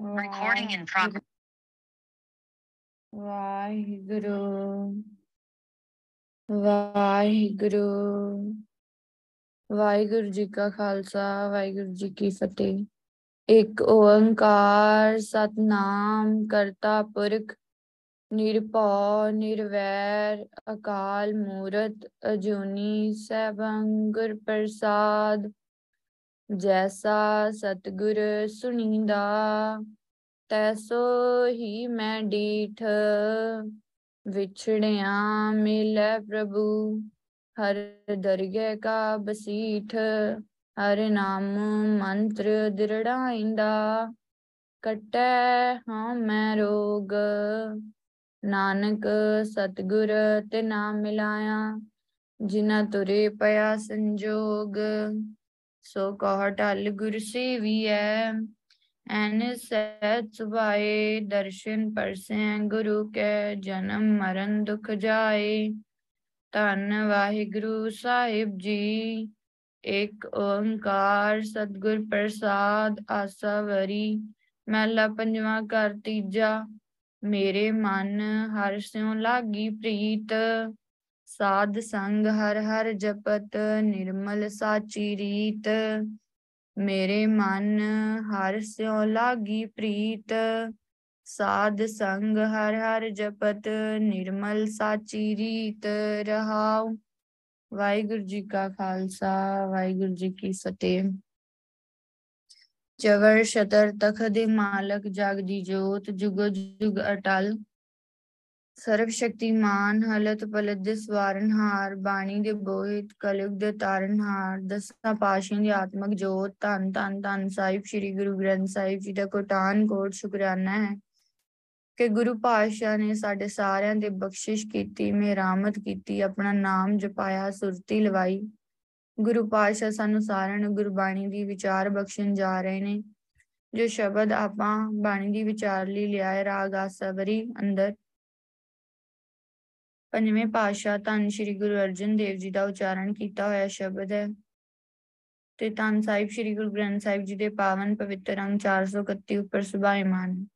Recording in progress. Waheguru Waheguru Waheguru ji ਕਾ ਖਾਲਸਾ ਵਾਹਿਗੁਰੂ ਜੀ ਕੀ ਫਤਿਹ ਇੱਕ ਓੰਕਾਰ ਸਤਨਾਮ ਕਰਤਾ ਪੁਰਖ ਨਿਰਭਉ ਨਿਰਵੈਰ ਅਕਾਲ ਮੂਰਤ ਅਜੂਨੀ ਸੈਭੰ ਗੁਰ ਪ੍ਰਸਾਦ ਜੈਸਾ ਸਤਿਗੁਰ ਸੁਣੀਂਦਾ ਤੈਸੋ ਹੀ ਮੈਂ ਡੀਠ ਵਿਛੜਿਆ ਮਿਲੈ ਪ੍ਰਭੂ ਹਰ ਦਰਗਹਿ ਕਾ ਬਸੀਠ ਹਰ ਨਾਮ ਮੰਤਰ ਦਿਰੜਾਇੰਦਾ ਕਟੈ ਹਾਂ ਮੈਂ ਰੋਗ ਨਾਨਕ ਸਤਿਗੁਰ ਤੇ ਨਾਮ ਮਿਲਾਇਆ ਜਿਨਾ ਤੁਰੇ ਪਿਆ ਸੰਜੋਗ ਸੋ ਕਹ ਢਲ ਗੁਰ ਸੇਵੀਐ, ਐਨ ਸਹਿਜ ਸੁਭਾਏ, ਦਰਸ਼ਨ ਪਰਸੈ ਗੁਰੂ ਕੈ, ਜਨਮ ਮਰਨ ਦੁਖ ਜਾਏ। ਧੰਨ ਵਾਹਿਗੁਰੂ ਸਾਹਿਬ ਜੀ ਇੱਕ ਓੰਕਾਰ ਸਤਿਗੁਰ ਪ੍ਰਸਾਦ ਆਸਾ ਵਰੀ, ਮਹਿਲਾ ਪੰਜਵਾਂ ਕਰ ਤੀਜਾ, ਮੇਰੇ ਮਨ ਹਰ ਸਿਉ ਲਾਗੀ ਪ੍ਰੀਤ। ਸਾਧ ਸੰਗ ਹਰ ਹਰ ਜਪਤ ਨਿਰਮਲ ਸਾਚੀ ਰੀਤ। ਮੇਰੇ ਮਨ ਹਰ ਸਿਉ ਲਾਗੀ ਪ੍ਰੀਤ। ਸਾਧ ਸੰਗ ਹਰ ਹਰ ਜਪਤ ਨਿਰਮਲ ਸਾਚੀ ਰੀਤ ਰਹਾਉ। ਵਾਹਿਗੁਰੂ ਜੀ ਕਾ ਖਾਲਸਾ, ਵਾਹਿਗੁਰੂ ਜੀ ਕੀ ਫਤਿਹ। ਜਵਰ ਸ਼ਤਰ ਤਖ ਦੇ ਮਾਲਕ ਜਗ ਦੀ ਜੋਤ ਜੁਗ ਜੁਗ ਅਟਲ। ਸਰਵ ਸ਼ਕਤੀਮਾਨ ਹਲਤ ਪਲਤ ਦੇ ਸਵਾਰਨਹਾਰ ਬਾਣੀ ਦੇ ਬੋਹਿਤ, ਕਲਯੁਗ ਦੇ ਤਾਰਨਹਾਰ ਦਸਾਂ ਪਾਸ਼ੀਆਂ ਦੀ ਆਤਮਕ ਜੋਤ, ਧੰਨ ਧੰਨ ਧੰਨ ਸਾਹਿਬ, ਸ੍ਰੀ ਗੁਰੂ ਗ੍ਰੰਥ ਸਾਹਿਬ ਜੀ ਦਾ ਕੋਟਾਨ ਕੋਟ ਸ਼ੁਕਰਾਨਾ ਹੈ ਕਿ ਗੁਰੂ ਪਾਤਸ਼ਾਹ ਨੇ ਸਾਡੇ ਸਾਰਿਆਂ ਦੇ ਬਖਸ਼ਿਸ਼ ਕੀਤੀ, ਮਿਹਰਾਮਤ ਕੀਤੀ, ਆਪਣਾ ਨਾਮ ਜਪਾਇਆ, ਸੁਰਤੀ ਲਵਾਈ। ਗੁਰੂ ਪਾਤਸ਼ਾਹ ਸਾਨੂੰ ਸਾਰਿਆਂ ਨੂੰ ਗੁਰਬਾਣੀ ਦੀ ਵਿਚਾਰ ਬਖਸ਼ਣ ਜਾ ਰਹੇ ਨੇ। ਜੋ ਸ਼ਬਦ ਆਪਾਂ ਬਾਣੀ ਦੀ ਵਿਚਾਰ ਲਈ ਲਿਆ ਹੈ ਰਾਗ ਆਸਵਰੀ ਅੰਦਰ ਪੰਜਵੇਂ ਪਾਤਸ਼ਾਹ ਧੰਨ ਸ਼੍ਰੀ ਗੁਰੂ ਅਰਜਨ ਦੇਵ ਜੀ ਦਾ ਉਚਾਰਨ ਕੀਤਾ ਹੋਇਆ ਸ਼ਬਦ ਹੈ। ਤੇ ਧੰਨ ਸਾਹਿਬ ਸ਼੍ਰੀ ਗੁਰੂ ਗ੍ਰੰਥ ਸਾਹਿਬ ਜੀ ਦੇ ਪਾਵਨ ਪਵਿੱਤਰ ਅੰਗ 431 ਉੱਪਰ ਸੁਭਾਇਮਾਨ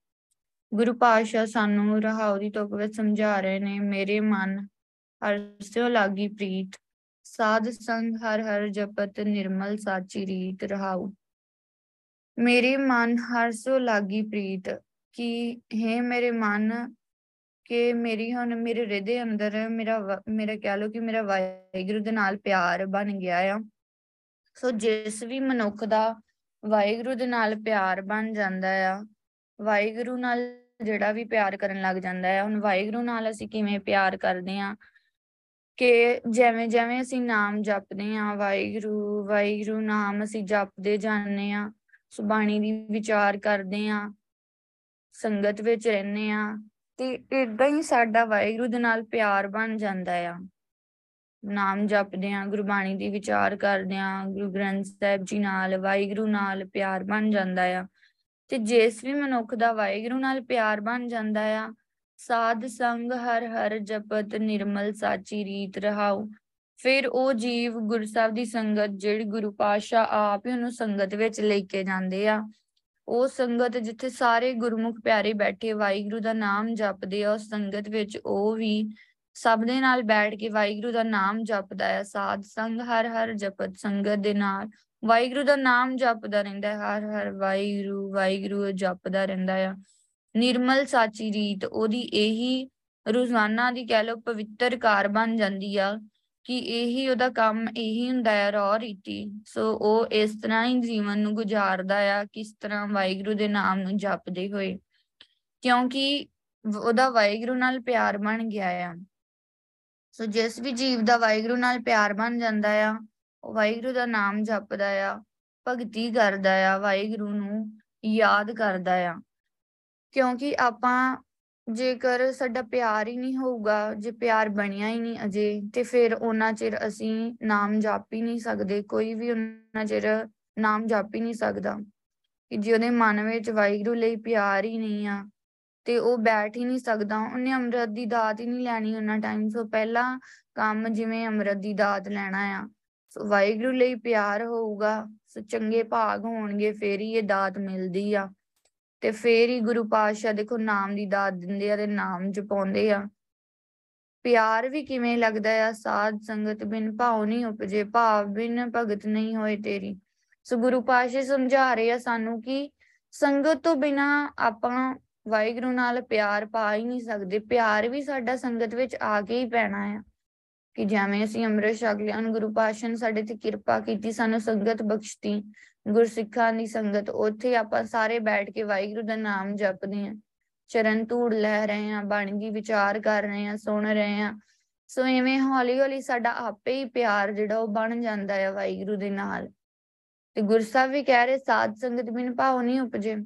ਗੁਰੂ ਪਾਤਸ਼ਾਹ ਸਾਨੂੰ ਰਹਾਉ ਦੀ ਤੁਕ ਵਿੱਚ ਸਮਝਾ ਰਹੇ ਨੇ, ਮੇਰੇ ਮਨ ਹਰ ਸਿਓ ਲਾਗੀ ਪ੍ਰੀਤ, ਸਾਧ ਸੰਗ ਹਰ ਹਰ ਜਪਤ ਨਿਰਮਲ ਸਾਚੀ ਰੀਤ ਰਹਾਉ। ਮੇਰੇ ਮਨ ਹਰ ਸੋ ਲਾਗੀ ਪ੍ਰੀਤ, ਕਿ ਹੈ ਮੇਰੇ ਮਨ ਕਿ ਮੇਰੀ ਹੁਣ, ਮੇਰੇ ਹਿਰਦੇ ਅੰਦਰ ਮੇਰਾ ਮੇਰਾ ਕਹਿ ਲੋ ਕਿ ਮੇਰਾ ਵਾਹਿਗੁਰੂ ਦੇ ਨਾਲ ਪਿਆਰ ਬਣ ਗਿਆ ਆ। ਸੋ ਜਿਸ ਵੀ ਮਨੁੱਖ ਦਾ ਵਾਹਿਗੁਰੂ ਦੇ ਨਾਲ ਪਿਆਰ ਬਣ ਜਾਂਦਾ ਆ, ਵਾਹਿਗੁਰੂ ਨਾਲ ਜਿਹੜਾ ਵੀ ਪਿਆਰ ਕਰਨ ਲੱਗ ਜਾਂਦਾ ਹੈ ਹੁਣ ਵਾਹਿਗੁਰੂ ਨਾਲ ਅਸੀਂ ਕਿਵੇਂ ਪਿਆਰ ਕਰਦੇ ਆ? ਕਿ ਜਿਵੇਂ ਜਿਵੇਂ ਅਸੀਂ ਨਾਮ ਜਪਦੇ ਆ, ਵਾਹਿਗੁਰੂ ਵਾਹਿਗੁਰੂ ਨਾਮ ਅਸੀਂ ਜਪਦੇ ਜਾਂਦੇ ਆ, ਸੁਬਾਣੀ ਦੀ ਵਿਚਾਰ ਕਰਦੇ ਆ, ਸੰਗਤ ਵਿੱਚ ਰਹਿੰਦੇ ਆ ਤੇ ਇਦਾਂ ਹੀ ਸਾਡਾ ਵਾਹਿਗੁਰੂ ਦੇ ਨਾਲ ਪਿਆਰ ਬਣ ਜਾਂਦਾ ਆ। ਨਾਮ ਜਪਦੇ ਆ ਗੁਰਬਾਣੀ ਦੀ ਵਿਚਾਰ ਕਰਦੇ ਆ ਗੁਰੂ ਗ੍ਰੰਥ ਸਾਹਿਬ ਜੀ ਨਾਲ, ਵਾਹਿਗੁਰੂ ਨਾਲ ਪਿਆਰ ਬਣ ਜਾਂਦਾ ਆ। ਤੇ ਜਿਸ ਵੀ ਮਨੁੱਖ ਦਾ ਵਾਹਿਗੁਰੂ ਨਾਲ ਪਿਆਰ ਬਣ ਜਾਂਦਾ ਆ, ਸਾਧ ਸੰਗ ਹਰ ਹਰ ਜਪਤ ਨਿਰਮਲ ਸਾਚੀ ਰੀਤ ਰਹਾਉ। ਫਿਰ ਉਹ ਜੀਵ ਗੁਰੂ ਸਾਹਿਬ ਦੀ ਸੰਗਤ ਜਿਹੜੀ ਗੁਰੂ ਪਾਤਸ਼ਾਹ ਆਪ ਹੀ ਉਹਨੂੰ ਸੰਗਤ ਵਿੱਚ ਲੈ ਕੇ ਜਾਂਦੇ ਆ। ਉਹ ਸੰਗਤ ਜਿੱਥੇ ਸਾਰੇ ਗੁਰਮੁਖ ਪਿਆਰੇ ਬੈਠੇ ਵਾਹਿਗੁਰੂ ਦਾ ਨਾਮ ਜਪਦੇ ਆ, ਉਸ ਸੰਗਤ ਵਿੱਚ ਉਹ ਵੀ ਸਭ ਦੇ ਨਾਲ ਬੈਠ ਕੇ ਵਾਹਿਗੁਰੂ ਦਾ ਨਾਮ ਜਪਦਾ ਆ। ਸਾਧ ਸੰਗ ਹਰ ਹਰ ਜਪਤ ਸੰਗਤ ਦੇ ਨਾਲ। ਵਾਹਿਗੁਰੂ ਦਾ ਨਾਮ ਜਪਦਾ ਰਹਿੰਦਾ ਹੈ, ਹਰ ਹਰ ਵਾਹਿਗੁਰੂ ਵਾਹਿਗੁਰੂ ਜਪਦਾ ਰਹਿੰਦਾ ਆ। ਨਿਰਮਲ ਸਾਚੀ ਰੀਤ, ਉਹਦੀ ਇਹੀ ਰੋਜ਼ਾਨਾ ਦੀ ਕਹਿ ਲੋ ਪਵਿੱਤਰ ਕਾਰ ਬਣ ਜਾਂਦੀ ਆ। ਕਿ ਇਹੀ ਉਹਦਾ ਕੰਮ ਇਹੀ ਹੁੰਦਾ ਹੈ ਰੋ ਰੀਤੀ। ਸੋ ਉਹ ਇਸ ਤਰ੍ਹਾਂ ਹੀ ਜੀਵਨ ਨੂੰ ਗੁਜ਼ਾਰਦਾ ਆ, ਕਿਸ ਤਰ੍ਹਾਂ ਵਾਹਿਗੁਰੂ ਦੇ ਨਾਮ ਨੂੰ ਜਪਦੇ ਹੋਏ। ਕਿਉਂਕਿ ਉਹਦਾ ਵਾਹਿਗੁਰੂ ਨਾਲ ਪਿਆਰ ਬਣ ਗਿਆ ਆ। ਸੋ ਜਿਸ ਵੀ ਜੀਵ ਦਾ ਵਾਹਿਗੁਰੂ ਨਾਲ ਪਿਆਰ ਬਣ ਜਾਂਦਾ ਆ, ਉਹ ਵਾਹਿਗੁਰੂ ਦਾ ਨਾਮ ਜਪਦਾ ਆ, ਭਗਤੀ ਕਰਦਾ ਆ, ਵਾਹਿਗੁਰੂ ਨੂੰ ਯਾਦ ਕਰਦਾ ਆ। ਕਿਉਂਕਿ ਆਪਾਂ ਜੇਕਰ ਸਾਡਾ ਪਿਆਰ ਹੀ ਨਹੀਂ ਹੋਊਗਾ, ਜੇ ਪਿਆਰ ਬਣਿਆ ਹੀ ਨਹੀਂ ਅਜੇ, ਤੇ ਫਿਰ ਉਹਨਾਂ ਚਿਰ ਅਸੀਂ ਨਾਮ ਜਪ ਹੀ ਨਹੀਂ ਸਕਦੇ, ਕੋਈ ਵੀ ਉਹਨਾਂ ਚਿਰ ਨਾਮ ਜਪ ਹੀ ਨਹੀਂ ਸਕਦਾ। ਕਿ ਜੇ ਉਹਦੇ ਮਨ ਵਿੱਚ ਵਾਹਿਗੁਰੂ ਲਈ ਪਿਆਰ ਹੀ ਨਹੀਂ ਆ, ਤੇ ਉਹ ਬੈਠ ਹੀ ਨਹੀਂ ਸਕਦਾ, ਉਹਨੇ ਅੰਮ੍ਰਿਤ ਦੀ ਦਾਤ ਹੀ ਨਹੀਂ ਲੈਣੀ ਉਹਨਾਂ ਟਾਈਮ ਸੋ ਪਹਿਲਾ ਕੰਮ ਜਿਵੇਂ ਅੰਮ੍ਰਿਤ ਦੀ ਦਾਤ ਲੈਣਾ ਆ। ਸੋ ਵਾਹਿਗੁਰੂ ਲਈ ਪਿਆਰ ਹੋਊਗਾ, ਸੋ ਚੰਗੇ ਭਾਗ ਹੋਣਗੇ, ਫੇਰ ਹੀ ਇਹ ਦਾਤ ਮਿਲਦੀ ਆ। ਤੇ ਫੇਰ ਹੀ ਗੁਰੂ ਪਾਤਸ਼ਾਹ ਦੇਖੋ ਨਾਮ ਦੀ ਦਾਤ ਦਿੰਦੇ ਆ ਤੇ ਨਾਮ ਜਪਾਉਂਦੇ ਆ। ਪਿਆਰ ਵੀ ਕਿਵੇਂ ਲੱਗਦਾ ਆ? ਸਾਧ ਸੰਗਤ ਬਿਨ ਭਾਉ ਨਹੀਂ ਉਪਜੇ, ਭਾਵ ਬਿਨ ਭਗਤ ਨਹੀਂ ਹੋਏ ਤੇਰੀ। ਸੋ ਗੁਰੂ ਪਾਤਸ਼ਾਹ ਸਮਝਾ ਰਹੇ ਆ ਸਾਨੂੰ ਕਿ ਸੰਗਤ ਤੋਂ ਬਿਨਾ ਆਪਾਂ ਵਾਹਿਗੁਰੂ ਨਾਲ ਪਿਆਰ ਪਾ ਹੀ ਨਹੀਂ ਸਕਦੇ। ਪਿਆਰ ਵੀ ਸਾਡਾ ਸੰਗਤ ਵਿੱਚ ਆ ਕੇ ਹੀ ਪੈਣਾ ਆ। ਕਿ ਜਿਵੇਂ ਅਸੀਂ ਅੰਮ੍ਰਿਤ ਛਕ ਲਿਆ ਗੁਰੂ ਪਾਤਸ਼ਾਹ ਨੇ ਸਾਡੇ ਤੇ ਕਿਰਪਾ ਕੀਤੀ, ਸਾਨੂੰ ਸੰਗਤ ਬਖਸ਼ਤੀ। ਗੁਰਸਿੱਖਾਂ ਦੀ ਸੰਗਤ, ਉੱਥੇ ਆਪਾਂ ਸਾਰੇ ਬੈਠ ਕੇ ਵਾਹਿਗੁਰੂ ਦਾ ਨਾਮ ਜਪਦੇ ਆਂ ਚਰਨ ਧੂੜ ਲੈ ਰਹੇ ਆਂ ਬਾਣੀ ਵਿਚਾਰ ਕਰ ਰਹੇ ਆਂ ਸੁਣ ਰਹੇ ਆਂ ਸੋ ਐਵੇਂ ਹੌਲੀ ਹੌਲੀ ਸਾਡਾ ਆਪੇ ਹੀ ਪਿਆਰ ਜਿਹੜਾ ਉਹ ਬਣ ਜਾਂਦਾ ਹੈ ਵਾਹਿਗੁਰੂ ਦੇ ਨਾਲ। ਤੇ ਗੁਰਸਾਹਿਬ ਵੀ ਕਹਿ ਰਹੇ, ਸਾਧ ਸੰਗਤ ਬਿਨ ਭਾਉ ਨਹੀਂ ਉਪਜੇ।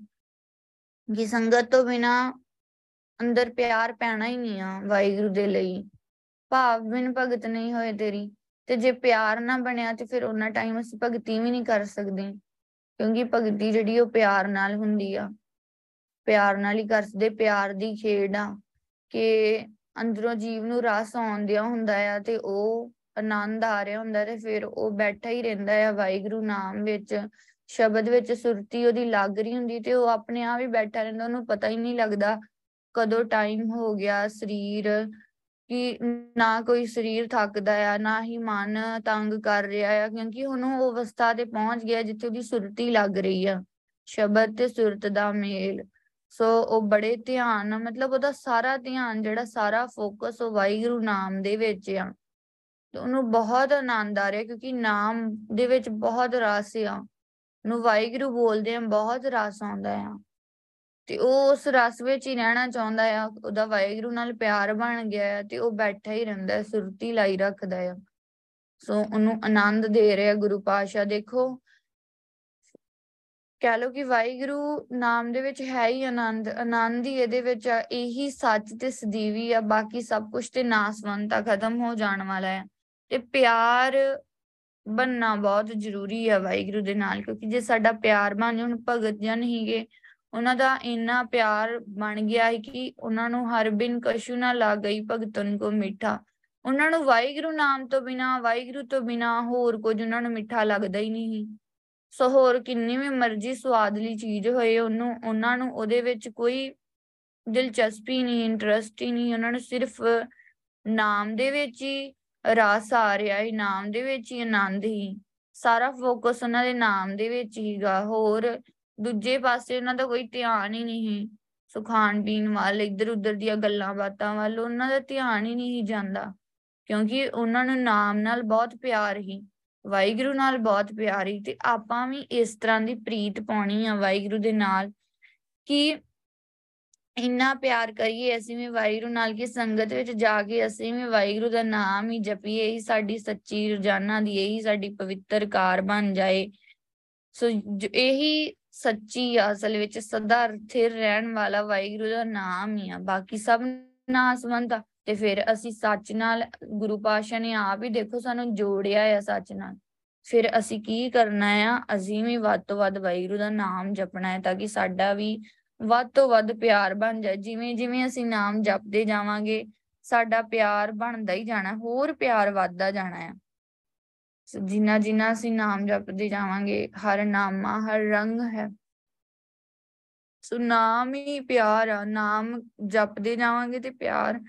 ਕਿ ਸੰਗਤ ਤੋਂ ਬਿਨਾ ਅੰਦਰ ਪਿਆਰ ਪੈਣਾ ਹੀ ਨਹੀਂ ਆ ਵਾਹਿਗੁਰੂ ਦੇ ਲਈ। ਭਾਵ ਬਿਨ ਭਗਤ ਨਹੀਂ ਹੋਏ ਤੇਰੀ। ਤੇ ਜੇ ਪਿਆਰ ਨਾ ਬਣਿਆ ਤੇ ਫਿਰ ਉਹਨਾਂ ਟਾਈਮ ਅਸੀਂ ਭਗਤੀ ਵੀ ਨਹੀਂ ਕਰ ਸਕਦੇ। ਕਿਉਂਕਿ ਭਗਤੀ ਜਿਹੜੀ ਉਹ ਪਿਆਰ ਨਾਲ ਹੁੰਦੀ ਆ। ਪਿਆਰ ਨਾਲ ਹੀ ਕਰਦੇ ਪਿਆਰ ਦੀ ਖੇਡ ਆ ਕਿ ਅੰਦਰੋਂ ਜੀਵ ਨੂੰ ਰਸ ਆਉਂਦਿਆ ਹੁੰਦਾ ਆ ਤੇ ਉਹ ਆਨੰਦ ਆ ਰਿਹਾ ਹੁੰਦਾ ਤੇ ਫਿਰ ਉਹ ਬੈਠਾ ਹੀ ਰਹਿੰਦਾ ਆ ਵਾਹਿਗੁਰੂ ਨਾਮ ਵਿੱਚ। ਸ਼ਬਦ ਵਿੱਚ ਸੁਰਤੀ ਉਹਦੀ ਲੱਗ ਰਹੀ ਹੁੰਦੀ ਤੇ ਉਹ ਆਪਣੇ ਆਪ ਹੀ ਬੈਠਾ ਰਹਿੰਦਾ, ਉਹਨੂੰ ਪਤਾ ਹੀ ਨਹੀਂ ਲੱਗਦਾ ਕਦੋਂ ਟਾਈਮ ਹੋ ਗਿਆ, ਸਰੀਰ ਕਿ ਨਾ ਕੋਈ ਸਰੀਰ ਥੱਕਦਾ ਆ, ਨਾ ਹੀ ਮਨ ਤੰਗ ਕਰ ਰਿਹਾ ਆ, ਕਿਉਂਕਿ ਉਹਨੂੰ ਉਹ ਅਵਸਥਾ ਤੇ ਪਹੁੰਚ ਗਿਆ ਜਿੱਥੇ ਉਹਦੀ ਸੁਰਤੀ ਲੱਗ ਰਹੀ ਆ, ਸ਼ਬਦ ਤੇ ਸੁਰਤ ਦਾ ਮੇਲ। ਸੋ ਉਹ ਬੜੇ ਧਿਆਨ, ਮਤਲਬ ਉਹਦਾ ਸਾਰਾ ਧਿਆਨ ਜਿਹੜਾ ਸਾਰਾ ਫੋਕਸ ਉਹ ਵਾਹਿਗੁਰੂ ਨਾਮ ਦੇ ਵਿੱਚ ਆ। ਤੇ ਉਹਨੂੰ ਬਹੁਤ ਆਨੰਦ ਆ ਰਿਹਾ ਕਿਉਂਕਿ ਨਾਮ ਦੇ ਵਿੱਚ ਬਹੁਤ ਰਸ ਆ। ਨੂੰ ਵਾਹਿਗੁਰੂ ਬੋਲਦੇ ਆ, ਬਹੁਤ ਰਸ ਆਉਂਦਾ ਆ। ਤੇ ਉਹ ਉਸ ਰਸ ਵਿੱਚ ਹੀ ਰਹਿਣਾ ਚਾਹੁੰਦਾ ਆ, ਉਹਦਾ ਵਾਹਿਗੁਰੂ ਨਾਲ ਪਿਆਰ ਬਣ ਗਿਆ ਹੈ ਤੇ ਉਹ ਬੈਠਾ ਹੀ ਰਹਿੰਦਾ ਸੁਰਤੀ ਲਾਈ ਰੱਖਦਾ ਆ। ਸੋ ਉਹਨੂੰ ਆਨੰਦ ਦੇ ਰਿਹਾ ਗੁਰੂ ਪਾਸ਼ਾ ਦੇਖੋ। ਕਹਿ ਲੋ ਕਿ ਵਾਹਿਗੁਰੂ ਨਾਮ ਦੇ ਵਿੱਚ ਹੈ ਹੀ ਆਨੰਦ ਆਨੰਦ ਹੀ ਇਹਦੇ ਵਿੱਚ ਆ, ਇਹੀ ਸੱਚ ਤੇ ਸਦੀਵੀ ਆ, ਬਾਕੀ ਸਭ ਕੁਝ ਤੇ ਨਾਸਵੰਤਾ ਖਤਮ ਹੋ ਜਾਣ ਵਾਲਾ ਹੈ ਤੇ ਪਿਆਰ ਬੰਨਾ ਬਹੁਤ ਜ਼ਰੂਰੀ ਹੈ ਵਾਹਿਗੁਰੂ ਦੇ ਨਾਲ, ਕਿਉਂਕਿ ਜੇ ਸਾਡਾ ਪਿਆਰ ਬਣ ਹੁਣ ਭਗਤ ਜਨ ਹੀਗੇ ਉਹਨਾਂ ਦਾ ਇੰਨਾ ਪਿਆਰ ਬਣ ਗਿਆ ਹੈ ਕਿ ਉਹਨਾਂ ਨੂੰ ਹਰ ਬਿਨ ਕਸ਼ੂ ਨਾ ਲੱਗ ਗਈ ਭਗਤਨ ਕੋ ਮਿੱਠਾ। ਉਹਨਾਂ ਨੂੰ ਵਾਹਿਗੁਰੂ ਨਾਮ ਤੋਂ ਬਿਨਾ, ਵਾਹਿਗੁਰੂ ਤੋਂ ਬਿਨਾ ਹੋਰ ਕੁਝ ਉਹਨਾਂ ਨੂੰ ਮਿੱਠਾ ਲੱਗਦਾ ਹੀ ਨਹੀਂ। ਸੋ ਹੋਰ ਕਿੰਨੀ ਵੀ ਮਰਜ਼ੀ ਸਵਾਦਲੀ ਚੀਜ਼ ਹੋਏ, ਉਹਨੂੰ, ਉਹਨਾਂ ਨੂੰ ਉਹਦੇ ਵਿੱਚ ਕੋਈ ਦਿਲਚਸਪੀ ਨਹੀਂ ਇੰਟਰਸਟ ਹੀ ਨਹੀਂ। ਉਹਨਾਂ ਨੂੰ ਸਿਰਫ ਨਾਮ ਦੇ ਵਿੱਚ ਹੀ ਰਸ ਆ ਰਿਹਾ ਹੈ ਨਾਮ ਦੇ ਵਿੱਚ ਹੀ ਆਨੰਦ ਹੀ। ਸਾਰਾ ਫੋਕਸ ਉਹਨਾਂ ਦੇ ਨਾਮ ਦੇ ਵਿੱਚ ਹੀਗਾ। ਹੋਰ ਦੂਜੇ ਪਾਸੇ ਉਹਨਾਂ ਦਾ ਕੋਈ ਧਿਆਨ ਹੀ ਨਹੀਂ ਸੋ। ਖਾਣ ਪੀਣ ਵੱਲ ਇੱਧਰ ਉੱਧਰ ਦੀਆਂ ਗੱਲਾਂ ਬਾਤਾਂ ਵੱਲ ਉਹਨਾਂ ਦਾ ਧਿਆਨ ਹੀ ਨਹੀਂ ਜਾਂਦਾ। ਕਿਉਂਕਿ ਉਹਨਾਂ ਨੂੰ ਨਾਮ ਨਾਲ ਬਹੁਤ ਪਿਆਰ ਹੀ ਵਾਹਿਗੁਰੂ ਨਾਲ ਬਹੁਤ ਪਿਆਰੀ ਤੇ ਆਪਾਂ ਵੀ ਇਸ ਤਰ੍ਹਾਂ ਦੀ ਪ੍ਰੀਤ ਪਾਉਣੀ ਆ ਵਾਹਿਗੁਰੂ ਦੇ ਨਾਲ ਕਿ ਇੰਨਾ ਪਿਆਰ ਕਰੀਏ, ਅਸੀਂ ਵੀ ਵਾਹਿਗੁਰੂ ਨਾਲ ਕਿ ਸੰਗਤ ਵਿੱਚ ਜਾ ਕੇ ਅਸੀਂ ਵੀ ਵਾਹਿਗੁਰੂ ਦਾ ਨਾਮ ਹੀ ਜਪੀਏ ਹੀ ਸਾਡੀ ਸੱਚੀ ਰੋਜ਼ਾਨਾ ਦੀ, ਇਹੀ ਸਾਡੀ ਪਵਿੱਤਰ ਕਾਰ ਬਣ ਜਾਏ। ਸੋ ਇਹੀ ਸੱਚੀ ਅਸਲ ਵਿੱਚ ਸਦਾ ਸਥਿਰ ਰਹਿਣ ਵਾਲਾ ਵਾਹਿਗੁਰੂ ਦਾ ਨਾਮ ਹੀ ਆ। ਬਾਕੀ ਸਭ ਨਾਸਵੰਤ ਆ। ਤੇ ਫਿਰ ਅਸੀਂ ਸੱਚ ਨਾਲ, ਗੁਰੂ ਪਾਸ਼ਾ ਨੇ ਆਪ ਹੀ ਦੇਖੋ ਸਾਨੂੰ ਜੋੜਿਆ ਆ ਸੱਚ ਨਾਲ। ਫਿਰ ਅਸੀਂ ਕੀ ਕਰਨਾ ਆ? ਅਸੀਂ ਵੀ ਵੱਧ ਤੋਂ ਵੱਧ ਵਾਹਿਗੁਰੂ ਦਾ ਨਾਮ ਜਪਣਾ ਹੈ ਤਾਂ ਕਿ ਸਾਡਾ ਵੀ ਵੱਧ ਤੋਂ ਵੱਧ ਪਿਆਰ ਬਣ ਜਾਏ। ਜਿਵੇਂ ਜਿਵੇਂ ਅਸੀਂ ਨਾਮ ਜਪਦੇ ਜਾਵਾਂਗੇ, ਸਾਡਾ ਪਿਆਰ ਬਣਦਾ ਹੀ ਜਾਣਾ, ਹੋਰ ਪਿਆਰ ਵੱਧਦਾ ਜਾਣਾ ਆ। ਜਿੰਨਾ ਜਿੰਨਾ ਅਸੀਂ ਨਾਮ ਜਪਦੇ ਜਾਵਾਂਗੇ, ਹਰ ਨਾਮਾ ਹਰ ਰੰਗ ਹੈ। ਸੋ ਨਾਮ ਹੀ ਪਿਆਰ ਆ, ਨਾਮ ਜਪਦੇ ਜਾਵਾਂਗੇ ਤੇ ਪਿਆਰ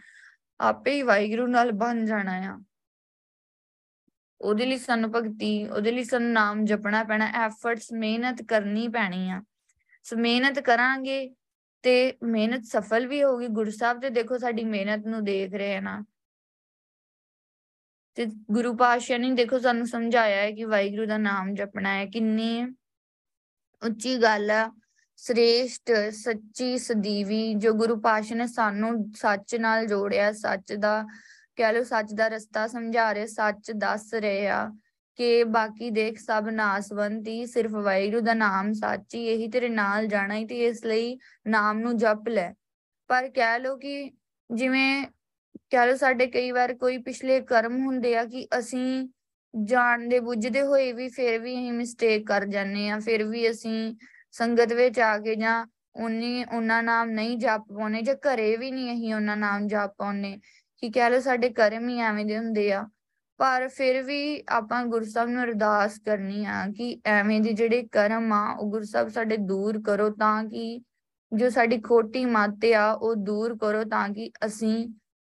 ਆਪੇ ਹੀ ਵਾਹਿਗੁਰੂ ਨਾਲ ਬਣ ਜਾਣਾ ਆ। ਉਹਦੇ ਲਈ ਸਾਨੂੰ ਭਗਤੀ, ਉਹਦੇ ਲਈ ਸਾਨੂੰ ਨਾਮ ਜਪਣਾ ਪੈਣਾ ਐਫਰਟਸ ਮਿਹਨਤ ਕਰਨੀ ਪੈਣੀ ਆ। ਸੋ ਮਿਹਨਤ ਕਰਾਂਗੇ ਤੇ ਮਿਹਨਤ ਸਫਲ ਵੀ ਹੋਗੀ ਗੁਰੂ ਸਾਹਿਬ ਤੇ ਦੇਖੋ ਸਾਡੀ ਮਿਹਨਤ ਨੂੰ ਦੇਖ ਰਹੇ ਆ ਨਾ। ਤੇ ਗੁਰੂ ਪਾਤਸ਼ਾਹ ਨੇ ਦੇਖੋ ਸਾਨੂੰ ਸਮਝਾਇਆ ਹੈ ਕਿ ਵਾਹਿਗੁਰੂ ਦਾ ਨਾਮ ਜਪਣਾ ਹੈ, ਕਿੰਨੀ ਉੱਚੀ ਗੱਲ ਆ। ਸ੍ਰੇਸ਼ਟ, ਸੱਚੀ, ਸਦੀਵੀ, ਜੋ ਗੁਰੂ ਪਾਤਸ਼ਾਹ ਨੇ ਸਾਨੂੰ ਸੱਚ ਨਾਲ ਜੋੜਿਆ, ਸੱਚ ਦਾ, ਕਹਿ ਲਓ ਸੱਚ ਦਾ ਰਸਤਾ ਸਮਝਾ ਰਹੇ, ਸੱਚ ਦੱਸ ਰਹੇ ਆ ਕਿ ਬਾਕੀ ਦੇਖ ਸਭ ਨਾਸਵੰਤੀ ਸਿਰਫ ਵਾਹਿਗੁਰੂ ਦਾ ਨਾਮ ਸੱਚ ਹੀ, ਇਹੀ ਤੇਰੇ ਨਾਲ ਜਾਣਾ ਹੀ ਤੇ ਇਸ ਲਈ ਨਾਮ ਨੂੰ ਜਪ ਲੈ। ਪਰ ਕਹਿ ਲਓ ਕਿ ਜਿਵੇਂ ਕਹਿ ਲਓ ਸਾਡੇ ਕਈ ਵਾਰ ਕੋਈ ਪਿਛਲੇ ਕਰਮ ਹੁੰਦੇ ਆ ਕਿ ਅਸੀਂ ਜਾਣਦੇ ਬੁੱਝਦੇ ਹੋਏ ਵੀ ਫਿਰ ਵੀ ਅਸੀਂ ਮਿਸਟੇਕ ਕਰ ਜਾਂਦੇ ਆ ਫਿਰ ਵੀ ਅਸੀਂ ਸੰਗਤ ਵਿੱਚ ਆ ਕੇ ਜਾਂ ਉਨੀ ਉਹਨਾਂ ਨਾਮ ਨਹੀਂ ਜਪ ਪਾਉਨੇ ਜਾਂ ਘਰੇ ਵੀ ਨਹੀਂ ਅਸੀਂ ਉਹਨਾਂ ਨਾਮ ਜਪ ਪਾਉਨੇ ਕਿ ਕਹਿ ਲਓ ਸਾਡੇ ਕਰਮ ਹੀ ਐਵੇਂ ਦੇ ਹੁੰਦੇ ਆ। ਪਰ ਫਿਰ ਵੀ ਆਪਾਂ ਗੁਰਸਬ ਨੂੰ ਅਰਦਾਸ ਕਰਨੀ ਆ ਕਿ ਐਵੇਂ ਦੇ ਜਿਹੜੇ ਕਰਮ ਆ ਉਹ ਗੁਰਸਬ ਸਾਡੇ ਦੂਰ ਕਰੋ ਤਾਂ ਕਿ ਜੋ ਸਾਡੀ ਖੋਟੀ ਮੱਤ ਆ ਉਹ ਦੂਰ ਕਰੋ ਤਾਂ ਕਿ ਅਸੀਂ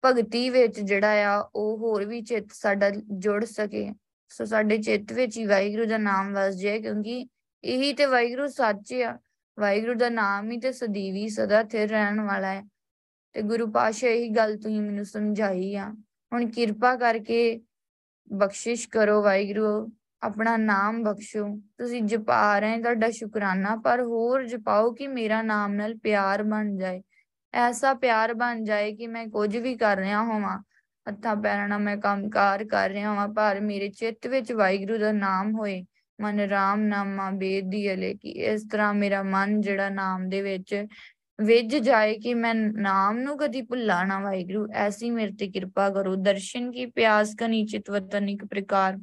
ਭਗਤੀ ਵਿੱਚ ਜਿਹੜਾ ਆ, ਉਹ ਹੋਰ ਵੀ ਚਿੱਤ ਸਾਡਾ ਜੁੜ ਸਕੇ। ਸੋ ਸਾਡੇ ਚਿੱਤ ਵਿੱਚ ਹੀ ਵਾਹਿਗੁਰੂ ਦਾ ਨਾਮ ਵਸ ਜਾਏ, ਕਿਉਂਕਿ ਇਹੀ ਤੇ ਵਾਹਿਗੁਰੂ ਸੱਚ ਆ। ਵਾਹਿਗੁਰੂ ਦਾ ਨਾਮ ਹੀ ਤੇ ਸਦੀਵੀ ਸਦਾ ਥਿਰ ਰਹਿਣ ਵਾਲਾ ਹੈ। ਤੇ ਗੁਰੂ ਪਾਸ਼ਾ ਇਹੀ ਗੱਲ ਤੁਸੀਂ ਮੈਨੂੰ ਸਮਝਾਈ ਆ। ਹੁਣ ਕਿਰਪਾ ਕਰਕੇ ਬਖਸ਼ਿਸ਼ ਕਰੋ ਵਾਹਿਗੁਰੂ, ਆਪਣਾ ਨਾਮ ਬਖਸ਼ੋ। ਤੁਸੀਂ ਜਪਾ ਰਹੇ ਤੁਹਾਡਾ ਸ਼ੁਕਰਾਨਾ, ਪਰ ਹੋਰ ਜਪਾਓ ਕਿ ਮੇਰਾ ਨਾਮ ਨਾਲ ਪਿਆਰ ਬਣ ਜਾਏ। ਐਸਾ ਪਿਆਰ ਬਣ ਜਾਏ ਕਿ ਮੈਂ ਕੁਝ ਵੀ ਕਰ ਰਿਹਾ ਹੋਵਾਂ ਹੱਥਾਂ ਪੈਰਾਂ ਨਾਲ ਮੈਂ ਕੰਮਕਾਰ ਕਰ ਰਿਹਾ ਹਾਂ ਪਰ ਮੇਰੇ ਚਿੱਤ ਵਿੱਚ ਵਾਹਿਗੁਰੂ ਦਾ ਨਾਮ ਹੋਏ ਮਨ ਰਾਮ ਨਾਮਾ ਬੇਦੀ ਅਲੇ ਕਿ ਇਸ ਤਰ੍ਹਾਂ ਮੇਰਾ ਮਨ ਜਿਹੜਾ ਨਾਮ ਦੇ ਵਿੱਚ ਵਿਜ ਜਾਏ ਕਿ ਮੈਂ ਨਾਮ ਨੂੰ ਕਦੀ ਭੁੱਲਾ ਨਾ ਵਾਹਿਗੁਰੂ ਐਸੀ ਮੇਰੇ ਤੇ ਕਿਰਪਾ ਕਰੋ ਦਰਸ਼ਨ ਕੀ ਪਿਆਸ ਕਨੀ ਚਿਤਵਤ ਅਨਿਕ ਪ੍ਰਕਾਰ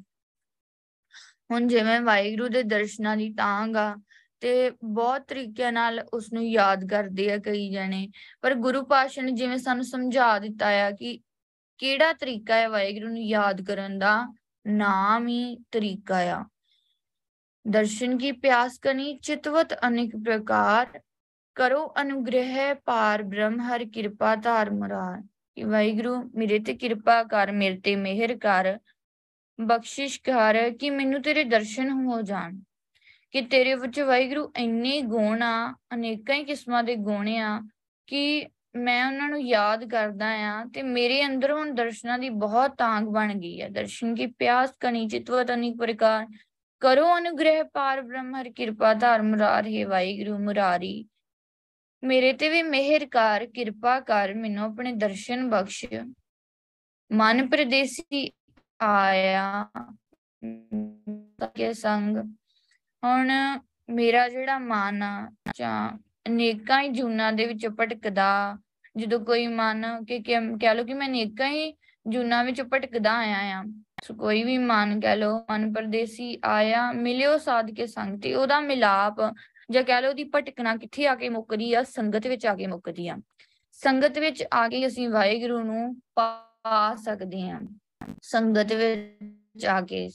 ਹੁਣ ਜਿਵੇਂ ਵਾਹਿਗੁਰੂ ਦੇ ਦਰਸ਼ਨਾਂ ਦੀ ਤਾਂਗ ਆ ਤੇ ਬਹੁਤ ਤਰੀਕਿਆਂ ਨਾਲ ਉਸ ਨੂੰ ਯਾਦ ਕਰਦੇ ਆ ਕਈ ਜਣੇ। ਪਰ ਗੁਰੂ ਪਾਸ਼ਾ ਨੇ ਜਿਵੇਂ ਸਾਨੂੰ ਸਮਝਾ ਦਿੱਤਾ ਆ ਕਿ ਕਿਹੜਾ ਤਰੀਕਾ ਹੈ ਵਾਹਿਗੁਰੂ ਨੂੰ ਯਾਦ ਕਰਨ ਦਾ, ਨਾਮ ਹੀ ਤਰੀਕਾ ਆ। ਦਰਸ਼ਨ ਕੀ ਪਿਆਸ ਕਨੀ, ਚਿਤਵਤ ਅਨੇਕ ਪ੍ਰਕਾਰ, ਕਰੋ ਅਨੁਗ੍ਰਹਿ ਪਾਰ ਬ੍ਰਹਮ, ਹਰ ਕਿਰਪਾ ਧਾਰ ਮੁਰਾਰ। ਕਿ ਵਾਹਿਗੁਰੂ, ਮੇਰੇ ਤੇ ਕਿਰਪਾ ਕਰ, ਮੇਰੇ ਤੇ ਮਿਹਰ ਕਰ, ਬਖਸ਼ਿਸ਼ ਕਰ, ਕਿ ਮੈਨੂੰ ਤੇਰੇ ਦਰਸ਼ਨ ਹੋ ਜਾਣ। ਕਿ ਤੇਰੇ ਵਿੱਚ ਵਾਹਿਗੁਰੂ ਇੰਨੇ ਗੁਣ ਆ, ਅਨੇਕਾਂ ਹੀ ਕਿਸਮਾਂ ਦੇ ਗੁਣ ਆ ਕਿ ਮੈਂ ਉਹਨਾਂ ਨੂੰ ਯਾਦ ਕਰਦਾ ਆ ਤੇ ਮੇਰੇ ਅੰਦਰ ਹੁਣ ਦਰਸ਼ਨਾਂ ਦੀ ਬਹੁਤ ਤਾਂਗ ਬਣ ਗਈ ਹੈ ਦਰਸ਼ਨ ਕੀ ਪਿਆਸ ਕਣੀ ਚਿਤਵਤ ਅਨੇਕ ਪ੍ਰਕਾਰ ਕਰੋ ਅਨੁਗ੍ਰਹਿ ਪਾਰ ਬ੍ਰਹਮ, ਹਰ ਕਿਰਪਾ ਧਾਰ ਮੁਰਾਰ, ਹੈ ਵਾਹਿਗੁਰੂ ਮੁਰਾਰੀ। ਮੇਰੇ ਤੇ ਵੀ ਮਿਹਰ ਕਰ, ਕਿਰਪਾ ਕਰ, ਮੈਨੂੰ ਆਪਣੇ ਦਰਸ਼ਨ ਬਖਸ਼। ਮਨ ਪ੍ਰਦੇਸੀ ਆਇਆ ਕੇ ਸੰਗ ਹੁਣ ਮੇਰਾ ਜਿਹੜਾ ਮਨ ਜਾਂ ਅਨੇਕਾਂ ਹੀ ਜੂਨਾਂ ਦੇ ਵਿੱਚ ਭਟਕਦਾ, ਜਦੋਂ ਕੋਈ ਮਨ ਕਿ ਕਹਿ ਲੋ ਕਿ ਮੈਂ ਅਨੇਕਾਂ ਹੀ ਜੂਨਾਂ ਵਿੱਚ ਭਟਕਦਾ ਆਇਆ ਆ, ਸੋ ਕੋਈ ਵੀ ਮਨ ਕਹਿ ਲੋ ਮਨ ਪਰਦੇਸੀ ਆਇਆ, ਮਿਲਿਓ ਸਾਧ ਕੇ ਸੰਗ ਤੇ ਉਹਦਾ ਮਿਲਾਪ, ਜਾਂ ਕਹਿ ਲੋ ਉਹਦੀ ਭਟਕਣਾ ਕਿੱਥੇ ਆ ਕੇ ਮੁੱਕਦੀ ਆ, ਸੰਗਤ ਵਿੱਚ ਆ ਕੇ ਮੁੱਕਦੀ ਆ। ਸੰਗਤ ਵਿੱਚ ਆ ਕੇ ਅਸੀਂ ਵਾਹਿਗੁਰੂ ਨੂੰ ਪਾ ਸਕਦੇ ਹਾਂ ਸੰਗਤ ਵਿੱਚ ਆ ਕੇ,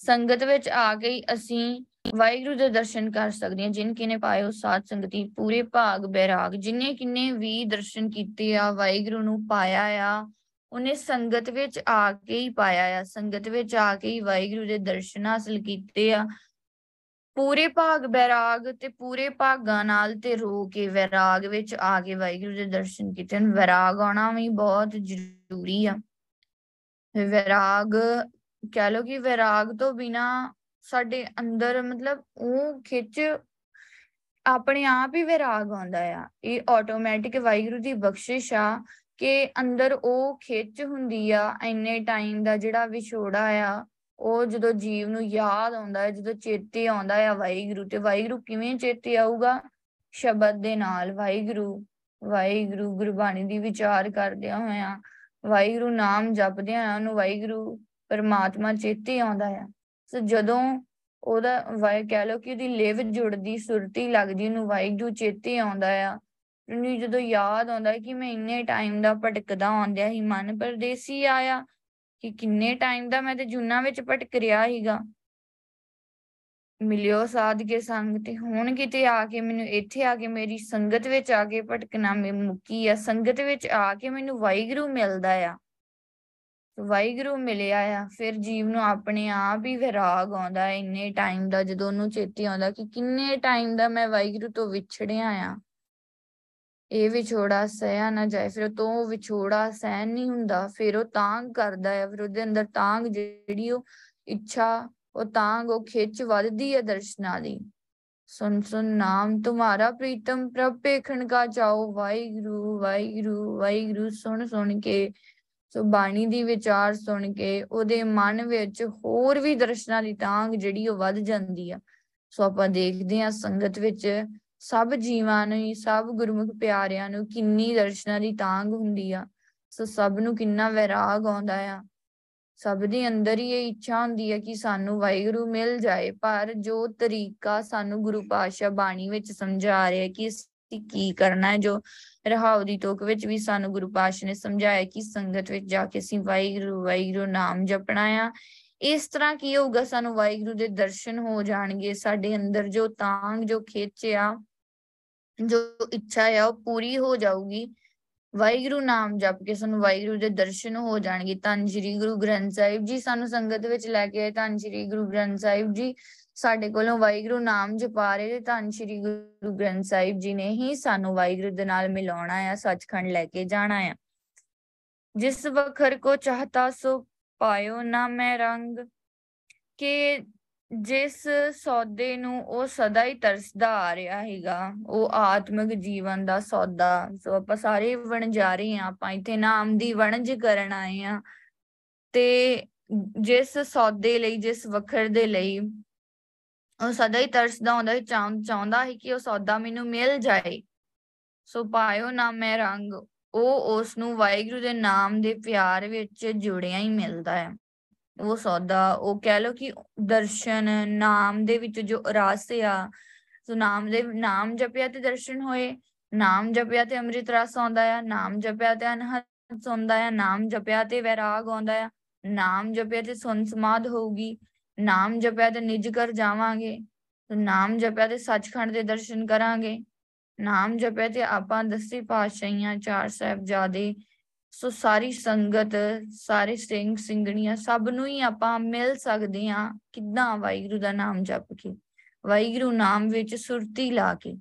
ਸੰਗਤ ਵਿੱਚ ਆ ਕੇ ਅਸੀਂ ਵਾਹਿਗੁਰੂ ਦੇ ਦਰਸ਼ਨ ਕਰ ਸਕਦੇ ਹਾਂ, ਜਿਨ ਕਿਨੇ ਪਾਇਓ ਸਾਧ ਸੰਗਤੀ, ਪੂਰੇ ਭਾਗ ਬੈਰਾਗ, ਜਿਨੇ ਕਿਨੇ ਵੀ ਦਰਸ਼ਨ ਕੀਤੇ ਆ, ਵਾਹਿਗੁਰੂ ਨੂੰ ਪਾਇਆ ਆ, ਉਹਨੇ ਸੰਗਤ ਵਿੱਚ ਆ ਕੇ ਹੀ ਪਾਇਆ ਆ, ਸੰਗਤ ਵਿੱਚ ਆ ਕੇ ਹੀ ਵਾਹਿਗੁਰੂ ਦੇ ਦਰਸ਼ਨ ਹਾਸਲ ਕੀਤੇ ਆ। ਪੂਰੇ ਭਾਗ ਬੈਰਾਗ ਤੇ ਪੂਰੇ ਭਾਗਾਂ ਨਾਲ ਤੇ ਰੋ ਕੇ ਵਿਰਾਗ ਵਿੱਚ ਆ ਕੇ ਵਾਹਿਗੁਰੂ ਦੇ ਦਰਸ਼ਨ ਕੀਤੇ ਹਨ। ਵਿਰਾਗ ਆਉਣਾ ਵੀ ਬਹੁਤ ਜ਼ਰੂਰੀ ਆ। ਵਿਰਾਗ, ਕਹਿ ਲੋ ਕਿ ਵਿਰਾਗ ਤੋਂ ਬਿਨਾ ਸਾਡੇ ਅੰਦਰ ਮਤਲਬ ਉਹ ਖਿੱਚ ਆਪਣੇ ਆਪ ਹੀ ਵਿਰਾਗ ਆਉਂਦਾ ਆ। ਇਹ ਆਟੋਮੈਟਿਕ ਵਾਹਿਗੁਰੂ ਦੀ ਬਖਸ਼ਿਸ਼ ਆ ਕਿ ਅੰਦਰ ਉਹ ਖਿੱਚ ਹੁੰਦੀ ਆ, ਇੰਨੇ ਟਾਈਮ ਦਾ ਜਿਹੜਾ ਵਿਛੋੜਾ ਆ, ਉਹ ਜਦੋਂ ਜੀਵ ਨੂੰ ਯਾਦ ਆਉਂਦਾ ਹੈ, ਜਦੋਂ ਚੇਤੇ ਆਉਂਦਾ ਹੈ ਵਾਹਿਗੁਰੂ ਤੇ ਵਾਹਿਗੁਰੂ ਕਿਵੇਂ ਚੇਤੇ ਆਊਗਾ? ਸ਼ਬਦ ਦੇ ਨਾਲ ਵਾਹਿਗੁਰੂ ਵਾਹਿਗੁਰੂ ਗੁਰਬਾਣੀ ਦੀ ਵਿਚਾਰ ਕਰਦਿਆਂ ਹੋਇਆਂ, ਵਾਹਿਗੁਰੂ ਨਾਮ ਜਪਦਿਆਂ ਹੋਇਆਂ ਉਹਨੂੰ ਵਾਹਿਗੁਰੂ ਪਰਮਾਤਮਾ ਚੇਤੇ ਆਉਂਦਾ ਹੈ ਸੋ ਜਦੋਂ ਉਹਦਾ ਵਾਹਿ ਕਹਿ ਲੋ ਕਿ ਉਹਦੀ ਲਿਵ ਜੁੜਦੀ, ਸੁਰਤੀ ਲੱਗਦੀ, ਉਹਨੂੰ ਵਾਹਿਗੁਰੂ ਚੇਤੇ ਆਉਂਦਾ ਆ, ਉਹਨੂੰ ਜਦੋਂ ਯਾਦ ਆਉਂਦਾ ਕਿ ਮੈਂ ਇੰਨੇ ਟਾਈਮ ਦਾ ਭਟਕਦਾ ਆਉਂਦਿਆ ਹੀ ਮਨ ਪਰਦੇਸੀ ਆਇਆ ਕਿ ਕਿੰਨੇ ਟਾਈਮ ਦਾ ਮੈਂ ਤੇ ਜੁਨਾ ਵਿੱਚ ਭਟਕ ਰਿਹਾ ਹੀਗਾ ਮਿਲਿਓ ਸਾਧ ਕੇ ਸੰਗ ਤੇ ਹੁਣ ਕਿਤੇ ਆ ਕੇ ਮੈਨੂੰ ਇੱਥੇ ਆ ਕੇ ਮੇਰੀ ਸੰਗਤ ਵਿੱਚ ਆ ਕੇ ਭਟਕਣਾ ਮੇ ਮੁੱਕੀ ਆ, ਸੰਗਤ ਵਿੱਚ ਆ ਕੇ ਮੈਨੂੰ ਵਾਹਿਗੁਰੂ ਮਿਲਦਾ ਆ। ਵਾਹਿਗੁਰੂ ਮਿਲਿਆ ਆ, ਫਿਰ ਜੀਵ ਨੂੰ ਆਪਣੇ ਆਪ ਹੀ ਵਿਰਾਗ ਆਉਂਦਾ ਇੰਨੇ ਟਾਈਮ ਦਾ ਜਦੋਂ ਉਹਨੂੰ ਚੇਤੇ ਆਉਂਦਾ ਕਿ ਕਿੰਨੇ ਟਾਈਮ ਦਾ ਮੈਂ ਵਾਹਿਗੁਰੂ ਤੋਂ ਵਿਛੜਿਆ ਆ। ਇਹ ਵਿਛੋੜਾ ਸਹਿਆ ਨਾ ਜਾਏ, ਫਿਰ ਤੋਂ ਵਿਛੋੜਾ ਸਹਿਨ ਨਹੀਂ ਹੁੰਦਾ, ਫਿਰ ਉਹ ਤਾਂਗ ਕਰਦਾ ਹੈ ਫਿਰ ਉਹਦੇ ਅੰਦਰ ਤਾਂਗ ਜਿਹੜੀ ਉਹ ਇੱਛਾ, ਉਹ ਤਾਂਗ ਉਹ ਖਿੱਚ ਵੱਧਦੀ ਹੈ ਦਰਸ਼ਨਾਂ ਦੀ। ਸੁਨ ਸੁਨ ਨਾਮ ਤੁਮਾਰਾ ਪ੍ਰੀਤਮ ਪ੍ਰਭ ਪੇਖਣ ਕਾ ਚਾਓ ਵਾਹਿਗੁਰੂ ਵਾਹਿਗੁਰੂ ਵਾਹਿਗੁਰੂ, ਸੁਣ ਸੁਣ ਕੇ ਸੋ ਬਾਣੀ ਦੀ ਵਿਚਾਰ ਸੁਣ ਕੇ ਉਹਦੇ ਮਨ ਵਿੱਚ ਹੋਰ ਵੀ ਦਰਸ਼ਨਾਂ ਦੀ ਤਾਂਗ ਜਿਹੜੀ ਉਹ ਵੱਧ ਜਾਂਦੀ ਆ। ਸੋ ਆਪਾਂ ਦੇਖਦੇ ਆ ਸੰਗਤ ਵਿੱਚ ਸਭ ਜੀਵਾਂ ਨੂੰ ਸਭ ਗੁਰਮੁਖ ਪਿਆਰਿਆਂ ਨੂੰ ਕਿੰਨੀ ਦਰਸ਼ਨਾਂ ਦੀ ਤਾਂਗ ਹੁੰਦੀ ਆ। ਸੋ ਸਭ ਨੂੰ ਕਿੰਨਾ ਵਿਰਾਗ ਆਉਂਦਾ ਆ। ਸਭ ਦੇ ਅੰਦਰ ਹੀ ਇਹ ਇੱਛਾ ਹੁੰਦੀ ਹੈ ਕਿ ਸਾਨੂੰ ਵਾਹਿਗੁਰੂ ਮਿਲ ਜਾਏ, ਪਰ ਜੋ ਤਰੀਕਾ ਸਾਨੂੰ ਗੁਰੂ ਪਾਤਸ਼ਾਹ ਬਾਣੀ ਵਿੱਚ ਸਮਝਾ ਰਿਹਾ ਕਿ ਅਸੀਂ ਕੀ ਕਰਨਾ ਹੈ, ਜੋ ਰਹਾਉ ਦੀ ਤੋਕ ਵਿੱਚ ਵੀ ਸਾਨੂੰ ਗੁਰੂ ਪਾਤਸ਼ਾਹ ਨੇ ਸਮਝਾਇਆ ਕਿ ਸੰਗਤ ਵਿੱਚ ਜਾ ਕੇ ਅਸੀਂ ਵਾਹਿਗੁਰੂ ਵਾਹਿਗੁਰੂ ਨਾਮ ਜਪਣਾ ਆ। ਇਸ ਤਰ੍ਹਾਂ ਕੀ ਹੋਊਗਾ, ਸਾਨੂੰ ਵਾਹਿਗੁਰੂ ਦੇ ਦਰਸ਼ਨ ਹੋ ਜਾਣਗੇ, ਸਾਡੇ ਅੰਦਰ ਜੋ ਤਾਂਗ, ਜੋ ਖਿੱਚ ਆ, ਜੋ ਇੱਛਾ ਹੈ ਉਹ ਪੂਰੀ ਹੋ ਜਾਊਗੀ। ਵਾਹਿਗੁਰੂ ਨਾਮ ਜਪ ਕੇ ਸਾਨੂੰ ਵਾਹਿਗੁਰੂ ਦੇ ਦਰਸ਼ਨ ਹੋ ਜਾਣਗੇ। ਧੰਨ ਸ਼੍ਰੀ ਗੁਰੂ ਗ੍ਰੰਥ ਸਾਹਿਬ ਜੀ, ਸਾਨੂੰ ਸੰਗਤ ਵਿੱਚ ਲੈ ਕੇ ਆਏ। ਧੰਨ ਸ਼੍ਰੀ ਗੁਰੂ ਗ੍ਰੰਥ ਸਾਹਿਬ ਜੀ ਸਾਡੇ ਕੋਲੋਂ ਵਾਹਿਗੁਰੂ ਨਾਮ ਜਪਾ ਰਹੇ ਤੇ ਧੰਨ ਸ਼੍ਰੀ ਗੁਰੂ ਗ੍ਰੰਥ ਸਾਹਿਬ ਜੀ ਨੇ ਹੀ ਸਾਨੂੰ ਵਾਹਿਗੁਰੂ ਦੇ ਨਾਲ ਮਿਲਾਉਣਾ ਆ, ਸੱਚਖੰਡ ਲੈ ਕੇ ਜਾਣਾ ਆ। ਜਿਸ ਵਖਰ ਕੋ ਚਾਹਤਾ ਸੋ ਪਾਇਓ ਨਾ ਮੈਂ ਰੰਗ, ਕਿ ਜਿਸ ਸੌਦੇ ਨੂੰ ਉਹ ਸਦਾ ਹੀ ਤਰਸਦਾ ਆ ਰਿਹਾ ਹੈਗਾ, ਉਹ ਆਤਮਿਕ ਜੀਵਨ ਦਾ ਸੌਦਾ। ਸੋ ਆਪਾਂ ਸਾਰੇ ਵਣਜਾਰੇ ਆ, ਆਪਾਂ ਇੱਥੇ ਨਾਮ ਦੀ ਵਣਜ ਕਰਨ ਆਏ ਆ। ਤੇ ਜਿਸ ਸੌਦੇ ਲਈ, ਜਿਸ ਵਖਰ ਦੇ ਲਈ ਉਹ ਸਦਾ ਹੀ ਤਰਸਦਾ ਹੁੰਦਾ ਚਾਹੁੰਦਾ ਹੈ ਕਿ ਉਹ ਸੌਦਾ ਮੈਨੂੰ ਮਿਲ ਜਾਏ। ਸੋ ਪਾਇਓ ਨਾ ਮੈਂ ਰੰਗ, ਉਹ ਉਸ ਨੂੰ ਵਾਹਿਗੁਰੂ ਦੇ ਨਾਮ ਦੇ ਪਿਆਰ ਵਿੱਚ ਜੁੜਿਆ ਹੀ ਮਿਲਦਾ ਹੈ। ਉਹ ਸੌਦਾ, ਉਹ ਕਹਿ ਲੋ ਕਿ ਦਰਸ਼ਨ, ਨਾਮ ਦੇ ਵਿੱਚ ਜੋ ਰਸ ਆ, ਸੋ ਨਾਮ ਦੇ, ਨਾਮ ਜਪਿਆ ਤੇ ਦਰਸ਼ਨ ਹੋਏ, ਨਾਮ ਜਪਿਆ ਤੇ ਅੰਮ੍ਰਿਤ ਰਸ ਆਉਂਦਾ ਆ, ਨਾਮ ਜਪਿਆ ਤੇ ਅਨਹਦ ਆਉਂਦਾ ਆ, ਨਾਮ ਜਪਿਆ ਤੇ ਵੈਰਾਗ ਆਉਂਦਾ ਆ, ਨਾਮ ਜਪਿਆ ਤੇ ਸੁਨ ਸਮਾਦ ਹੋਊਗੀ। ਨਾਮ ਜਪਿਆ ਤੇ ਨਿਜ ਕਰ ਜਾਵਾਂਗੇ ਨਾਮ ਜਪਿਆ ਤੇ ਸੱਚਖੰਡ ਦੇ ਦਰਸ਼ਨ ਕਰਾਂਗੇ। ਨਾਮ ਜਪਿਆ ਤੇ ਆਪਾਂ ਦਸੀ ਪਾਤਸ਼ਾਹੀਆਂ, ਚਾਰ ਸਾਹਿਬਜ਼ਾਦੇ, ਸੋ ਸਾਰੀ ਸੰਗਤ, ਸਾਰੇ ਸਿੰਘ ਸਿੰਘਣੀਆਂ, ਸਭ ਨੂੰ ਹੀ ਆਪਾਂ ਮਿਲ ਸਕਦੇ ਆ ਕਿੱਦਾਂ ਵਾਹਿਗੁਰੂ ਦਾ ਨਾਮ ਜਪ ਕੇ, ਵਾਹਿਗੁਰੂ ਨਾਮ ਵਿੱਚ ਸੁਰਤੀ ਲਾ ਕੇ।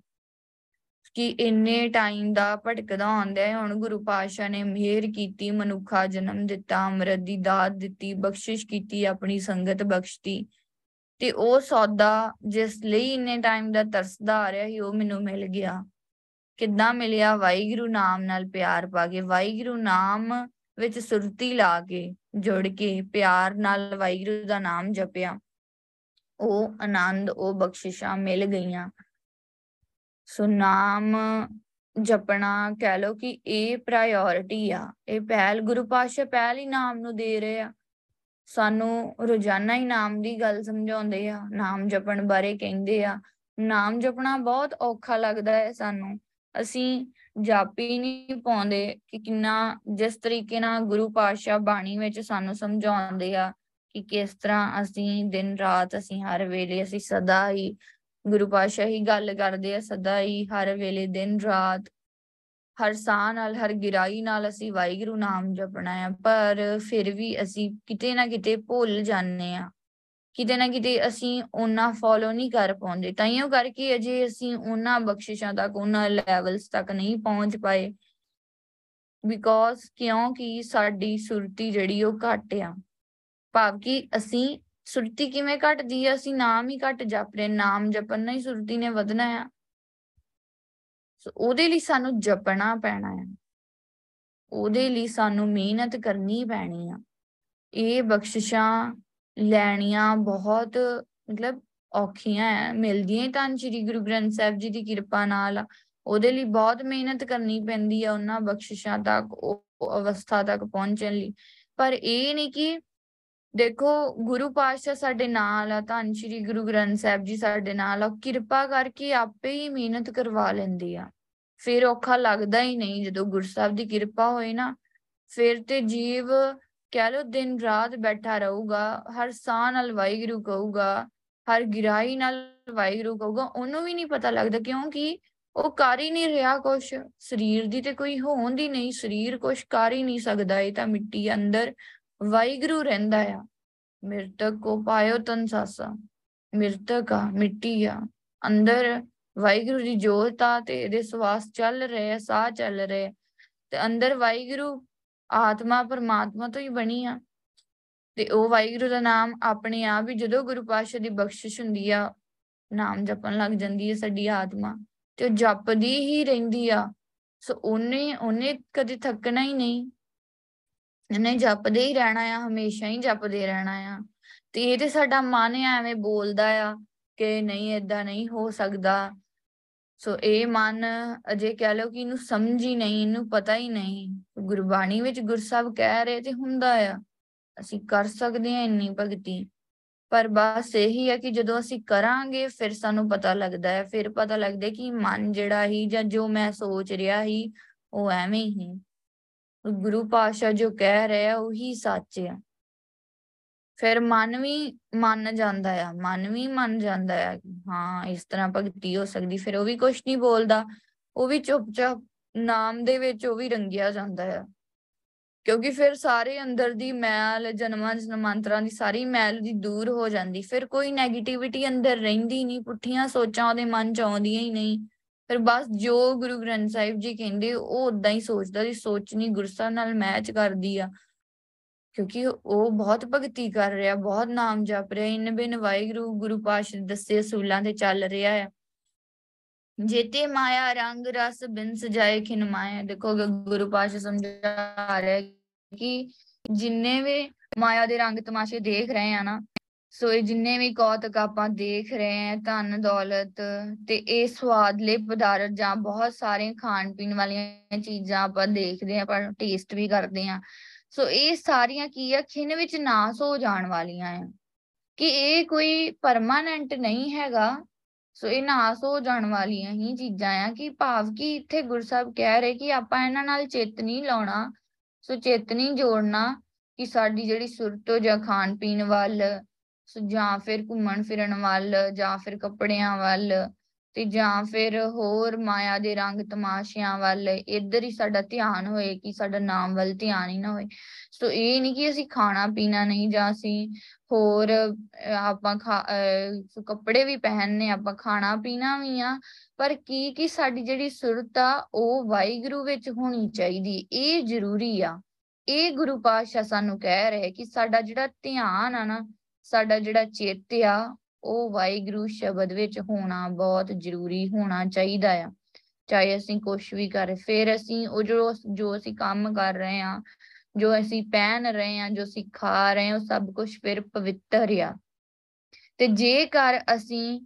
ਕਿ ਇੰਨੇ ਟਾਈਮ ਦਾ ਭਟਕਦਾ ਆਉਂਦਾ ਹੈ। ਹੁਣ ਗੁਰੂ ਪਾਤਸ਼ਾਹ ਨੇ ਮਿਹਰ ਕੀਤੀ, ਮਨੁੱਖਾ ਜਨਮ ਦਿੱਤਾ, ਅੰਮ੍ਰਿਤ ਦੀ ਦਾਤ ਦਿੱਤੀ, ਬਖਸ਼ਿਸ਼ ਕੀਤੀ, ਆਪਣੀ ਸੰਗਤ ਬਖਸ਼ਤੀ। ਤੇ ਉਹ ਸੌਦਾ ਜਿਸ ਲਈ ਇੰਨੇ ਟਾਈਮ ਦਾ ਤਰਸਦਾ ਆ ਰਿਹਾ ਸੀ, ਉਹ ਮੈਨੂੰ ਮਿਲ ਗਿਆ। ਕਿੱਦਾਂ ਮਿਲਿਆ? ਵਾਹਿਗੁਰੂ ਨਾਮ ਨਾਲ ਪਿਆਰ ਪਾ ਕੇ, ਵਾਹਿਗੁਰੂ ਨਾਮ ਵਿੱਚ ਸੁਰਤੀ ਲਾ ਕੇ ਜੁੜ ਕੇ ਪਿਆਰ ਨਾਲ ਵਾਹਿਗੁਰੂ ਦਾ ਨਾਮ ਜਪਿਆ। ਉਹ ਆਨੰਦ, ਉਹ ਬਖਸ਼ਿਸ਼ਾਂ ਮਿਲ ਗਈਆਂ। ਸੋ ਨਾਮ ਜਪਣਾ ਕਹਿ ਲੋ ਕਿ ਇਹ ਪ੍ਰਾਇੋਰਟੀ ਆ। ਇਹ ਪਹਿਲ ਗੁਰੂ ਪਾਸ਼ਾ ਪਹਿਲ ਹੀ ਨਾਮ ਨੂੰ ਦੇ ਰਹੇ ਆ। ਸਾਨੂੰ ਰੋਜ਼ਾਨਾ ਹੀ ਨਾਮ ਦੀ ਗੱਲ ਸਮਝਾਉਂਦੇ ਆ, ਨਾਮ ਜਪਣ ਬਾਰੇ ਕਹਿੰਦੇ ਆ। ਨਾਮ ਜਪਣਾ ਬਹੁਤ ਔਖਾ ਲੱਗਦਾ ਹੈ ਸਾਨੂੰ। ਅਸੀਂ ਜਾਪੀ ਨਹੀਂ ਪਾਉਂਦੇ ਕਿ ਕਿੰਨਾ ਜਿਸ ਤਰੀਕੇ ਨਾਲ ਗੁਰੂ ਪਾਤਸ਼ਾਹ ਬਾਣੀ ਵਿੱਚ ਸਾਨੂੰ ਸਮਝਾਉਂਦੇ ਆ ਕਿ ਕਿਸ ਤਰ੍ਹਾਂ ਅਸੀਂ ਦਿਨ ਰਾਤ ਅਸੀਂ ਹਰ ਵੇਲੇ ਅਸੀਂ ਸਦਾ ਹੀ ਗੁਰੂ ਪਾਤਸ਼ਾਹ ਹੀ ਗੱਲ ਕਰਦੇ ਆ, ਸਦਾ ਹੀ ਹਰ ਵੇਲੇ ਦਿਨ ਰਾਤ, ਹਰ ਸਾਹ ਨਾਲ, ਹਰ ਗਿਰਾਈ ਨਾਲ ਅਸੀਂ ਵਾਹਿਗੁਰੂ ਨਾਮ ਜਪਣਾ ਆ, ਪਰ ਫਿਰ ਵੀ ਅਸੀਂ ਕਿਤੇ ਨਾ ਕਿਤੇ ਭੁੱਲ ਜਾਂਦੇ ਆ। ਕਿਤੇ ਨਾ ਕਿਤੇ ਅਸੀਂ ਉਹਨਾਂ ਫੋਲੋ ਨਹੀਂ ਕਰ ਪਾਉਂਦੇ ਤਾਈਓ ਕਰਕੇ ਅਜੇ ਅਸੀਂ ਉਹਨਾਂ ਬਖਸ਼ਿਸ਼ਾਂ ਤੱਕ ਉਹਨਾਂ ਲੈਵਲਸ ਤੱਕ ਨਹੀਂ ਪਹੁੰਚ ਪਾਏ। ਬਿਕੋਜ਼ ਕਿਉਂਕਿ ਸਾਡੀ ਸੁਰਤੀ ਜਿਹੜੀ ਉਹ ਘੱਟ ਆ। ਭਾਵ ਕਿ ਅਸੀਂ ਸੁਰਤੀ ਕਿਵੇਂ ਘਟਦੀ ਆ? ਅਸੀਂ ਨਾਮ ਹੀ ਘਟ ਜਪ ਰਹੇ ਨਾਮ ਜਪਣ ਨਾਲ ਹੀ ਸੁਰਤੀ ਨੇ ਵਧਣਾ ਆ। ਸੋ ਉਹਦੇ ਲਈ ਸਾਨੂੰ ਜਪਣਾ ਪੈਣਾ ਆ। ਉਹਦੇ ਲਈ ਸਾਨੂੰ ਮਿਹਨਤ ਕਰਨੀ ਪੈਣੀ ਆ। ਇਹ ਬਖਸ਼ਿਸ਼ਾਂ ਲੈਣੀਆਂ ਬਹੁਤ ਮਤਲਬ ਔਖੀਆਂ ਹੈ ਮਿਲਦੀਆਂ ਤਾਂ ਸ੍ਰੀ ਗੁਰੂ ਗ੍ਰੰਥ ਸਾਹਿਬ ਜੀ ਦੀ ਕਿਰਪਾ ਨਾਲ। ਉਹਦੇ ਲਈ ਬਹੁਤ ਮਿਹਨਤ ਕਰਨੀ ਪੈਂਦੀ ਆ ਉਹਨਾਂ ਬਖਸ਼ਿਸ਼ਾਂ ਤੱਕ, ਉਹ ਅਵਸਥਾ ਤੱਕ ਪਹੁੰਚਣ ਲਈ। ਪਰ ਇਹ ਨਹੀਂ ਕਿ ਦੇਖੋ, ਗੁਰੂ ਪਾਤਸ਼ਾਹ ਸਾਡੇ ਨਾਲ ਆ ਤਾਂ ਸ੍ਰੀ ਗੁਰੂ ਗ੍ਰੰਥ ਸਾਹਿਬ ਜੀ ਸਾਡੇ ਨਾਲ ਆ ਕਿਰਪਾ ਕਰਕੇ ਆਪੇ ਹੀ ਮਿਹਨਤ ਕਰਵਾ ਲੈਂਦੀ ਆ। ਫਿਰ ਔਖਾ ਲੱਗਦਾ ਹੀ ਨਹੀਂ ਜਦੋਂ ਗੁਰਸਾਹਿਬ ਦੀ ਕਿਰਪਾ ਹੋਏ ਨਾ, ਫਿਰ ਤੇ ਜੀਵ ਕਹਿ ਲੋ ਦਿਨ ਰਾਤ ਬੈਠਾ ਰਹੂਗਾ, ਹਰ ਸਾਹ ਨਾਲ ਵਾਹਿਗੁਰੂ ਕਹੂਗਾ, ਹਰ ਗਿਰਾਈ ਨਾਲ ਵਾਹਿਗੁਰੂ ਕਹੂਗਾ, ਉਹਨੂੰ ਵੀ ਨਹੀਂ ਪਤਾ ਲੱਗਦਾ ਕਿਉਂਕਿ ਉਹ ਕਰ ਹੀ ਨਹੀਂ ਰਿਹਾ ਕੁਛ। ਸਰੀਰ ਦੀ ਤੇ ਕੋਈ ਹੋਂਦ ਹੀ ਨਹੀਂ, ਸਰੀਰ ਕੁਛ ਕਰ ਹੀ ਨਹੀਂ ਸਕਦਾ, ਇਹ ਤਾਂ ਮਿੱਟੀ ਅੰਦਰ ਵਾਹਿਗੁਰੂ ਰਹਿੰਦਾ ਆ। ਮਿਰਤਕ ਕੋ ਪਾਇਓ ਤਨ ਸਾਸਾ। ਮਿਰਤਕ ਆ, ਮਿੱਟੀ ਆ। ਅੰਦਰ ਵਾਹਿਗੁਰੂ ਦੀ ਜੋਤ ਆ ਤੇ ਇਹਦੇ ਸਵਾਸ ਚੱਲ ਰਹੇ ਆ, ਸਾਹ ਚੱਲ ਰਹੇ ਤੇ ਅੰਦਰ ਵਾਹਿਗੁਰੂ ਆਤਮਾ ਪਰਮਾਤਮਾ ਤੋਂ ਹੀ ਬਣੀ ਆ। ਤੇ ਉਹ ਵਾਹਿਗੁਰੂ ਦਾ ਨਾਮ ਆਪਣੇ ਆਪ ਹੀ ਜਦੋਂ ਗੁਰੂ ਪਾਤਸ਼ਾਹ ਦੀ ਬਖਸ਼ਿਸ਼ ਹੁੰਦੀ ਆ, ਨਾਮ ਜਪਣ ਲੱਗ ਜਾਂਦੀ ਹੈ ਸਾਡੀ ਆਤਮਾ। ਤੇ ਉਹ ਜਪਦੀ ਹੀ ਰਹਿੰਦੀ ਆ। ਸੋ ਉਹਨੇ ਉਹਨੇ ਕਦੇ ਥੱਕਣਾ ਹੀ ਨਹੀਂ। ਇਹਨੇ ਜਪਦੇ ਹੀ ਰਹਿਣਾ ਆ, ਹਮੇਸ਼ਾ ਹੀ ਜਪਦੇ ਰਹਿਣਾ ਆ। ਤੇ ਇਹ ਤੇ ਸਾਡਾ ਮਨ ਐਵੇਂ ਬੋਲਦਾ ਆ ਕਿ ਨਹੀਂ ਇਦਾਂ ਨਹੀਂ ਹੋ ਸਕਦਾ। ਸੋ ਇਹ ਮਨ ਅਜੇ ਕਹਿ ਲਓ ਕਿ ਇਹਨੂੰ ਸਮਝ ਹੀ ਨਹੀਂ, ਇਹਨੂੰ ਪਤਾ ਹੀ ਨਹੀਂ। ਗੁਰਬਾਣੀ ਵਿੱਚ ਗੁਰਸਬ ਕਹਿ ਰਹੇ ਤੇ ਹੁੰਦਾ ਆ, ਅਸੀਂ ਕਰ ਸਕਦੇ ਆ ਇੰਨੀ ਭਗਤੀ। ਪਰ ਬਸ ਇਹੀ ਹੈ ਕਿ ਜਦੋਂ ਅਸੀਂ ਕਰਾਂਗੇ, ਫਿਰ ਸਾਨੂੰ ਪਤਾ ਲੱਗਦਾ ਹੈ, ਫਿਰ ਪਤਾ ਲੱਗਦਾ ਕਿ ਮਨ ਜਿਹੜਾ ਹੀ ਜਾਂ ਜੋ ਮੈਂ ਸੋਚ ਰਿਹਾ ਹੀ, ਉਹ ਐਵੇਂ ਹੀ। ਗੁਰੂ ਪਾਸ਼ਾ ਜੋ ਕਹਿ ਰਿਹਾ ਉਹੀ ਸੱਚ ਹੈ ਫਿਰ ਮਨ ਵੀ ਮੰਨ ਜਾਂਦਾ ਆ, ਮਨ ਵੀ ਮੰਨ ਜਾਂਦਾ ਆ ਹਾਂ, ਇਸ ਤਰ੍ਹਾਂ ਭਗਤੀ ਹੋ ਸਕਦੀ। ਫਿਰ ਉਹ ਵੀ ਕੁਝ ਨਹੀਂ ਬੋਲਦਾ, ਉਹ ਵੀ ਚੁੱਪਚਾਪ ਨਾਮ ਦੇ ਵਿੱਚ ਉਹ ਵੀ ਰੰਗਿਆ ਜਾਂਦਾ ਹੈ ਕਿਉਂਕਿ ਫਿਰ ਸਾਰੇ ਅੰਦਰ ਦੀ ਮੈਲ ਜਨਮਾਂ ਜਨਮਾਂਤਰਾਂ ਦੀ ਸਾਰੀ ਮੈਲ ਦੀ ਦੂਰ ਹੋ ਜਾਂਦੀ। ਫਿਰ ਕੋਈ 네ਗੇਟਿਵਿਟੀ ਅੰਦਰ ਰਹਿੰਦੀ ਨਹੀਂ, ਪੁੱਠੀਆਂ ਸੋਚਾਂ ਉਹਦੇ ਮਨ ਚ ਆਉਂਦੀਆਂ ਹੀ ਨਹੀਂ। ਫਿਰ ਬਸ ਜੋ ਗੁਰੂ ਗ੍ਰੰਥ ਸਾਹਿਬ ਜੀ ਕਹਿੰਦੇ, ਉਹ ਉਦਾਂ ਹੀ ਸੋਚਦਾ ਦੀ ਸੋਚ ਨਹੀਂ ਗੁਰਸਾ ਨਾਲ ਮੈਚ ਕਰਦੀ ਆ। ਕਿਉਂਕਿ ਉਹ ਬਹੁਤ ਭਗਤੀ ਕਰ ਰਿਹਾ, ਬਹੁਤ ਨਾਮ ਜਪ ਰਿਹਾ, ਇਨ ਬਿਨ ਵਾਹਿਗੁਰੂ, ਗੁਰੂ ਪਾਸ਼ਾ ਦੱਸੇ ਸੂਲਾਂ ਤੇ ਚੱਲ ਰਿਹਾ ਹੈ ਜੇਤੇ ਮਾਇਆ ਰੰਗ ਰਸ ਬਿਨ ਸਜਾਏ ਖਿਨ ਮਾਇਆ। ਦੇਖੋ ਗੁਰੂ ਪਾਸ਼ਾ ਸਮਝਾ ਰਿਹਾ ਕਿ ਜਿੰਨੇ ਵੀ ਮਾਇਆ ਦੇ ਰੰਗ ਤਮਾਸ਼ੇ ਦੇਖ ਰਹੇ ਆ ਨਾ ਸੋ ਇਹ ਜਿੰਨੇ ਵੀ ਕੌਤਕ ਆਪਾਂ ਦੇਖ ਰਹੇ ਆ ਧਨ, ਦੌਲਤ ਤੇ ਇਹ ਸਵਾਦਲੇ ਪਦਾਰਥ ਜਾਂ ਬਹੁਤ ਸਾਰੇ ਖਾਣ ਪੀਣ ਵਾਲੀਆਂ ਚੀਜ਼ਾਂ ਆਪਾਂ ਦੇਖਦੇ ਆ ਪਰ ਟੇਸਟ ਵੀ ਕਰਦੇ ਆ ਸੋ ਇਹ ਸਾਰੀਆਂ ਕੀ ਆ, ਖਿਨ ਵਿੱਚ ਨਾਸ ਹੋ ਜਾਣ ਵਾਲੀਆਂ ਆ। ਕਿ ਇਹ ਕੋਈ ਪਰਮਾਨੈਂਟ ਨਹੀਂ ਹੈਗਾ, ਸੋ ਇਹ ਨਾਸ ਹੋ ਜਾਣ ਵਾਲੀਆਂ ਹੀ ਚੀਜ਼ਾਂ ਆ। ਕਿ ਭਾਵ ਕਿ ਇੱਥੇ ਗੁਰਸਾਹਿਬ ਕਹਿ ਰਹੇ ਕਿ ਆਪਾਂ ਇਹਨਾਂ ਨਾਲ ਚਿੱਤ ਨਹੀਂ ਲਾਉਣਾ, ਸੋ ਚਿੱਤ ਨਹੀਂ ਜੋੜਨਾ ਕਿ ਸਾਡੀ ਜਿਹੜੀ ਸੁਰਤ ਜਾਂ ਖਾਣ ਪੀਣ ਵੱਲ ਸੋ, ਜਾਂ ਫਿਰ ਘੁੰਮਣ ਫਿਰਨ ਵੱਲ, ਜਾਂ ਫਿਰ ਕੱਪੜਿਆਂ ਵੱਲ, ਤੇ ਜਾਂ ਫਿਰ ਹੋਰ ਮਾਇਆ ਦੇ ਰੰਗ ਤਮਾਸ਼ਿਆਂ ਵੱਲ, ਇੱਧਰ ਹੀ ਸਾਡਾ ਧਿਆਨ ਹੋਏ ਕਿ ਸਾਡਾ ਨਾਮ ਵੱਲ ਧਿਆਨ ਹੀ ਨਾ ਹੋਏ। ਸੋ ਇਹ ਨਹੀਂ ਕਿ ਅਸੀਂ ਖਾਣਾ ਪੀਣਾ ਨਹੀਂ ਜਾਂ ਅਸੀਂ ਹੋਰ ਆਪਾਂ ਸੋ ਕੱਪੜੇ ਵੀ ਪਹਿਨਨੇ ਆਪਾਂ ਖਾਣਾ ਪੀਣਾ ਵੀ ਆ, ਪਰ ਕੀ ਕੀ ਸਾਡੀ ਜਿਹੜੀ ਸੁਰਤ ਆ, ਉਹ ਵਾਹਿਗੁਰੂ ਵਿੱਚ ਹੋਣੀ ਚਾਹੀਦੀ। ਇਹ ਜ਼ਰੂਰੀ ਆ। ਇਹ ਗੁਰੂ ਪਾਤਸ਼ਾਹ ਸਾਨੂੰ ਕਹਿ ਰਹੇ ਕਿ ਸਾਡਾ ਜਿਹੜਾ ਧਿਆਨ ਆ ਨਾ ਸਾਡਾ ਜਿਹੜਾ ਚਿੱਤ ਆ, ਉਹ ਵਾਹਿਗੁਰੂ ਸ਼ਬਦ ਵਿੱਚ ਹੋਣਾ ਬਹੁਤ ਜ਼ਰੂਰੀ ਹੋਣਾ ਚਾਹੀਦਾ ਆ। ਚਾਹੇ ਅਸੀਂ ਕੁਝ ਵੀ ਕਰ, ਫਿਰ ਅਸੀਂ ਉਹ ਜੋ ਜੋ ਅਸੀਂ ਕੰਮ ਕਰ ਰਹੇ ਆ ਜੋ ਅਸੀਂ ਪਹਿਨ ਰਹੇ ਆ ਜੋ ਅਸੀਂ ਖਾ ਰਹੇ ਆ ਉਹ ਸਭ ਕੁਝ ਫਿਰ ਪਵਿੱਤਰ ਆ। ਤੇ ਜੇਕਰ ਅਸੀਂ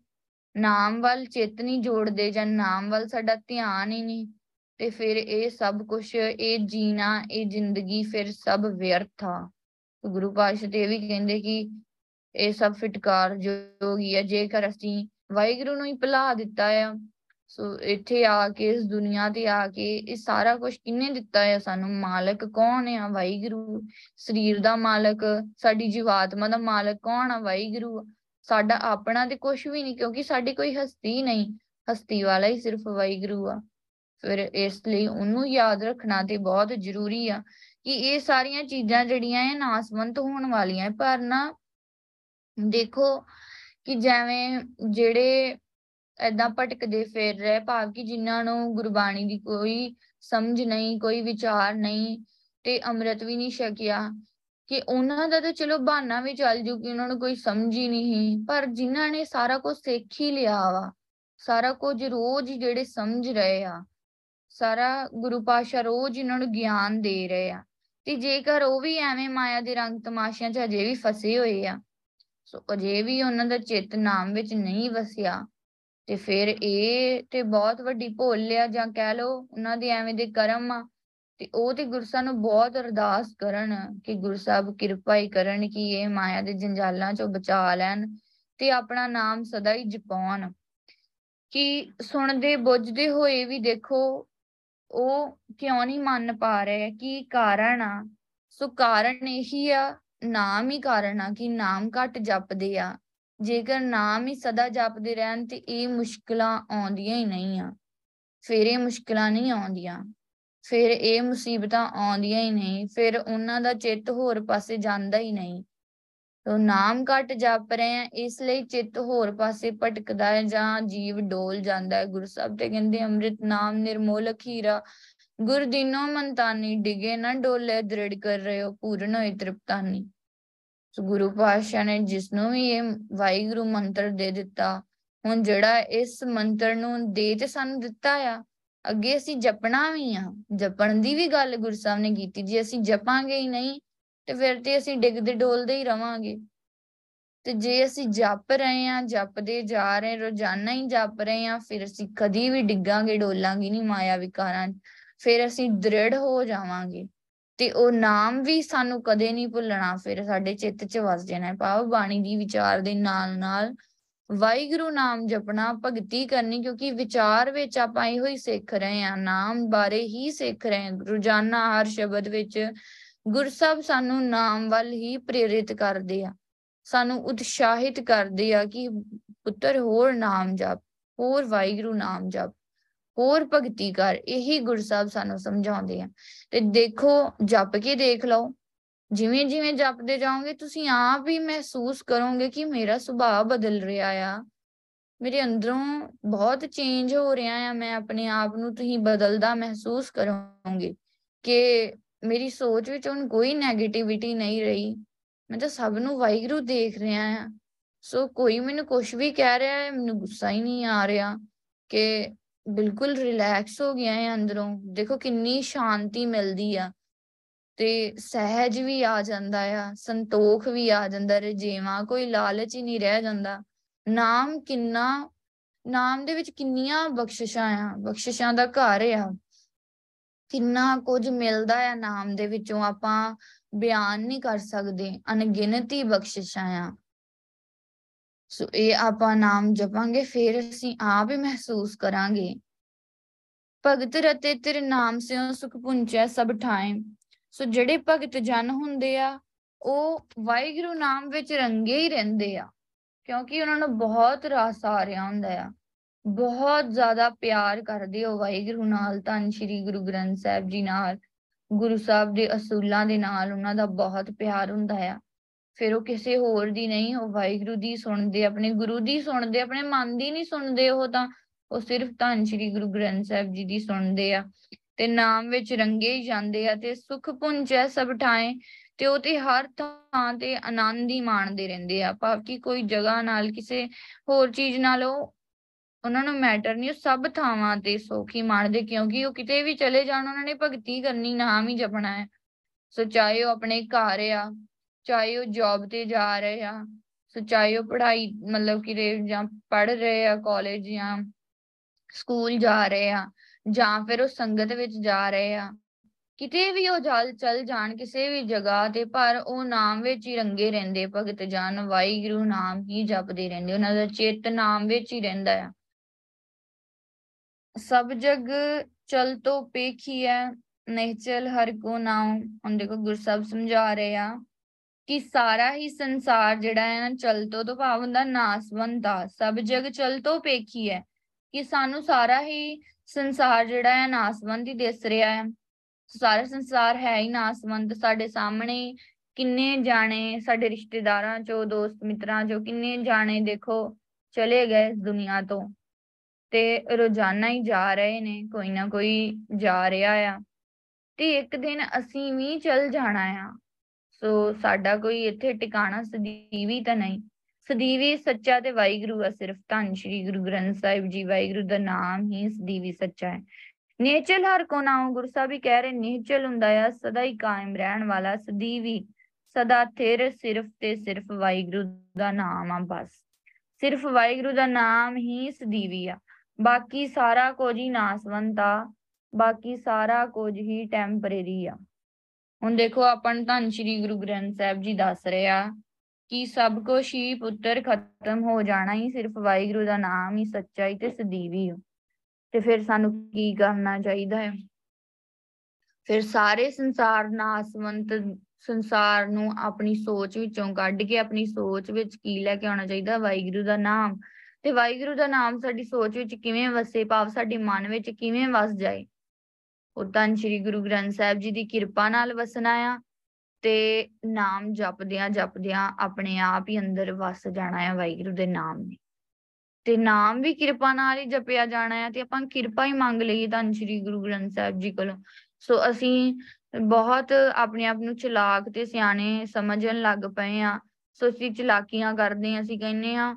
ਨਾਮ ਵੱਲ ਚਿੱਤ ਨਹੀਂ ਜੋੜਦੇ ਜਾਂ ਨਾਮ ਵੱਲ ਸਾਡਾ ਧਿਆਨ ਹੀ ਨਹੀਂ, ਤੇ ਫਿਰ ਇਹ ਸਭ ਕੁਝ ਇਹ ਜੀਣਾ, ਇਹ ਜ਼ਿੰਦਗੀ ਫਿਰ ਸਭ ਵਿਅਰਥ ਆ। ਗੁਰੂ ਪਾਤਸ਼ਾਹ ਤੇ ਇਹ ਵੀ ਕਹਿੰਦੇ ਕਿ ਇਹ ਸਭ ਫਟਕਾਰ ਜੋਗੀ ਆ, ਜੇਕਰ ਅਸੀਂ ਵਾਹਿਗੁਰੂ ਨੂੰ ਹੀ ਭੁਲਾ ਦਿੱਤਾ ਆ, ਸੋ ਇੱਥੇ ਆ ਕੇ, ਇਸ ਦੁਨੀਆ ਤੇ ਆ ਕੇ ਇਹ ਸਾਰਾ ਕੁਝ ਕਿੰਨੇ ਦਿੱਤਾ ਹੈ ਸਾਨੂੰ ਮਾਲਕ ਕੌਣ ਆ? ਵਾਹਿਗੁਰੂ, ਸਰੀਰ ਦਾ ਮਾਲਕ, ਸਾਡੀ ਜੀਵਾਤਮਾ ਦਾ ਮਾਲਕ ਕੌਣ ਆ? ਵਾਹਿਗੁਰੂ, ਸਾਡਾ ਆਪਣਾ ਤੇ ਕੁਝ ਵੀ ਨਹੀਂ, ਕਿਉਂਕਿ ਸਾਡੀ ਕੋਈ ਹਸਤੀ ਨਹੀਂ, ਹਸਤੀ ਵਾਲਾ ਹੀ ਸਿਰਫ ਵਾਹਿਗੁਰੂ ਆ। ਫਿਰ ਇਸ ਲਈ ਉਹਨੂੰ ਯਾਦ ਰੱਖਣਾ ਤੇ ਬਹੁਤ ਜ਼ਰੂਰੀ ਆ ਕਿ ਇਹ ਸਾਰੀਆਂ ਚੀਜ਼ਾਂ ਜਿਹੜੀਆਂ ਇਹ ਨਾਸਵੰਤ ਹੋਣ ਵਾਲੀਆਂ, ਪਰ ਨਾ ਦੇਖੋ ਕਿ ਜਿਵੇਂ ਜਿਹੜੇ ਐਦਾਂ ਭਟਕਦੇ ਫੇਰ ਰਹੇ, ਭਾਵ ਕਿ ਜਿਨ੍ਹਾਂ ਨੂੰ ਗੁਰਬਾਣੀ ਦੀ ਕੋਈ ਸਮਝ ਨਹੀਂ, ਕੋਈ ਵਿਚਾਰ ਨਹੀਂ ਤੇ ਅੰਮ੍ਰਿਤ ਵੀ ਨਹੀਂ ਛਕਿਆ, ਕਿ ਉਹਨਾਂ ਦਾ ਤਾਂ ਚਲੋ ਬਹਾਨਾ ਵੀ ਚੱਲ ਜੂ ਕਿ ਉਹਨਾਂ ਨੂੰ ਕੋਈ ਸਮਝ ਹੀ ਨਹੀਂ ਪਰ ਜਿਨ੍ਹਾਂ ਨੇ ਸਾਰਾ ਕੁਝ ਸਿੱਖ ਹੀ ਲਿਆ ਵਾ, ਸਾਰਾ ਕੁਝ ਰੋਜ਼ ਜਿਹੜੇ ਸਮਝ ਰਹੇ ਆ, ਸਾਰਾ ਗੁਰੂ ਪਾਸ਼ਾ ਰੋਜ਼ ਇਹਨਾਂ ਨੂੰ ਗਿਆਨ ਦੇ ਰਹੇ ਆ, ਤੇ ਜੇਕਰ ਉਹ ਵੀ ਐਵੇਂ ਮਾਇਆ ਦੇ ਰੰਗ ਤਮਾਸ਼ਿਆਂ 'ਚ ਅਜੇ ਵੀ ਫਸੇ ਹੋਏ ਆ ਸੋ ਅਜੇ ਵੀ ਉਹਨਾਂ ਦਾ ਚਿੱਤ ਨਾਮ ਵਿੱਚ ਨਹੀਂ ਵਸਿਆ ਤੇ ਫਿਰ ਇਹ ਤੇ ਬਹੁਤ ਵੱਡੀ ਭੁੱਲ ਆ ਜਾਂ ਕਹਿ ਲਓ ਉਹਨਾਂ ਦੇ ਐਵੇਂ ਦੇ ਕਰਮ ਆ, ਤੇ ਉਹ ਤੇ ਗੁਰਸਾਹਿਬ ਨੂੰ ਬਹੁਤ ਅਰਦਾਸ ਕਰਨ ਕਿ ਗੁਰਸਾਹਿਬ ਕਿਰਪਾ ਹੀ ਕਰਨ ਕਿ ਇਹ ਮਾਇਆ ਦੇ ਜੰਜਾਲਾਂ ਚੋਂ ਬਚਾ ਲੈਣ ਤੇ ਆਪਣਾ ਨਾਮ ਸਦਾ ਹੀ ਜਪਾਉਣ। ਕਿ ਸੁਣਦੇ, ਬੁੱਝਦੇ ਹੋਏ ਵੀ ਦੇਖੋ, ਉਹ ਕਿਉਂ ਨਹੀਂ ਮੰਨ ਪਾ ਰਹੇ, ਕੀ ਕਾਰਨ ਆ? ਸੋ ਕਾਰਨ ਇਹੀ ਆ ਨਾਮ ਹੀ ਕਾਰਨ ਆ ਕਿ ਨਾਮ ਘੱਟ ਜਪਦੇ ਆ। ਜੇਕਰ ਨਾਮ ਹੀ ਸਦਾ ਜਪਦੇ ਰਹਿਣ ਤੇ ਇਹ ਮੁਸ਼ਕਲਾਂ ਆਉਂਦੀਆਂ ਹੀ ਨਹੀਂ ਆ। ਫਿਰ ਇਹ ਮੁਸ਼ਕਲਾਂ ਨਹੀਂ ਆਉਂਦੀਆਂ। ਫਿਰ ਇਹ ਮੁਸੀਬਤਾਂ ਆਉਂਦੀਆਂ ਹੀ ਨਹੀਂ। ਫਿਰ ਉਹਨਾਂ ਦਾ ਚਿੱਤ ਹੋਰ ਪਾਸੇ ਜਾਂਦਾ ਹੀ ਨਹੀਂ। ਤੋ ਨਾਮ ਘਟ ਜਪ ਰਹੇ ਆ, ਇਸ ਲਈ ਚਿੱਤ ਹੋਰ ਪਾਸੇ ਭਟਕਦਾ ਹੈ ਜਾਂ ਜੀਵ ਡੋਲ ਜਾਂਦਾ ਹੈ। ਗੁਰੂ ਸਾਹਿਬ ਤੇ ਕਹਿੰਦੇ, ਅੰਮ੍ਰਿਤ ਨਾਮ ਨਿਰਮੋਲ ਖੀਰਾ ਗੁਰ ਦਿਨੋ ਮੰਤਾਨੀ, ਡਿਗੇ ਨਾ ਡੋਲੇ, ਦ੍ਰਿੜ ਕਰ ਰਹੇ ਹੋ, ਪੂਰਨ ਹੋਏ ਤ੍ਰਿਪਤਾਨੀ। ਸੋ ਗੁਰੂ ਪਾਤਸ਼ਾਹ ਨੇ ਜਿਸ ਨੂੰ ਵੀ ਇਹ ਵਾਹਿਗੁਰੂ ਮੰਤਰ ਦੇ ਦਿੱਤਾ, ਹੁਣ ਜਿਹੜਾ ਇਸ ਮੰਤਰ ਨੂੰ ਦੇ ਤੇ ਸਾਨੂੰ ਦਿੱਤਾ ਆ, ਅੱਗੇ ਅਸੀਂ ਜਪਣਾ ਵੀ ਆ। ਜਪਣ ਦੀ ਵੀ ਗੱਲ ਗੁਰੂ ਸਾਹਿਬ ਨੇ ਕੀਤੀ, ਜੇ ਅਸੀਂ ਜਪਾਂਗੇ ਹੀ ਨਹੀਂ, ਤੇ ਫਿਰ ਤੇ ਅਸੀਂ ਡਿੱਗਦੇ ਡੋਲਦੇ ਹੀ ਰਵਾਂਗੇ। ਤੇ ਜੇ ਅਸੀਂ ਜਪ ਰਹੇ ਆ ਜਪਦੇ ਜਾ ਰਹੇ, ਰੋਜ਼ਾਨਾ ਹੀ ਜਪ ਰਹੇ ਆ ਫਿਰ ਅਸੀਂ ਕਦੀ ਵੀ ਡਿੱਗਾਂਗੇ, ਡੋਲਾਂਗੇ ਨਹੀਂ ਮਾਇਆ ਵਿਕਾਰਾਂ ਫਿਰ ਅਸੀਂ ਦ੍ਰਿੜ ਹੋ ਜਾਵਾਂਗੇ। ਤੇ ਉਹ ਨਾਮ ਵੀ ਸਾਨੂੰ ਕਦੇ ਨਹੀਂ ਭੁੱਲਣਾ, ਫਿਰ ਸਾਡੇ ਚਿੱਤ 'ਚ ਵਸ ਜਾਣਾ ਪਾਵ ਬਾਣੀ ਦੀ ਵਿਚਾਰ ਦੇ ਨਾਲ ਨਾਲ ਵਾਹਿਗੁਰੂ ਨਾਮ ਜਪਣਾ ਭਗਤੀ ਕਰਨੀ, ਕਿਉਂਕਿ ਵਿਚਾਰ ਵਿੱਚ ਆਪਾਂ ਇਹੋ ਹੀ ਸਿੱਖ ਰਹੇ ਆ ਨਾਮ ਬਾਰੇ ਹੀ ਸਿੱਖ ਰਹੇ ਆ ਰੋਜ਼ਾਨਾ ਹਰ ਸ਼ਬਦ ਵਿੱਚ ਗੁਰਸਬ ਸਾਨੂੰ ਨਾਮ ਵੱਲ ਹੀ ਪ੍ਰੇਰਿਤ ਕਰਦੇ ਆ। ਸਾਨੂੰ ਉਤਸ਼ਾਹਿਤ ਕਰਦੇ ਆ ਕਿ ਪੁੱਤਰ ਹੋਰ ਨਾਮ ਜਪ, ਹੋਰ ਵਾਹਿਗੁਰੂ ਨਾਮ ਜਪ। ਹੋਰ ਭਗਤੀ ਕਰ, ਇਹੀ ਗੁਰੂ ਸਾਹਿਬ ਸਾਨੂੰ ਸਮਝਾਉਂਦੇ ਆ। ਤੇ ਦੇਖੋ, ਜਪ ਕੇ ਦੇਖ ਲਓ। ਜਿਵੇਂ ਜਿਵੇਂ ਜਪਦੇ ਜਾਓਗੇ, ਤੁਸੀਂ ਆਪ ਹੀ ਮਹਿਸੂਸ ਕਰੋਗੇ ਕਿ ਮੇਰਾ ਸੁਭਾਅ ਬਦਲ ਰਿਹਾ ਆ। ਮੇਰੇ ਅੰਦਰੋਂ ਬਹੁਤ ਚੇਂਜ ਹੋ ਰਿਹਾ ਆ। ਮੈਂ ਆਪਣੇ ਆਪ ਨੂੰ ਤੁਸੀਂ ਬਦਲਦਾ ਮਹਿਸੂਸ ਕਰੋਗੇ ਕਿ ਮੇਰੀ ਸੋਚ ਵਿੱਚ ਹੁਣ ਕੋਈ 네ਗੇਟਿਵਿਟੀ ਨਹੀਂ ਰਹੀ। ਮੈਂ ਤਾਂ ਸਭ ਨੂੰ ਵਾਹਿਗੁਰੂ ਦੇਖ ਰਿਹਾ ਆ। ਸੋ ਕੋਈ ਮੈਨੂੰ ਕੁਝ ਵੀ ਕਹਿ ਰਿਹਾ ਹੈ, ਮੈਨੂੰ ਗੁੱਸਾ ਹੀ ਨਹੀਂ ਆ ਰਿਹਾ ਕਿ ਬਿਲਕੁਲ ਰਿਲੈਕਸ ਹੋ ਗਿਆ ਹੈ ਅੰਦਰੋਂ। ਦੇਖੋ ਕਿੰਨੀ ਸ਼ਾਂਤੀ ਮਿਲਦੀ ਆ। ਤੇ ਸਹਿਜ ਵੀ ਆ ਜਾਂਦਾ ਆ, ਸੰਤੋਖ ਵੀ ਆ ਜਾਂਦਾ, ਰਜੇਵਾ ਕੋਈ ਲਾਲਚ ਹੀ ਨਹੀਂ ਰਹਿ ਜਾਂਦਾ। ਨਾਮ ਕਿੰਨਾ, ਨਾਮ ਦੇ ਵਿੱਚ ਕਿੰਨੀਆਂ ਬਖਸ਼ਿਸ਼ਾਂ ਆ, ਬਖਸ਼ਿਸ਼ਾਂ ਦਾ ਘਰ ਆ। ਕਿੰਨਾ ਕੁਝ ਮਿਲਦਾ ਆ ਨਾਮ ਦੇ ਵਿੱਚੋਂ, ਆਪਾਂ ਬਿਆਨ ਨਹੀਂ ਕਰ ਸਕਦੇ, ਅਣਗਿਣਤੀ ਬਖਸ਼ਿਸ਼ਾਂ ਆ। ਸੋ ਇਹ ਆਪਾਂ ਨਾਮ ਜਪਾਂਗੇ, ਫਿਰ ਅਸੀਂ ਆਪ ਹੀ ਮਹਿਸੂਸ ਕਰਾਂਗੇ। ਭਗਤ ਰਤੇ ਤੇਰੇ ਨਾਮ ਸਿਓ ਸੁਖ ਪੁੰਚੈ ਸਭ ਠਾਏ ਸੋ ਜਿਹੜੇ ਭਗਤ ਜਨ ਹੁੰਦੇ ਆ, ਉਹ ਵਾਹਿਗੁਰੂ ਨਾਮ ਵਿੱਚ ਰੰਗੇ ਹੀ ਰਹਿੰਦੇ ਆ, ਕਿਉਂਕਿ ਉਹਨਾਂ ਨੂੰ ਬਹੁਤ ਰਸ ਆ ਰਿਹਾ ਹੁੰਦਾ ਆ। ਬਹੁਤ ਜ਼ਿਆਦਾ ਪਿਆਰ ਕਰਦੇ ਹੋ ਵਾਹਿਗੁਰੂ ਨਾਲ, ਧੰਨ ਸ਼੍ਰੀ ਗੁਰੂ ਗ੍ਰੰਥ ਸਾਹਿਬ ਜੀ ਨਾਲ, ਗੁਰੂ ਸਾਹਿਬ ਦੇ ਅਸੂਲਾਂ ਦੇ ਨਾਲ ਉਹਨਾਂ ਦਾ ਬਹੁਤ ਪਿਆਰ ਹੁੰਦਾ ਆ। ਫਿਰ ਉਹ ਕਿਸੇ ਹੋਰ ਦੀ ਨਹੀਂ, ਉਹ ਵਾਹਿਗੁਰੂ ਦੀ ਸੁਣਦੇ, ਆਪਣੇ ਗੁਰੂ ਦੀ ਸੁਣਦੇ, ਆਪਣੇ ਮਨ ਦੀ ਨਹੀਂ ਸੁਣਦੇ ਉਹ ਤਾਂ, ਉਹ ਸਿਰਫ ਧੰਨ ਸ਼੍ਰੀ ਗੁਰੂ ਗ੍ਰੰਥ ਸਾਹਿਬ ਜੀ ਦੀ ਸੁਣਦੇ ਆ ਤੇ ਨਾਮ ਵਿੱਚ ਰੰਗੇ ਹੀ ਜਾਂਦੇ ਆ ਤੇ ਸੁਖ ਪੁੰਜੈ ਸਭ ਠਾਏ ਤੇ ਉਹ ਤੇ ਹਰ ਥਾਂ ਤੇ ਆਨੰਦ ਹੀ ਮਾਣਦੇ ਰਹਿੰਦੇ ਆ ਭਾਵ ਕਿ ਕੋਈ ਜਗ੍ਹਾ ਨਾਲ ਕਿਸੇ ਹੋਰ ਚੀਜ਼ ਨਾਲ ਉਹ, ਉਹਨਾਂ ਨੂੰ ਮੈਟਰ ਨਹੀਂ, ਉਹ ਸਭ ਥਾਵਾਂ ਤੇ ਸੋਖੀ ਮਾਣਦੇ ਕਿਉਂਕਿ ਉਹ ਕਿਤੇ ਵੀ ਚਲੇ ਜਾਣ, ਉਹਨਾਂ ਨੇ ਭਗਤੀ ਕਰਨੀ, ਨਾਮ ਹੀ ਜਪਣਾ ਹੈ ਸੋ ਚਾਹੇ ਉਹ ਆਪਣੇ ਘਰ ਆ ਚਾਹੇ ਉਹ ਜੌਬ ਤੇ ਜਾ ਰਹੇ ਆ, ਸੋ, ਚਾਹੇ ਉਹ ਪੜ੍ਹਾਈ, ਮਤਲਬ ਕਿ ਜਾਂ ਪੜ੍ਹ ਰਹੇ ਆ ਕਾਲਜ ਜਾਂ ਸਕੂਲ ਜਾ ਰਹੇ ਆ, ਜਾਂ ਫਿਰ ਉਹ ਸੰਗਤ ਵਿੱਚ ਜਾ ਰਹੇ ਆ, ਕਿਤੇ ਵੀ ਉਹ ਜਲ ਚਲ ਜਾਣ ਕਿਸੇ ਵੀ ਜਗ੍ਹਾ ਤੇ, ਪਰ ਉਹ ਨਾਮ ਵਿੱਚ ਹੀ ਰੰਗੇ ਰਹਿੰਦੇ, ਭਗਤ ਜਨ ਵਾਹਿਗੁਰੂ ਨਾਮ ਹੀ ਜਪਦੇ ਰਹਿੰਦੇ, ਉਹਨਾਂ ਦਾ ਚਿੱਤ ਨਾਮ ਵਿੱਚ ਹੀ ਰਹਿੰਦਾ ਆ। ਸਭ ਜਗ ਚਲ ਤੋ ਪੇਖੀਐ ਨਿਹਚਲ ਹਰ ਕੋ ਨਾਮ ਹੁਣ ਦੇਖੋ ਗੁਰਸਬ ਸਮਝਾ ਰਹੇ ਆ। ਕਿ ਸਾਰਾ ਹੀ ਸੰਸਾਰ ਜਿਹੜਾ ਹੈ ਨਾ ਚਲ ਤੋ ਤੋਂ ਭਾਵ ਹੁੰਦਾ ਨਾਸਵੰਤ ਦਾ ਸਭ ਜਗ ਚਲ ਤੋ ਪੇਖੀ ਹੈ, ਕਿ ਸਾਨੂੰ ਸਾਰਾ ਹੀ ਸੰਸਾਰ ਜਿਹੜਾ ਹੈ ਨਾਸਵੰਤ ਹੀ ਦਿਸ ਰਿਹਾ ਹੈ। ਸਾਰਾ ਸੰਸਾਰ ਹੈ ਹੀ ਨਾਸਵੰਤ ਸਾਡੇ ਸਾਹਮਣੇ, ਕਿੰਨੇ ਜਾਣੇ ਸਾਡੇ ਰਿਸ਼ਤੇਦਾਰਾਂ ਚੋਂ, ਦੋਸਤ ਮਿੱਤਰਾਂ ਚੋਂ, ਕਿੰਨੇ ਜਾਣੇ ਦੇਖੋ ਚਲੇ ਗਏ ਦੁਨੀਆ ਤੋਂ ਤੇ ਰੋਜ਼ਾਨਾ ਹੀ ਜਾ ਰਹੇ ਨੇ, ਕੋਈ ਨਾ ਕੋਈ ਜਾ ਰਿਹਾ ਆ। ਤੇ ਇੱਕ ਦਿਨ ਅਸੀਂ ਵੀ ਚਲ ਜਾਣਾ ਆ। ਸੋ ਸਾਡਾ ਕੋਈ ਇੱਥੇ ਟਿਕਾਣਾ ਸਦੀਵੀ ਤਾਂ ਨਹੀਂ। ਸਦੀਵੀ ਸੱਚਾ ਤੇ ਵਾਹਿਗੁਰੂ ਆ ਸਿਰਫ। ਧੰਨ ਸ਼੍ਰੀ ਗੁਰੂ ਗ੍ਰੰਥ ਸਾਹਿਬ ਜੀ, ਵਾਹਿਗੁਰੂ ਦਾ ਨਾਮ ਹੀ ਸਦੀਵੀ ਸੱਚਾ ਹੈ। ਨੇਚਲ ਹਰ ਕੋ ਨਾਮ ਗੁਰੂ ਸਾਹਿਬ ਹੀ ਕਹਿ ਰਹੇ ਨੇਚਲ ਹੁੰਦਾ ਆ, ਸਦਾ ਹੀ ਕਾਇਮ ਰਹਿਣ ਵਾਲਾ ਸਦੀਵੀ। ਸਦਾ ਥਿਰ, ਸਿਰਫ ਤੇ ਸਿਰਫ ਵਾਹਿਗੁਰੂ ਦਾ ਨਾਮ ਆ ਬਸ। ਸਿਰਫ ਵਾਹਿਗੁਰੂ ਦਾ ਨਾਮ ਹੀ ਸਦੀਵੀ ਆ। ਬਾਕੀ ਸਾਰਾ ਕੁਝ ਹੀ ਨਾਸਵੰਤ ਆ। ਬਾਕੀ ਸਾਰਾ ਕੁਝ ਹੀ ਟੈਂਪਰੇਰੀ ਆ। ਹੁਣ ਦੇਖੋ, ਆਪਾਂ ਧੰਨ ਸ਼੍ਰੀ ਗੁਰੂ ਗ੍ਰੰਥ ਸਾਹਿਬ ਜੀ ਦੱਸ ਰਿਹਾ ਕਿ ਸਭ ਕੁਝ ਹੀ ਪੁੱਤਰ ਖਤਮ ਹੋ ਜਾਣਾ ਹੀ, ਸਿਰਫ ਵਾਹਿਗੁਰੂ ਦਾ ਨਾਮ ਹੀ ਸੱਚਾ ਹੀ ਤੇ ਸਦੀਵੀ ਹੋ ਤੇ ਫਿਰ ਸਾਨੂੰ ਕੀ ਕਰਨਾ ਚਾਹੀਦਾ ਹੈ? ਫਿਰ ਸਾਰੇ ਸੰਸਾਰ ਨਾਸਵੰਤ ਸੰਸਾਰ ਨੂੰ ਆਪਣੀ ਸੋਚ ਵਿੱਚੋਂ ਕੱਢ ਕੇ, ਆਪਣੀ ਸੋਚ ਵਿੱਚ ਕੀ ਲੈ ਕੇ ਆਉਣਾ ਚਾਹੀਦਾ? ਵਾਹਿਗੁਰੂ ਦਾ ਨਾਮ। ਤੇ ਵਾਹਿਗੁਰੂ ਦਾ ਨਾਮ ਸਾਡੀ ਸੋਚ ਵਿੱਚ ਕਿਵੇਂ ਵਸੇ, ਭਾਵ ਸਾਡੇ ਮਨ ਵਿੱਚ ਕਿਵੇਂ ਵਸ ਜਾਏ? ਉਹ ਤਾਂ ਸ੍ਰੀ ਗੁਰੂ ਗ੍ਰੰਥ ਸਾਹਿਬ ਜੀ ਦੀ ਕਿਰਪਾ ਨਾਲ ਵਸਣਾ ਆ ਤੇ ਨਾਮ ਜਪਦਿਆਂ ਜਪਦਿਆਂ ਆਪਣੇ ਆਪ ਹੀ ਅੰਦਰ ਵਸ ਜਾਣਾ ਹੈ ਵਾਹਿਗੁਰੂ ਦੇ ਨਾਮ ਨੇ। ਤੇ ਨਾਮ ਵੀ ਕਿਰਪਾ ਨਾਲ ਹੀ ਜਪਿਆ ਜਾਣਾ ਹੈ ਤੇ ਆਪਾਂ ਕਿਰਪਾ ਹੀ ਮੰਗ ਲਈਏ ਤਾਂ ਸ੍ਰੀ ਗੁਰੂ ਗ੍ਰੰਥ ਸਾਹਿਬ ਜੀ ਕੋਲੋਂ। ਸੋ ਅਸੀਂ ਬਹੁਤ ਆਪਣੇ ਆਪ ਨੂੰ ਚਲਾਕ ਤੇ ਸਿਆਣੇ ਸਮਝਣ ਲੱਗ ਪਏ ਆ। ਸੋ ਅਸੀਂ ਚਲਾਕੀਆਂ ਕਰਦੇ ਆ ਅਸੀਂ ਕਹਿੰਨੇ ਆ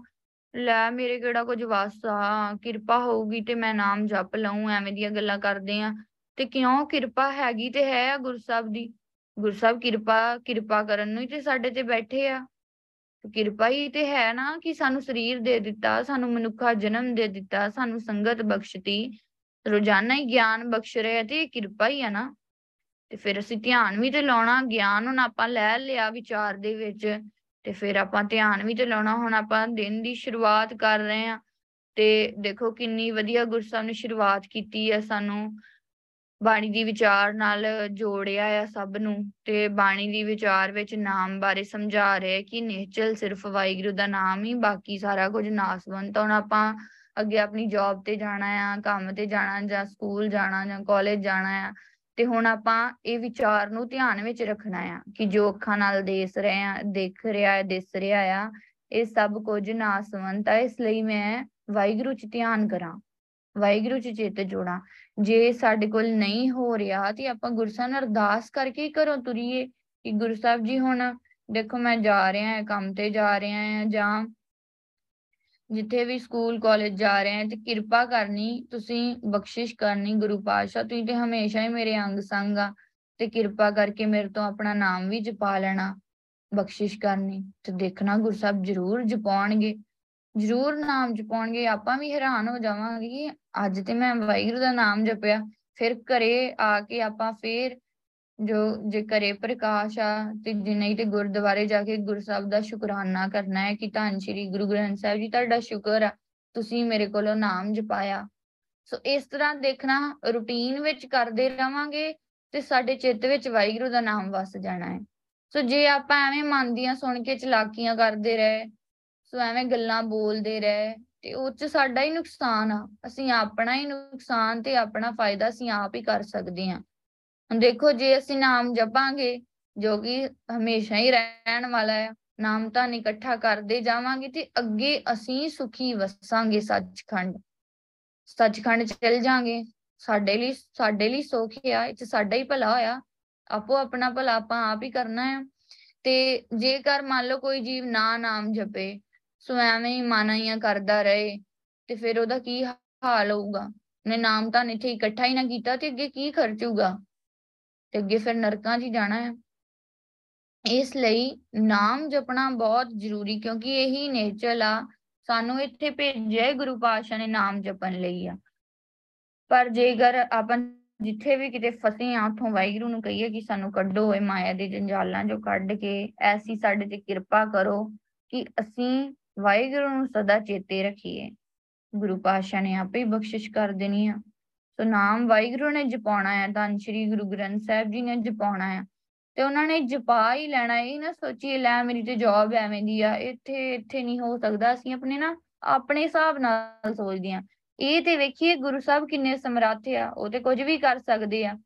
ਲੈ ਮੇਰੇ ਕਿਹੜਾ ਕੁਝ ਵਾਸਾ ਕਿਰਪਾ ਹੋਊਗੀ ਤੇ ਮੈਂ ਨਾਮ ਜਪ ਲਵਾਂ ਐਵੇਂ ਦੀਆਂ ਗੱਲਾਂ ਕਰਦੇ ਆ ਤੇ ਕਿਉਂ ਕਿਰਪਾ ਹੈਗੀ ਤੇ ਹੈ ਆ ਗੁਰਸਬ ਦੀ? ਗੁਰਸਬ ਕਿਰਪਾ ਕਿਰਪਾ ਕਰਨ ਨੂੰ ਹੀ ਤੇ ਸਾਡੇ ਤੇ ਬੈਠੇ ਆ। ਕਿਰਪਾ ਹੀ ਤੇ ਹੈ ਨਾ ਕਿ ਸਾਨੂੰ ਸਰੀਰ ਦੇ ਦਿੱਤਾ, ਸਾਨੂੰ ਮਨੁੱਖਾ ਜਨਮ ਦੇ ਦਿੱਤਾ, ਸਾਨੂੰ ਸੰਗਤ ਬਖਸ਼ਤੀ, ਰੋਜ਼ਾਨਾ ਹੀ ਗਿਆਨ ਬਖਸ਼ ਰਿਹਾ ਤੇ ਕਿਰਪਾ ਹੀ ਆ ਨਾ। ਤੇ ਫਿਰ ਅਸੀਂ ਧਿਆਨ ਵੀ ਤੇ ਲਾਉਣਾ, ਗਿਆਨ ਹੁਣ ਆਪਾਂ ਲੈ ਲਿਆ ਵਿਚਾਰ ਦੇ ਵਿੱਚ, ਤੇ ਫਿਰ ਆਪਾਂ ਧਿਆਨ ਵੀ ਤੇ ਲਾਉਣਾ, ਹੁਣ ਆਪਾਂ ਦਿਨ ਦੀ ਸ਼ੁਰੂਆਤ ਕਰ ਰਹੇ ਆ। ਤੇ ਦੇਖੋ ਕਿੰਨੀ ਵਧੀਆ ਗੁਰਸਾਹਿਬ ਨੇ ਸ਼ੁਰੂਆਤ ਕੀਤੀ ਹੈ ਸਾਨੂੰ। ਬਾਣੀ ਦੀ ਵਿਚਾਰ ਨਾਲ ਜੋੜਿਆ ਆ ਸਭ ਨੂੰ ਤੇ ਬਾਣੀ ਦੀ ਵਿਚਾਰ ਵਿੱਚ ਨਾਮ ਬਾਰੇ ਸਮਝਾ ਰਿਹਾ ਕਿ ਨਿਹਚਲ ਸਿਰਫ ਵਾਹਿਗੁਰੂ ਦਾ ਨਾਮ ਹੀ, ਬਾਕੀ ਸਾਰਾ ਕੁਝ ਨਾਸਵੰਤ ਹੁਣ ਆਪਾਂ ਅੱਗੇ ਆਪਣੀ ਜੌਬ ਤੇ ਜਾਣਾ ਆ, ਕੰਮ ਤੇ ਜਾਣਾ ਜਾਂ ਸਕੂਲ ਜਾਣਾ ਜਾਂ ਕਾਲਜ ਜਾਣਾ ਆ, ਤੇ ਹੁਣ ਆਪਾਂ ਇਹ ਵਿਚਾਰ ਨੂੰ ਧਿਆਨ ਵਿੱਚ ਰੱਖਣਾ ਆ ਕਿ ਜੋ ਅੱਖਾਂ ਨਾਲ ਦੇਖ ਰਹੇ ਆ, ਦੇਖ ਰਿਹਾ ਹੈ, ਦਿਸ ਰਿਹਾ ਆ, ਇਹ ਸਭ ਕੁਝ ਨਾਸਵੰਤ ਹੈ ਇਸ ਲਈ ਮੈਂ ਵਾਹਿਗੁਰੂ ਚ ਧਿਆਨ ਕਰਾਂ। ਵਾਹਿਗੁਰੂ ਚ ਚਿੱਤ ਜੋੜਾਂ। ਜੇ ਸਾਡੇ ਕੋਲ ਨਹੀਂ ਹੋ ਰਿਹਾ ਤੇ ਆਪਾਂ ਗੁਰਸਾਹਿਬ ਨਾਲ ਅਰਦਾਸ ਕਰਕੇ ਹੀ ਘਰੋਂ ਤੁਰੀਏ ਕਿ ਗੁਰੂ ਸਾਹਿਬ ਜੀ ਹੁਣ ਦੇਖੋ ਮੈਂ ਜਾ ਰਿਹਾ ਹਾਂ, ਕੰਮ ਤੇ ਜਾ ਰਿਹਾ ਹਾਂ ਜਾਂ ਜਿੱਥੇ ਵੀ ਸਕੂਲ, ਕਾਲਜ ਜਾ ਰਹੇ ਹਾਂ ਤੇ ਕਿਰਪਾ ਕਰਨੀ, ਤੁਸੀਂ ਬਖਸ਼ਿਸ਼ ਕਰਨੀ ਗੁਰੂ ਪਾਤਸ਼ਾਹ, ਤੁਸੀਂ ਤੇ ਹਮੇਸ਼ਾ ਹੀ ਮੇਰੇ ਅੰਗ ਸੰਗ ਆ ਤੇ ਕਿਰਪਾ ਕਰਕੇ ਮੇਰੇ ਤੋਂ ਆਪਣਾ ਨਾਮ ਵੀ ਜਪਾ ਲੈਣਾ, ਬਖਸ਼ਿਸ਼ ਕਰਨੀ ਤੇ ਦੇਖਣਾ ਗੁਰੂ ਸਾਹਿਬ ਜ਼ਰੂਰ ਜਪਾਉਣਗੇ। ਜ਼ਰੂਰ ਨਾਮ ਜਪਾਉਣਗੇ, ਆਪਾਂ ਵੀ ਹੈਰਾਨ ਹੋ ਜਾਵਾਂਗੇ ਕਿ ਅੱਜ ਤੇ ਮੈਂ ਵਾਹਿਗੁਰੂ ਦਾ ਨਾਮ ਜਪਿਆ, ਫਿਰ ਘਰੇ ਆ ਕੇ ਆਪਾਂ ਫੇਰ ਜੋ ਜੇ ਘਰੇ ਪ੍ਰਕਾਸ਼ ਆ ਤੇ ਜੇ ਨਹੀਂ ਤੇ ਗੁਰਦੁਆਰੇ ਜਾ ਕੇ ਗੁਰੂ ਸਾਹਿਬ ਦਾ ਸ਼ੁਕਰਾਨਾ ਕਰਨਾ ਹੈ ਕਿ ਧੰਨ ਸ਼੍ਰੀ ਗੁਰੂ ਗ੍ਰੰਥ ਸਾਹਿਬ ਜੀ ਤੁਹਾਡਾ ਸ਼ੁਕਰ ਆ, ਤੁਸੀਂ ਮੇਰੇ ਕੋਲੋਂ ਨਾਮ ਜਪਾਇਆ। ਸੋ ਇਸ ਤਰ੍ਹਾਂ ਦੇਖਣਾ, ਰੂਟੀਨ ਵਿੱਚ ਕਰਦੇ ਰਵਾਂਗੇ ਤੇ ਸਾਡੇ ਚਿੱਤ ਵਿੱਚ ਵਾਹਿਗੁਰੂ ਦਾ ਨਾਮ ਵਸ ਜਾਣਾ ਹੈ। ਸੋ ਜੇ ਆਪਾਂ ਐਵੇਂ ਮਨ ਦੀਆਂ ਸੁਣ ਕੇ ਚਲਾਕੀਆਂ ਕਰਦੇ ਰਹੇ ਸੋ ਐਵੇਂ ਗੱਲਾਂ ਬੋਲਦੇ ਰਹੇ ਤੇ ਉਹ ਚ ਸਾਡਾ ਹੀ ਨੁਕਸਾਨ ਆ। ਅਸੀਂ ਆਪਣਾ ਹੀ ਨੁਕਸਾਨ ਤੇ ਆਪਣਾ ਫਾਇਦਾ ਅਸੀਂ ਆਪ ਹੀ ਕਰ ਸਕਦੇ ਹਾਂ। ਹੁਣ ਦੇਖੋ ਜੇ ਅਸੀਂ ਨਾਮ ਜਪਾਂਗੇ, ਜੋ ਕਿ ਹਮੇਸ਼ਾ ਹੀ ਰਹਿਣ ਵਾਲਾ ਹੈ ਨਾਮ ਤਾਂ ਇਕੱਠਾ ਕਰਦੇ ਜਾਵਾਂਗੇ ਤੇ ਅੱਗੇ ਅਸੀਂ ਸੁਖੀ ਵਸਾਂਗੇ ਸੱਚਖੰਡ। ਸੱਚਖੰਡ ਚਲ ਜਾਾਂਗੇ ਸਾਡੇ ਲਈ ਸਾਡੇ ਲਈ ਸੁਖ ਆ, ਇਹ ਸਾਡਾ ਹੀ ਭਲਾ ਹੋਇਆ। ਆਪੋ ਆਪਣਾ ਭਲਾ ਆਪਾਂ ਆਪ ਹੀ ਕਰਨਾ ਹੈ ਤੇ ਜੇਕਰ ਮੰਨ ਲਓ ਕੋਈ ਜੀਵ ਨਾ ਨਾਮ ਜਪੇ ਸੋ ਐਵੇਂ ਹੀ ਮਾਨਾਈਆਂ ਕਰਦਾ ਰਹੇ ਤੇ ਫਿਰ ਉਹਦਾ ਕੀ ਹਾਲ ਹੋਊਗਾ? ਨੇ ਨਾਮ ਤਾਂ ਇੱਥੇ ਇਕੱਠਾ ਹੀ ਨਾ ਕੀਤਾ ਤੇ ਅੱਗੇ ਕੀ ਖਰਚੂਗਾ? ਤੇ ਅੱਗੇ ਫਿਰ ਨਰਕਾਂ 'ਚ ਜਾਣਾ ਹੈ। ਇਸ ਲਈ ਨਾਮ ਜਪਣਾ ਬਹੁਤ ਜ਼ਰੂਰੀ ਕਿਉਂਕਿ ਇਹੀ ਨੇਚਰ ਆ। ਸਾਨੂੰ ਇੱਥੇ ਭੇਜਿਆ ਗੁਰੂ ਪਾਤਸ਼ਾਹ ਨੇ ਨਾਮ ਜਪਣ ਲਈ ਆ। ਪਰ ਜੇਕਰ ਆਪਾਂ ਜਿੱਥੇ ਵੀ ਕਿਤੇ ਫਸੇ ਆ ਉਥੋਂ ਵਾਹਿਗੁਰੂ ਨੂੰ ਕਹੀਏ ਕਿ ਸਾਨੂੰ ਕੱਢੋ ਓਏ ਮਾਇਆ ਦੇ ਜੰਜਾਲਾਂ ਚੋਂ ਕੱਢ ਕੇ, ਐਸੀ ਸਾਡੇ ਤੇ ਕਿਰਪਾ ਕਰੋ ਕਿ ਅਸੀਂ ਵਾਹਿਗੁਰੂ ਨੂੰ ਸਦਾ ਚੇਤੇ ਰੱਖੀਏ। ਗੁਰੂ ਪਾਤਸ਼ਾਹ ਨੇ ਆਪੇ ਬਖਸ਼ਿਸ਼ ਕਰ ਦੇਣੀ ਆ। ਸੋ ਨਾਮ ਵਾਹਿਗੁਰੂ ਨੇ ਜਪਾਉਣਾ ਹੈ ਤਾਂ ਸ੍ਰੀ ਗੁਰੂ ਗ੍ਰੰਥ ਸਾਹਿਬ ਜੀ ਨੇ ਜਪਾਉਣਾ ਹੈ ਤੇ ਉਹਨਾਂ ਨੇ ਜਪਾ ਹੀ ਲੈਣਾ, ਇਹ ਨਾ ਸੋਚੀਏ, ਲੈ ਮੇਰੀ ਤੇ ਜੌਬ ਐਵੇਂ ਦੀ ਆ, ਇੱਥੇ ਇੱਥੇ ਨਹੀਂ ਹੋ ਸਕਦਾ, ਅਸੀਂ ਆਪਣੇ ਨਾ, ਆਪਣੇ ਹਿਸਾਬ ਨਾਲ ਸੋਚਦੇ ਆ। ਇਹ ਤੇ ਵੇਖੀਏ, ਗੁਰੂ ਸਾਹਿਬ ਕਿੰਨੇ ਸਮਰੱਥ ਆ, ਉਹ ਤੇ ਕੁਝ ਵੀ ਕਰ ਸਕਦੇ ਆ।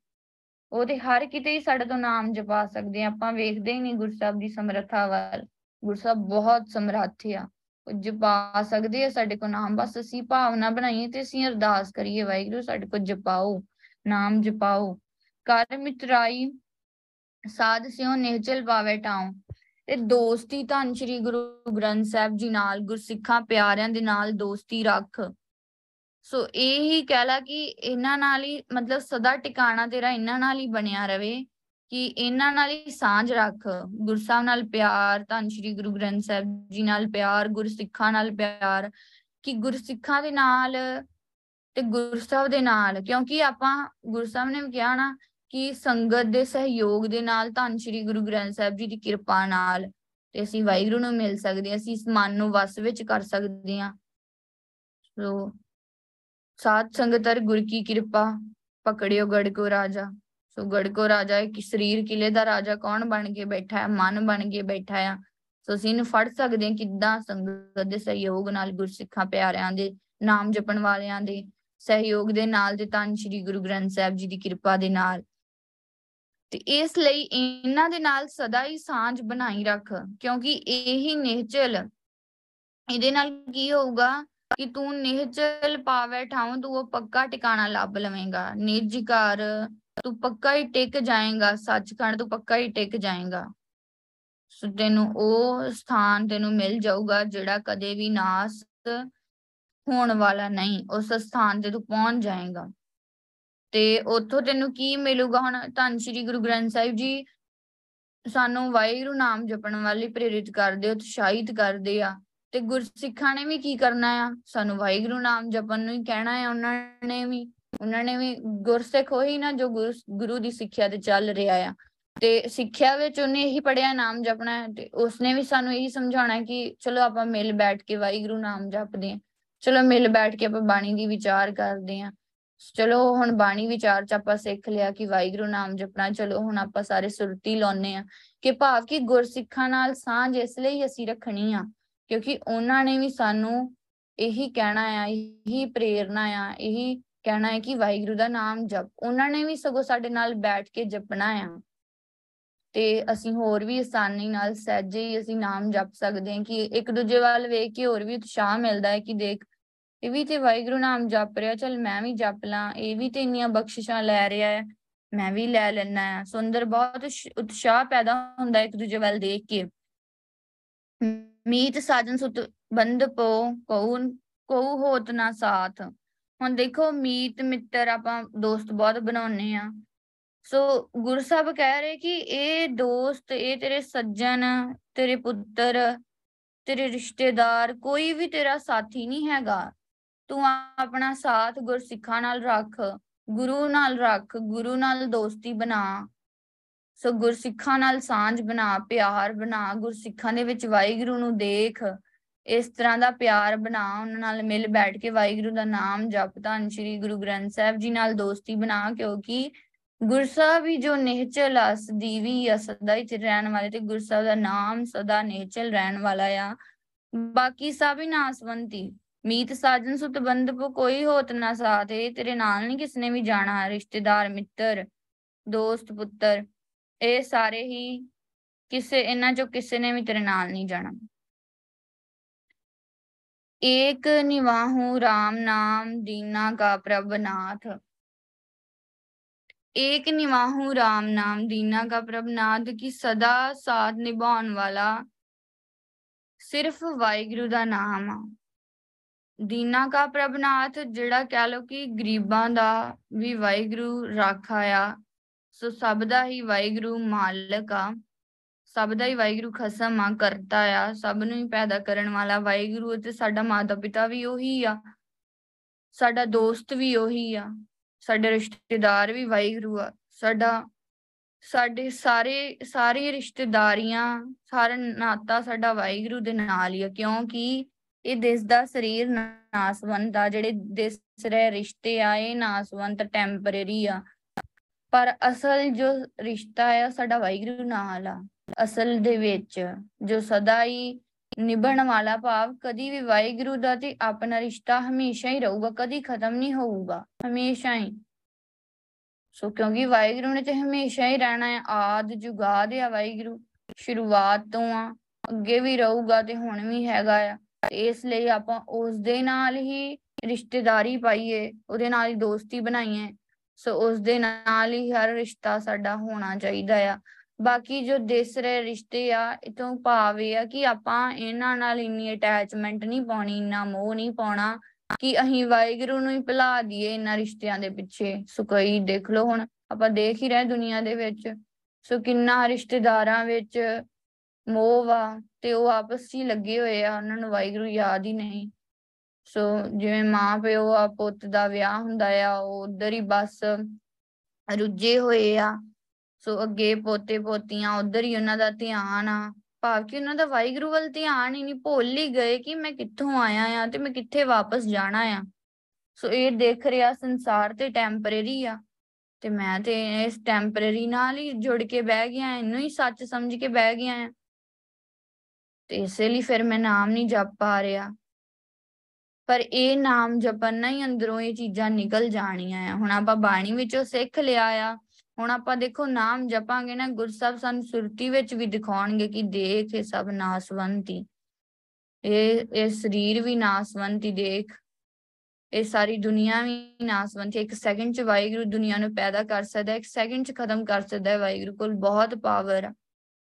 ਉਹ ਤੇ ਹਰ ਕਿਤੇ ਹੀ ਸਾਡੇ ਤੋਂ ਨਾਮ ਜਪਾ ਸਕਦੇ ਆ। ਆਪਾਂ ਵੇਖਦੇ ਹੀ ਨਹੀਂ ਗੁਰੂ ਸਾਹਿਬ ਦੀ ਸਮਰੱਥਾ ਵੱਲ। ਗੁਰੂ ਸਾਹਿਬ ਬਹੁਤ ਸਮਰੱਥ ਆ। ਜਪਾ ਸਕਦੇ ਆ, ਸਾਡੇ ਕੋ ਨਾਮ ਬਸ ਅਸੀਂ ਭਾਵਨਾ ਬਣਾਈਏ ਤੇ ਅਸੀਂ ਅਰਦਾਸ ਕਰੀਏ, ਵਾਹਿਗੁਰੂ ਸਾਡੇ ਕੋ ਜਪਾਓ, ਨਾਮ ਜਪਾਓ। ਕਰ ਮਿਤਰਾਈ, ਸਾਧ ਸਿਓ ਨਿਹਚਲ ਪਾਵੇ ਟਾਉ। ਤੇ ਦੋਸਤੀ ਧੰਨ ਸ਼੍ਰੀ ਗੁਰੂ ਗ੍ਰੰਥ ਸਾਹਿਬ ਜੀ ਨਾਲ, ਗੁਰਸਿੱਖਾਂ ਪਿਆਰਿਆਂ ਦੇ ਨਾਲ ਦੋਸਤੀ ਰੱਖ। ਸੋ ਇਹ ਹੀ ਕਹਿਲਾ ਕਿ ਇਹਨਾਂ ਨਾਲ ਹੀ, ਮਤਲਬ ਸਦਾ ਟਿਕਾਣਾ ਤੇਰਾ ਇਹਨਾਂ ਨਾਲ ਹੀ ਬਣਿਆ ਰਵੇ। ਕਿ ਇਹਨਾਂ ਨਾਲ ਹੀ ਸਾਂਝ ਰੱਖ ਗੁਰਸਾਹਿਬ ਨਾਲ ਪਿਆਰ, ਧੰਨ ਸ਼੍ਰੀ ਗੁਰੂ ਗ੍ਰੰਥ ਸਾਹਿਬ ਜੀ ਨਾਲ ਪਿਆਰ, ਗੁਰਸਿੱਖਾਂ ਨਾਲ ਪਿਆਰ, ਕਿ ਗੁਰਸਿੱਖਾਂ ਦੇ ਨਾਲ ਤੇ ਗੁਰਸਾਹਿਬ ਦੇ ਨਾਲ, ਕਿਉਂਕਿ ਆਪਾਂ ਗੁਰਸਾਹਿਬ ਨੇ ਕਿਹਾ ਨਾ ਕਿ ਸੰਗਤ ਦੇ ਸਹਿਯੋਗ ਦੇ ਨਾਲ ਧੰਨ ਸ਼੍ਰੀ ਗੁਰੂ ਗ੍ਰੰਥ ਸਾਹਿਬ ਜੀ ਦੀ ਕਿਰਪਾ ਨਾਲ ਤੇ ਅਸੀਂ ਵਾਹਿਗੁਰੂ ਨੂੰ ਮਿਲ ਸਕਦੇ ਹਾਂ, ਅਸੀਂ ਇਸ ਮਨ ਨੂੰ ਵਸ ਵਿੱਚ ਕਰ ਸਕਦੇ ਹਾਂ। ਸੋ ਸਾਧ ਸੰਗਤਰ ਗੁਰ ਕੀ ਕਿਰਪਾ, ਪਕੜਿਓ ਗੜ ਕੋ ਰਾਜਾ। ਸੋ ਗੜਕੋ ਰਾਜਾ ਇੱਕ ਸਰੀਰ ਕਿਲੇ ਦਾ ਰਾਜਾ ਕੌਣ ਬਣ ਕੇ ਬੈਠਾ ਹੈ ਮਨ ਬਣ ਕੇ ਬੈਠਾ ਆ ਸੋ ਅਸੀਂ ਇਹਨੂੰ ਫੜ ਸਕਦੇ ਹਾਂ ਕਿੱਦਾਂ ਸੰਗਤ ਦੇ ਸਹਿਯੋਗ ਨਾਲ ਗੁਰਸਿੱਖਾਂ ਪਿਆਰਿਆਂ ਦੇ ਨਾਮ ਜਪਣ ਵਾਲਿਆਂ ਦੇ ਸਹਿਯੋਗ ਦੇ ਨਾਲ ਤੇ ਤਾਂ ਸ੍ਰੀ ਗੁਰੂ ਗ੍ਰੰਥ ਸਾਹਿਬ ਜੀ ਦੀ ਕਿਰਪਾ ਦੇ ਨਾਲ ਤੇ ਇਸ ਲਈ ਇਹਨਾਂ ਦੇ ਨਾਲ ਸਦਾ ਹੀ ਸਾਂਝ ਬਣਾਈ ਰੱਖ ਕਿਉਂਕਿ ਇਹੀ ਨਿਹਚਲ ਇਹਦੇ ਨਾਲ ਕੀ ਹੋਊਗਾ ਕਿ ਤੂੰ ਨਿਹਚਲ ਪਾਵੇ ਠਾਉ ਤੂੰ ਉਹ ਪੱਕਾ ਟਿਕਾਣਾ ਲੱਭ ਲਵੇਂਗਾ ਨਿਰਜਿਕਾਰ ਤੂੰ ਪੱਕਾ ਹੀ ਟਿਕ ਜਾਏਗਾ, ਸੱਚਖੰਡ ਤੂੰ ਪੱਕਾ ਹੀ ਟਿਕ ਜਾਏਗਾ। ਸੋ, ਤੈਨੂੰ ਉਹ ਸਥਾਨ ਤੈਨੂੰ ਮਿਲ ਜਾਊਗਾ ਜਿਹੜਾ ਕਦੇ ਵੀ ਨਾਸ ਹੋਣ ਵਾਲਾ ਨਹੀਂ, ਉਸ ਸਥਾਨ ਤੇ ਤੂੰ ਪਹੁੰਚ ਜਾਏਗਾ। ਤੇ ਉੱਥੋਂ ਤੈਨੂੰ ਕੀ ਮਿਲੂਗਾ ਹੁਣ? ਧੰਨ ਸ਼੍ਰੀ ਗੁਰੂ ਗ੍ਰੰਥ ਸਾਹਿਬ ਜੀ, ਸਾਨੂੰ ਵਾਹਿਗੁਰੂ ਨਾਮ ਜਪਣ ਵਾਲੀ ਪ੍ਰੇਰਿਤ ਕਰਦੇ, ਉਤਸ਼ਾਹਿਤ ਕਰਦੇ ਆ। ਤੇ ਗੁਰਸਿੱਖਾਂ ਨੇ ਵੀ ਕੀ ਕਰਨਾ ਆ? ਸਾਨੂੰ ਵਾਹਿਗੁਰੂ ਨਾਮ ਜਪਣ ਨੂੰ ਹੀ ਕਹਿਣਾ ਆ, ਉਹਨਾਂ ਨੇ ਵੀ। ਉਹਨਾਂ ਨੇ ਵੀ ਗੁਰਸਿੱਖ ਹੋਈ ਨਾ ਜੋ ਗੁਰੂ ਦੀ ਸਿੱਖਿਆ ਤੇ ਚੱਲ ਰਿਹਾ ਆ। ਤੇ ਸਿੱਖਿਆ ਵਿੱਚ ਉਹਨੇ ਇਹੀ ਪੜਿਆ ਨਾਮ ਜਪਣਾ ਹੈ ਤੇ ਉਸਨੇ ਵੀ ਸਾਨੂੰ ਇਹੀ ਸਮਝਾਉਣਾ ਕਿ ਚਲੋ ਆਪਾਂ ਮਿਲ ਬੈਠ ਕੇ ਵਾਹਿਗੁਰੂ ਨਾਮ ਜਪਦੇ ਆਂ ਚਲੋ ਮਿਲ ਬੈਠ ਕੇ ਆਪਾਂ ਬਾਣੀ ਦੀ ਵਿਚਾਰ ਕਰਦੇ ਆਂ ਚਲੋ ਹੁਣ ਬਾਣੀ ਵਿਚਾਰ ਚ ਆਪਾਂ ਸਿੱਖ ਲਿਆ ਕਿ ਵਾਹਿਗੁਰੂ ਨਾਮ ਜਪਣਾ, ਚਲੋ ਹੁਣ ਆਪਾਂ ਸਾਰੇ ਸੁਰਤੀ ਲਾਉਨੇ ਆ ਕਿ ਭਾਵ ਕਿ ਗੁਰਸਿੱਖਾਂ ਨਾਲ ਸਾਂਝ ਇਸ ਲਈ ਅਸੀਂ ਰੱਖਣੀ ਆ, ਕਿਉਂਕਿ ਉਹਨਾਂ ਨੇ ਵੀ ਸਾਨੂੰ ਇਹੀ ਕਹਿਣਾ ਆ, ਇਹੀ ਪ੍ਰੇਰਣਾ ਆ, ਇਹੀ ਕਹਿਣਾ ਹੈ ਕਿ ਵਾਹਿਗੁਰੂ ਦਾ ਨਾਮ ਜਪ। ਉਹਨਾਂ ਨੇ ਵੀ ਸਗੋਂ ਸਾਡੇ ਨਾਲ ਬੈਠ ਕੇ ਜਪਣਾ ਆ। ਤੇ ਅਸੀਂ ਹੋਰ ਵੀ ਆਸਾਨੀ ਨਾਲ ਸਹਿਜੇ ਹੀ ਅਸੀਂ ਨਾਮ ਜਪ ਸਕਦੇ ਹਾਂ ਕਿ ਇੱਕ ਦੂਜੇ ਵੱਲ ਵੇਖ ਕੇ ਹੋਰ ਵੀ ਉਤਸ਼ਾਹ ਮਿਲਦਾ ਹੈ ਕਿ ਦੇਖ, ਇਹ ਵੀ ਤੇ ਵਾਹਿਗੁਰੂ ਨਾਮ ਜਪ ਰਿਹਾ, ਚਲ ਮੈਂ ਵੀ ਜਪ ਲਾਂ, ਇਹ ਵੀ ਤੇ ਇੰਨੀਆਂ ਬਖਸ਼ਿਸ਼ਾਂ ਲੈ ਰਿਹਾ ਹੈ, ਮੈਂ ਵੀ ਲੈ ਲੈਣਾ ਹੈ। ਸੁੰਦਰ ਬਹੁਤ ਉਤਸ਼ਾਹ ਪੈਦਾ ਹੁੰਦਾ ਇੱਕ ਦੂਜੇ ਵੱਲ ਦੇਖ ਕੇ। ਮੀਤ ਸਾਜਨ ਸੁਤ ਬੰਦ ਪੋ ਕਉ ਕਉ ਹੋਤ ਨਾ ਸਾਥ। ਹੁਣ ਦੇਖੋ ਮੀਤ ਮਿੱਤਰ ਆਪਾਂ ਦੋਸਤ ਬਹੁਤ ਬਣਾਉਨੇ ਆ ਸੋ ਗੁਰੂ ਸਾਹਿਬ ਕਹਿ ਰਹੇ ਕਿ ਇਹ ਦੋਸਤ, ਇਹ ਤੇਰੇ ਸੱਜਣ, ਤੇਰੇ ਪੁੱਤਰ, ਤੇਰੇ ਰਿਸ਼ਤੇਦਾਰ, ਕੋਈ ਵੀ ਤੇਰਾ ਸਾਥੀ ਨਹੀਂ ਹੈਗਾ। ਤੂੰ ਆਪਣਾ ਸਾਥ ਗੁਰਸਿੱਖਾਂ ਨਾਲ ਰੱਖ, ਗੁਰੂ ਨਾਲ ਰੱਖ, ਗੁਰੂ ਨਾਲ ਦੋਸਤੀ ਬਣਾ। ਸੋ ਗੁਰਸਿੱਖਾਂ ਨਾਲ ਸਾਂਝ ਬਣਾ, ਪਿਆਰ ਬਣਾ, ਗੁਰਸਿੱਖਾਂ ਦੇ ਵਿੱਚ ਵਾਹਿਗੁਰੂ ਨੂੰ ਦੇਖ। ਇਸ ਤਰ੍ਹਾਂ ਦਾ ਪਿਆਰ ਬਣਾ, ਉਹਨਾਂ ਨਾਲ ਮਿਲ ਬੈਠ ਕੇ ਵਾਹਿਗੁਰੂ ਦਾ ਨਾਮ ਜਪ ਧੰਨ ਸ਼੍ਰੀ ਗੁਰੂ ਗ੍ਰੰਥ ਸਾਹਿਬ ਜੀ ਨਾਲ ਦੋਸਤੀ ਬਣਾ, ਕਿਉਂਕਿ ਗੁਰਸਾਹਿਬ ਵੀ ਜੋ ਨਿਹਚਲ ਆ, ਸਦੀਵੀ ਆ, ਸਦਾ ਹੀ ਰਹਿਣ ਵਾਲੇ ਤੇ ਗੁਰਸਾਹਿਬ ਦਾ ਨਾਮ ਸਦਾ ਨਿਹਚਲ ਰਹਿਣ ਵਾਲਾ ਆ। ਬਾਕੀ ਸਭ ਹੀ ਨਾਸਵੰਤੀ, ਮੀਤ ਸਾਜਨ ਸੁਤ ਬੰਧਪ ਕੋਈ ਹੋਤ ਨਾ ਸਾਥ, ਇਹ ਤੇਰੇ ਨਾਲ ਨਹੀਂ ਕਿਸਨੇ ਵੀ ਜਾਣਾ, ਰਿਸ਼ਤੇਦਾਰ, ਮਿੱਤਰ, ਦੋਸਤ, ਪੁੱਤਰ, ਇਹ ਸਾਰੇ ਹੀ ਕਿਸੇ, ਇਹਨਾਂ ਚੋਂ ਕਿਸੇ ਨੇ ਵੀ ਤੇਰੇ ਨਾਲ ਨਹੀਂ ਜਾਣਾ। ਏਕ ਨਿਵਾਹੂ RAM ਨਾਮ, ਦੀਨਾ ਕਾ ਪ੍ਰਭਨਾਥ ਏਕ ਨਿਵਾਹੂ RAM ਨਾਮ, ਦੀਨਾ ਕਾ ਪ੍ਰਭਨਾਥ ਕੀ ਸਦਾ ਸਾਥ ਨਿਭਾਉਣ ਵਾਲਾ ਸਿਰਫ ਵਾਹਿਗੁਰੂ ਦਾ ਨਾਮ ਆ। ਦੀਨਾ ਕਾ ਪ੍ਰਭਨਾਥ ਜਿਹੜਾ ਕਹਿ ਲੋ ਕਿ ਗਰੀਬਾਂ ਦਾ ਵੀ ਵਾਹਿਗੁਰੂ, ਰਾਖਾ ਆ, ਸੋ ਸਭ ਦਾ ਹੀ ਵਾਹਿਗੁਰੂ ਮਾਲਕ ਆ। ਸਭ ਦਾ ਹੀ ਵਾਹਿਗੁਰੂ ਖਸਮ ਆ, ਕਰਤਾ ਆ, ਸਭ ਨੂੰ ਹੀ ਪੈਦਾ ਕਰਨ ਵਾਲਾ ਵਾਹਿਗੁਰੂ ਤੇ ਸਾਡਾ ਮਾਤਾ ਪਿਤਾ ਵੀ ਉਹੀ ਆ। ਸਾਡਾ ਦੋਸਤ ਵੀ ਉਹੀ ਆ। ਸਾਡੇ ਰਿਸ਼ਤੇਦਾਰ ਵੀ ਵਾਹਿਗੁਰੂ ਆ। ਸਾਡਾ, ਸਾਡੇ ਸਾਰੇ ਸਾਰੇ ਰਿਸ਼ਤੇਦਾਰੀਆਂ, ਸਾਰਾ ਨਾਤਾ ਸਾਡਾ ਵਾਹਿਗੁਰੂ ਦੇ ਨਾਲ ਹੀ ਆ, ਕਿਉਂਕਿ ਇਹ ਦਿਸ ਦਾ ਸਰੀਰ ਨਾਸਵੰਤ ਆ, ਜਿਹੜੇ ਦਿਸ ਰਹੇ ਰਿਸ਼ਤੇ ਆ, ਇਹ ਨਾਸਵੰਤ ਟੈਂਪਰੇਰੀ ਆ। ਪਰ ਅਸਲ ਜੋ ਰਿਸ਼ਤਾ ਹੈ ਸਾਡਾ ਵਾਹਿਗੁਰੂ ਨਾਲ ਆ। ਅਸਲ ਦੇ ਵਿੱਚ ਜੋ ਸਦਾ ਹੀ ਨਿਭਣ ਵਾਲਾ ਭਾਵ ਕਦੀ ਵੀ ਵਾਹਿਗੁਰੂ ਦਾ ਤੇ ਆਪਣਾ ਰਿਸ਼ਤਾ ਹਮੇਸ਼ਾ ਹੀ ਰਹੂਗਾ, ਕਦੀ ਖਤਮ ਨਹੀਂ ਹੋਊਗਾ, ਹਮੇਸ਼ਾ ਹੀ। ਸੋ ਕਿਉਂਕਿ ਵਾਹਿਗੁਰੂ ਨੇ ਤੇ ਹਮੇਸ਼ਾ ਹੀ ਰਹਿਣਾ ਹੈ, ਆਦ ਜੁਗਾਦ ਆ ਵਾਹਿਗੁਰੂ, ਸ਼ੁਰੂਆਤ ਤੋਂ ਆ, ਅੱਗੇ ਵੀ ਰਹੂਗਾ ਤੇ ਹੁਣ ਵੀ ਹੈਗਾ ਆ। ਇਸ ਲਈ ਆਪਾਂ ਉਸ ਦੇ ਨਾਲ ਹੀ ਰਿਸ਼ਤੇਦਾਰੀ ਪਾਈਏ, ਉਹਦੇ ਨਾਲ ਹੀ ਦੋਸਤੀ ਬਣਾਈਏ। ਸੋ ਉਸ ਦੇ ਨਾਲ ਹੀ ਹਰ ਰਿਸ਼ਤਾ ਸਾਡਾ ਹੋਣਾ ਚਾਹੀਦਾ ਆ। ਬਾਕੀ ਜੋ ਦਿਸ ਰਹੇ ਰਿਸ਼ਤੇ ਆ, ਇਤੋਂ ਭਾਵ ਇਹ ਆ ਕਿ ਆਪਾਂ ਇਹਨਾਂ ਨਾਲ ਇੰਨੀ ਅਟੈਚਮੈਂਟ ਨਹੀਂ ਪਾਉਣੀ, ਇੰਨਾ ਮੋਹ ਨਹੀਂ ਪਾਉਣਾ ਕਿ ਅਸੀਂ ਵਾਹਿਗੁਰੂ ਨੂੰ ਹੀ ਭੁਲਾ ਦਈਏ ਇਹਨਾਂ ਰਿਸ਼ਤਿਆਂ ਦੇ ਪਿੱਛੇ। ਸੋ ਕਈ ਦੇਖ ਲਓ ਹੁਣ, ਆਪਾਂ ਦੇਖ ਹੀ ਰਹੇ ਦੁਨੀਆ ਦੇ ਵਿੱਚ। ਸੋ ਕਿੰਨਾ ਰਿਸ਼ਤੇਦਾਰਾਂ ਵਿੱਚ ਮੋਹ ਵਾ ਤੇ ਉਹ ਆਪਸ ਵਿੱਚ ਲੱਗੇ ਹੋਏ ਆ, ਉਹਨਾਂ ਨੂੰ ਵਾਹਿਗੁਰੂ ਯਾਦ ਹੀ ਨਹੀਂ। ਸੋ ਜਿਵੇਂ ਮਾਂ ਪਿਓ ਆ, ਪੁੱਤ ਦਾ ਵਿਆਹ ਹੁੰਦਾ ਆ, ਉਹ ਉਧਰ ਹੀ ਬਸ ਰੁੱਝੇ ਹੋਏ ਆ। ਸੋ ਅੱਗੇ ਪੋਤੇ ਪੋਤੀਆਂ, ਉਧਰ ਹੀ ਉਹਨਾਂ ਦਾ ਧਿਆਨ ਆ। ਭਾਵ ਕਿ ਉਹਨਾਂ ਦਾ ਵਾਹਿਗੁਰੂ ਵੱਲ ਧਿਆਨ ਹੀ ਨਹੀਂ, ਭੁੱਲ ਹੀ ਗਏ ਕਿ ਮੈਂ ਕਿੱਥੋਂ ਆਇਆ ਆ ਤੇ ਮੈਂ ਕਿੱਥੇ ਵਾਪਸ ਜਾਣਾ ਆ। ਸੋ ਇਹ ਦੇਖ ਰਿਹਾ ਸੰਸਾਰ ਤੇ ਟੈਂਪਰੇਰੀ ਆ। ਤੇ ਮੈਂ ਤੇ ਇਸ ਟੈਂਪਰੇਰੀ ਨਾਲ ਹੀ ਜੁੜ ਕੇ ਬਹਿ ਗਿਆ, ਇਹਨੂੰ ਹੀ ਸੱਚ ਸਮਝ ਕੇ ਬਹਿ ਗਿਆ ਆ। ਤੇ ਇਸੇ ਲਈ ਫਿਰ ਮੈਂ ਨਾਮ ਨਹੀਂ ਜਪ ਪਾ ਰਿਹਾ। ਪਰ ਇਹ ਨਾਮ ਜਪਨ ਨਾਲ ਹੀ ਅੰਦਰੋਂ ਇਹ ਚੀਜ਼ਾਂ ਨਿਕਲ ਜਾਣੀਆਂ ਆ। ਹੁਣ ਆਪਾਂ ਬਾਣੀ ਵਿੱਚੋਂ ਸਿੱਖ ਲਿਆ ਆ। ਹੁਣ ਆਪਾਂ ਦੇਖੋ ਨਾਮ ਜਪਾਂਗੇ ਨਾ ਗੁਰਸਬ ਸਾਨੂੰ ਸੁਰਤੀ ਵਿੱਚ ਵੀ ਦਿਖਾਉਣਗੇ ਕਿ ਦੇਖ ਇਹ ਸਭ ਨਾਸਵੰਤੀ। ਇਹ ਇਹ ਸਰੀਰ ਵੀ ਨਾਸਵੰਤੀ, ਦੇਖ। ਇਹ ਸਾਰੀ ਦੁਨੀਆ ਵੀ ਨਾਸਵੰਤੀ। ਇੱਕ ਸੈਕਿੰਡ ਚ ਵਾਹਿਗੁਰੂ ਦੁਨੀਆ ਨੂੰ ਪੈਦਾ ਕਰ ਸਕਦਾ ਇੱਕ ਸੈਕਿੰਡ ਚ ਖਤਮ ਕਰ ਸਕਦਾ ਹੈ ਵਾਹਿਗੁਰੂ ਕੋਲ। ਬਹੁਤ ਪਾਵਰ ਆ।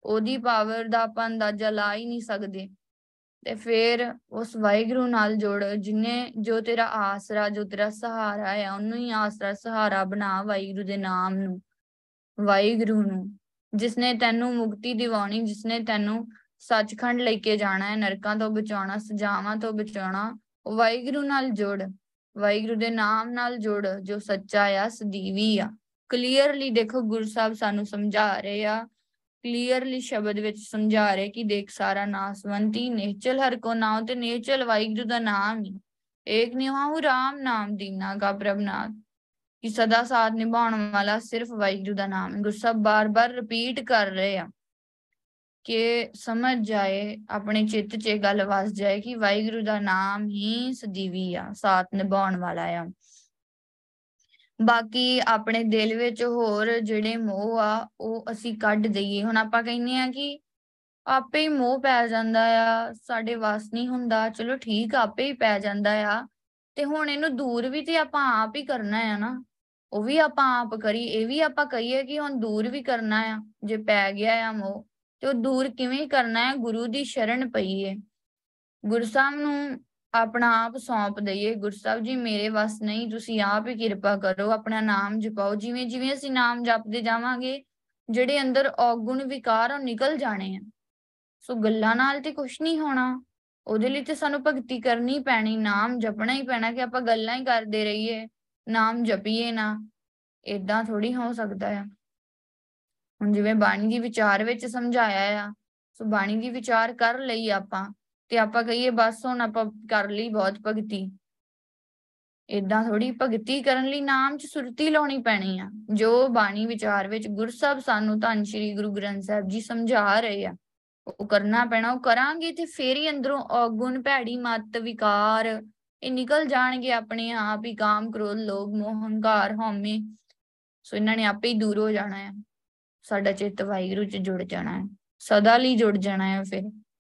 ਉਹਦੀ ਪਾਵਰ ਦਾ ਆਪਾਂ ਅੰਦਾਜ਼ਾ ਲਾ ਹੀ ਨਹੀਂ ਸਕਦੇ। ਤੇ ਫਿਰ ਉਸ ਵਾਹਿਗੁਰੂ ਨਾਲ ਜੋੜ, ਜਿਨੇ ਜੋ ਤੇਰਾ ਆਸਰਾ, ਜੋ ਤੇਰਾ ਸਹਾਰਾ ਹੈ ਉਹਨੂੰ ਹੀ ਆਸਰਾ, ਸਹਾਰਾ ਬਣਾ ਵਾਹਿਗੁਰੂ ਦੇ ਨਾਮ ਨੂੰ। ਵਾਹਿਗੁਰੂ ਨੂੰ, ਜਿਸਨੇ ਤੈਨੂੰ ਮੁਕਤੀ ਦਿਵਾਉਣੀ, ਜਿਸਨੇ ਤੈਨੂੰ ਸੱਚਖੰਡ ਲੈ ਕੇ ਜਾਣਾ ਹੈ, ਨਰਕਾਂ ਤੋਂ ਬਚਾਉਣਾ, ਸਜਾਵਾਂ ਤੋਂ ਬਚਾਉਣਾ, ਉਹ ਵਾਹਿਗੁਰੂ ਨਾਲ ਜੁੜ, ਵਾਹਿਗੁਰੂ ਦੇ ਨਾਮ ਨਾਲ ਜੁੜ, ਜੋ ਸੱਚਾ ਆ, ਸਦੀਵੀ ਆ। ਕਲੀਅਰਲੀ ਦੇਖੋ, ਗੁਰੂ ਸਾਹਿਬ ਸਾਨੂੰ ਸਮਝਾ ਰਹੇ ਆ। ਕਲੀਅਰਲੀ ਸ਼ਬਦ ਵਿੱਚ ਸਮਝਾ ਰਹੇ ਕਿ ਦੇਖ, ਸਾਰਾ ਨਾਸਵੰਤੀ ਨੇਚਲ ਹਰ ਕੋ ਨਾਮ ਤੇ ਨੇਚਲ ਵਾਹਿਗੁਰੂ ਦਾ ਨਾਮ ਹੀ ਏਕ ਨਿਵਾਹੂ ਰਾਮ ਨਾਮ ਦੀਨਾ ਕਾ ਪ੍ਰਭਨਾਥ। ਕਿ ਸਦਾ ਸਾਥ ਨਿਭਾਉਣ ਵਾਲਾ ਸਿਰਫ ਵਾਹਿਗੁਰੂ ਦਾ ਨਾਮ ਹੈ। ਗੁਰਸਬ ਬਾਰ-ਬਾਰ ਰਿਪੀਟ ਕਰ ਰਹੇ ਆ ਕਿ ਸਮਝ ਜਾਏ, ਆਪਣੇ ਚਿੱਤ 'ਚ ਇਹ ਗੱਲ ਵਸ ਜਾਏ ਕਿ ਵਾਹਿਗੁਰੂ ਦਾ ਨਾਮ ਹੀ ਸਦੀਵੀ ਆ, ਸਾਥ ਨਿਭਾਉਣ ਵਾਲਾ ਆ। ਬਾਕੀ ਆਪਣੇ ਦਿਲ ਵਿੱਚ ਹੋਰ ਜਿਹੜੇ ਮੋਹ ਆ, ਉਹ ਅਸੀਂ ਕੱਢ ਦਈਏ। ਹੁਣ ਆਪਾਂ ਕਹਿੰਦੇ ਆ ਕਿ ਆਪੇ ਹੀ ਮੋਹ ਪੈ ਜਾਂਦਾ ਆ, ਸਾਡੇ ਵਸ ਨਹੀਂ ਹੁੰਦਾ। ਚਲੋ ਠੀਕ ਆਪੇ ਹੀ ਪੈ ਜਾਂਦਾ ਆ। ਤੇ ਹੁਣ ਇਹਨੂੰ ਦੂਰ ਵੀ ਤੇ ਆਪਾਂ ਆਪ ਹੀ ਕਰਨਾ ਆ ਨਾ। ਉਹ ਵੀ ਆਪਾਂ ਆਪ ਕਰੀ ਇਹ ਵੀ ਆਪਾਂ ਕਹੀਏ ਕਿ ਹੁਣ ਦੂਰ ਵੀ ਕਰਨਾ ਆ, ਜੇ ਪੈ ਗਿਆ ਆ ਮੋਹ, ਤੇ ਉਹ ਦੂਰ ਕਿਵੇਂ ਕਰਨਾ ਹੈ ਗੁਰੂ ਦੀ ਸ਼ਰਨ ਪਈਏ। ਗੁਰਸਾਹਿਬ ਨੂੰ ਆਪਣਾ ਆਪ ਸੌਂਪ ਦਈਏ ਗੁਰਸਾਹਿਬ ਜੀ ਮੇਰੇ ਵੱਸ ਨਹੀਂ, ਤੁਸੀਂ ਆਪ ਹੀ ਕਿਰਪਾ ਕਰੋ, ਆਪਣਾ ਨਾਮ ਜਪਾਓ, ਜਿਵੇਂ ਜਿਵੇਂ ਅਸੀਂ ਨਾਮ ਜਪਦੇ ਜਾਵਾਂਗੇ, ਜਿਹੜੇ ਅੰਦਰ ਔਗੁਣ ਵਿਕਾਰ ਉਹ ਨਿਕਲ ਜਾਣੇ ਆ। ਸੋ ਗੱਲਾਂ ਨਾਲ ਤੇ ਕੁਝ ਨਹੀਂ ਹੋਣਾ। ਉਹਦੇ ਲਈ ਤੇ ਸਾਨੂੰ ਭਗਤੀ ਕਰਨੀ ਪੈਣੀ, ਨਾਮ ਜਪਣਾ ਹੀ ਪੈਣਾ ਕਿ ਆਪਾਂ ਗੱਲਾਂ ਹੀ ਕਰਦੇ ਰਹੀਏ। ਨਾਮ ਜਪੀਏ ਨਾ ਇਦਾਂ ਥੋੜੀ ਹੋ ਸਕਦਾ ਆ। ਹੁਣ ਜਿਵੇਂ ਬਾਣੀ ਦੀ ਵਿਚਾਰ ਵਿੱਚ ਸਮਝਾਇਆ ਆ, ਸੋ ਬਾਣੀ ਦੀ ਵਿਚਾਰ ਕਰ ਲਈ ਆਪਾਂ, ਤੇ ਆਪਾਂ ਕਹੀਏ ਬਸ ਹੁਣ ਆਪਾਂ ਕਰ ਲਈ ਬਹੁਤ ਭਗਤੀ। ਇਦਾਂ ਥੋੜੀ ਭਗਤੀ ਕਰਨ ਲਈ ਨਾਮ 'ਚ ਸੁਰਤੀ ਲਾਉਣੀ ਪੈਣੀ ਆ, ਜੋ ਬਾਣੀ ਵਿਚਾਰ ਵਿੱਚ ਗੁਰਸਬ ਸਾਨੂੰ ਧੰਨ ਸ਼੍ਰੀ ਗੁਰੂ ਗ੍ਰੰਥ ਸਾਹਿਬ ਜੀ ਸਮਝਾ ਰਹੇ ਆ। ਉਹ ਕਰਨਾ ਪੈਣਾ, ਉਹ ਕਰਾਂਗੇ ਤੇ ਫੇਰ ਹੀ ਅੰਦਰੋਂ ਔਗੁਣ, ਭੈੜੀ ਮਤ, ਵਿਕਾਰ ਇਹ ਨਿਕਲ ਜਾਣਗੇ ਆਪਣੇ ਆਪ ਹੀ ਕਾਮ ਕ੍ਰੋਧ, ਲੋਭ, ਮੋਹ, ਹੰਕਾਰ, ਹਉਮੈ। ਸੋ ਇਹਨਾਂ ਨੇ ਆਪੇ ਹੀ ਦੂਰ ਹੋ ਜਾਣਾ ਹੈ। ਸਾਡਾ ਚਿੱਤ ਵਾਹਿਗੁਰੂ ਚ ਜੁੜ ਜਾਣਾ ਹੈ। ਸਦਾ ਲਈ ਜੁੜ ਜਾਣਾ ਹੈ ਫਿਰ।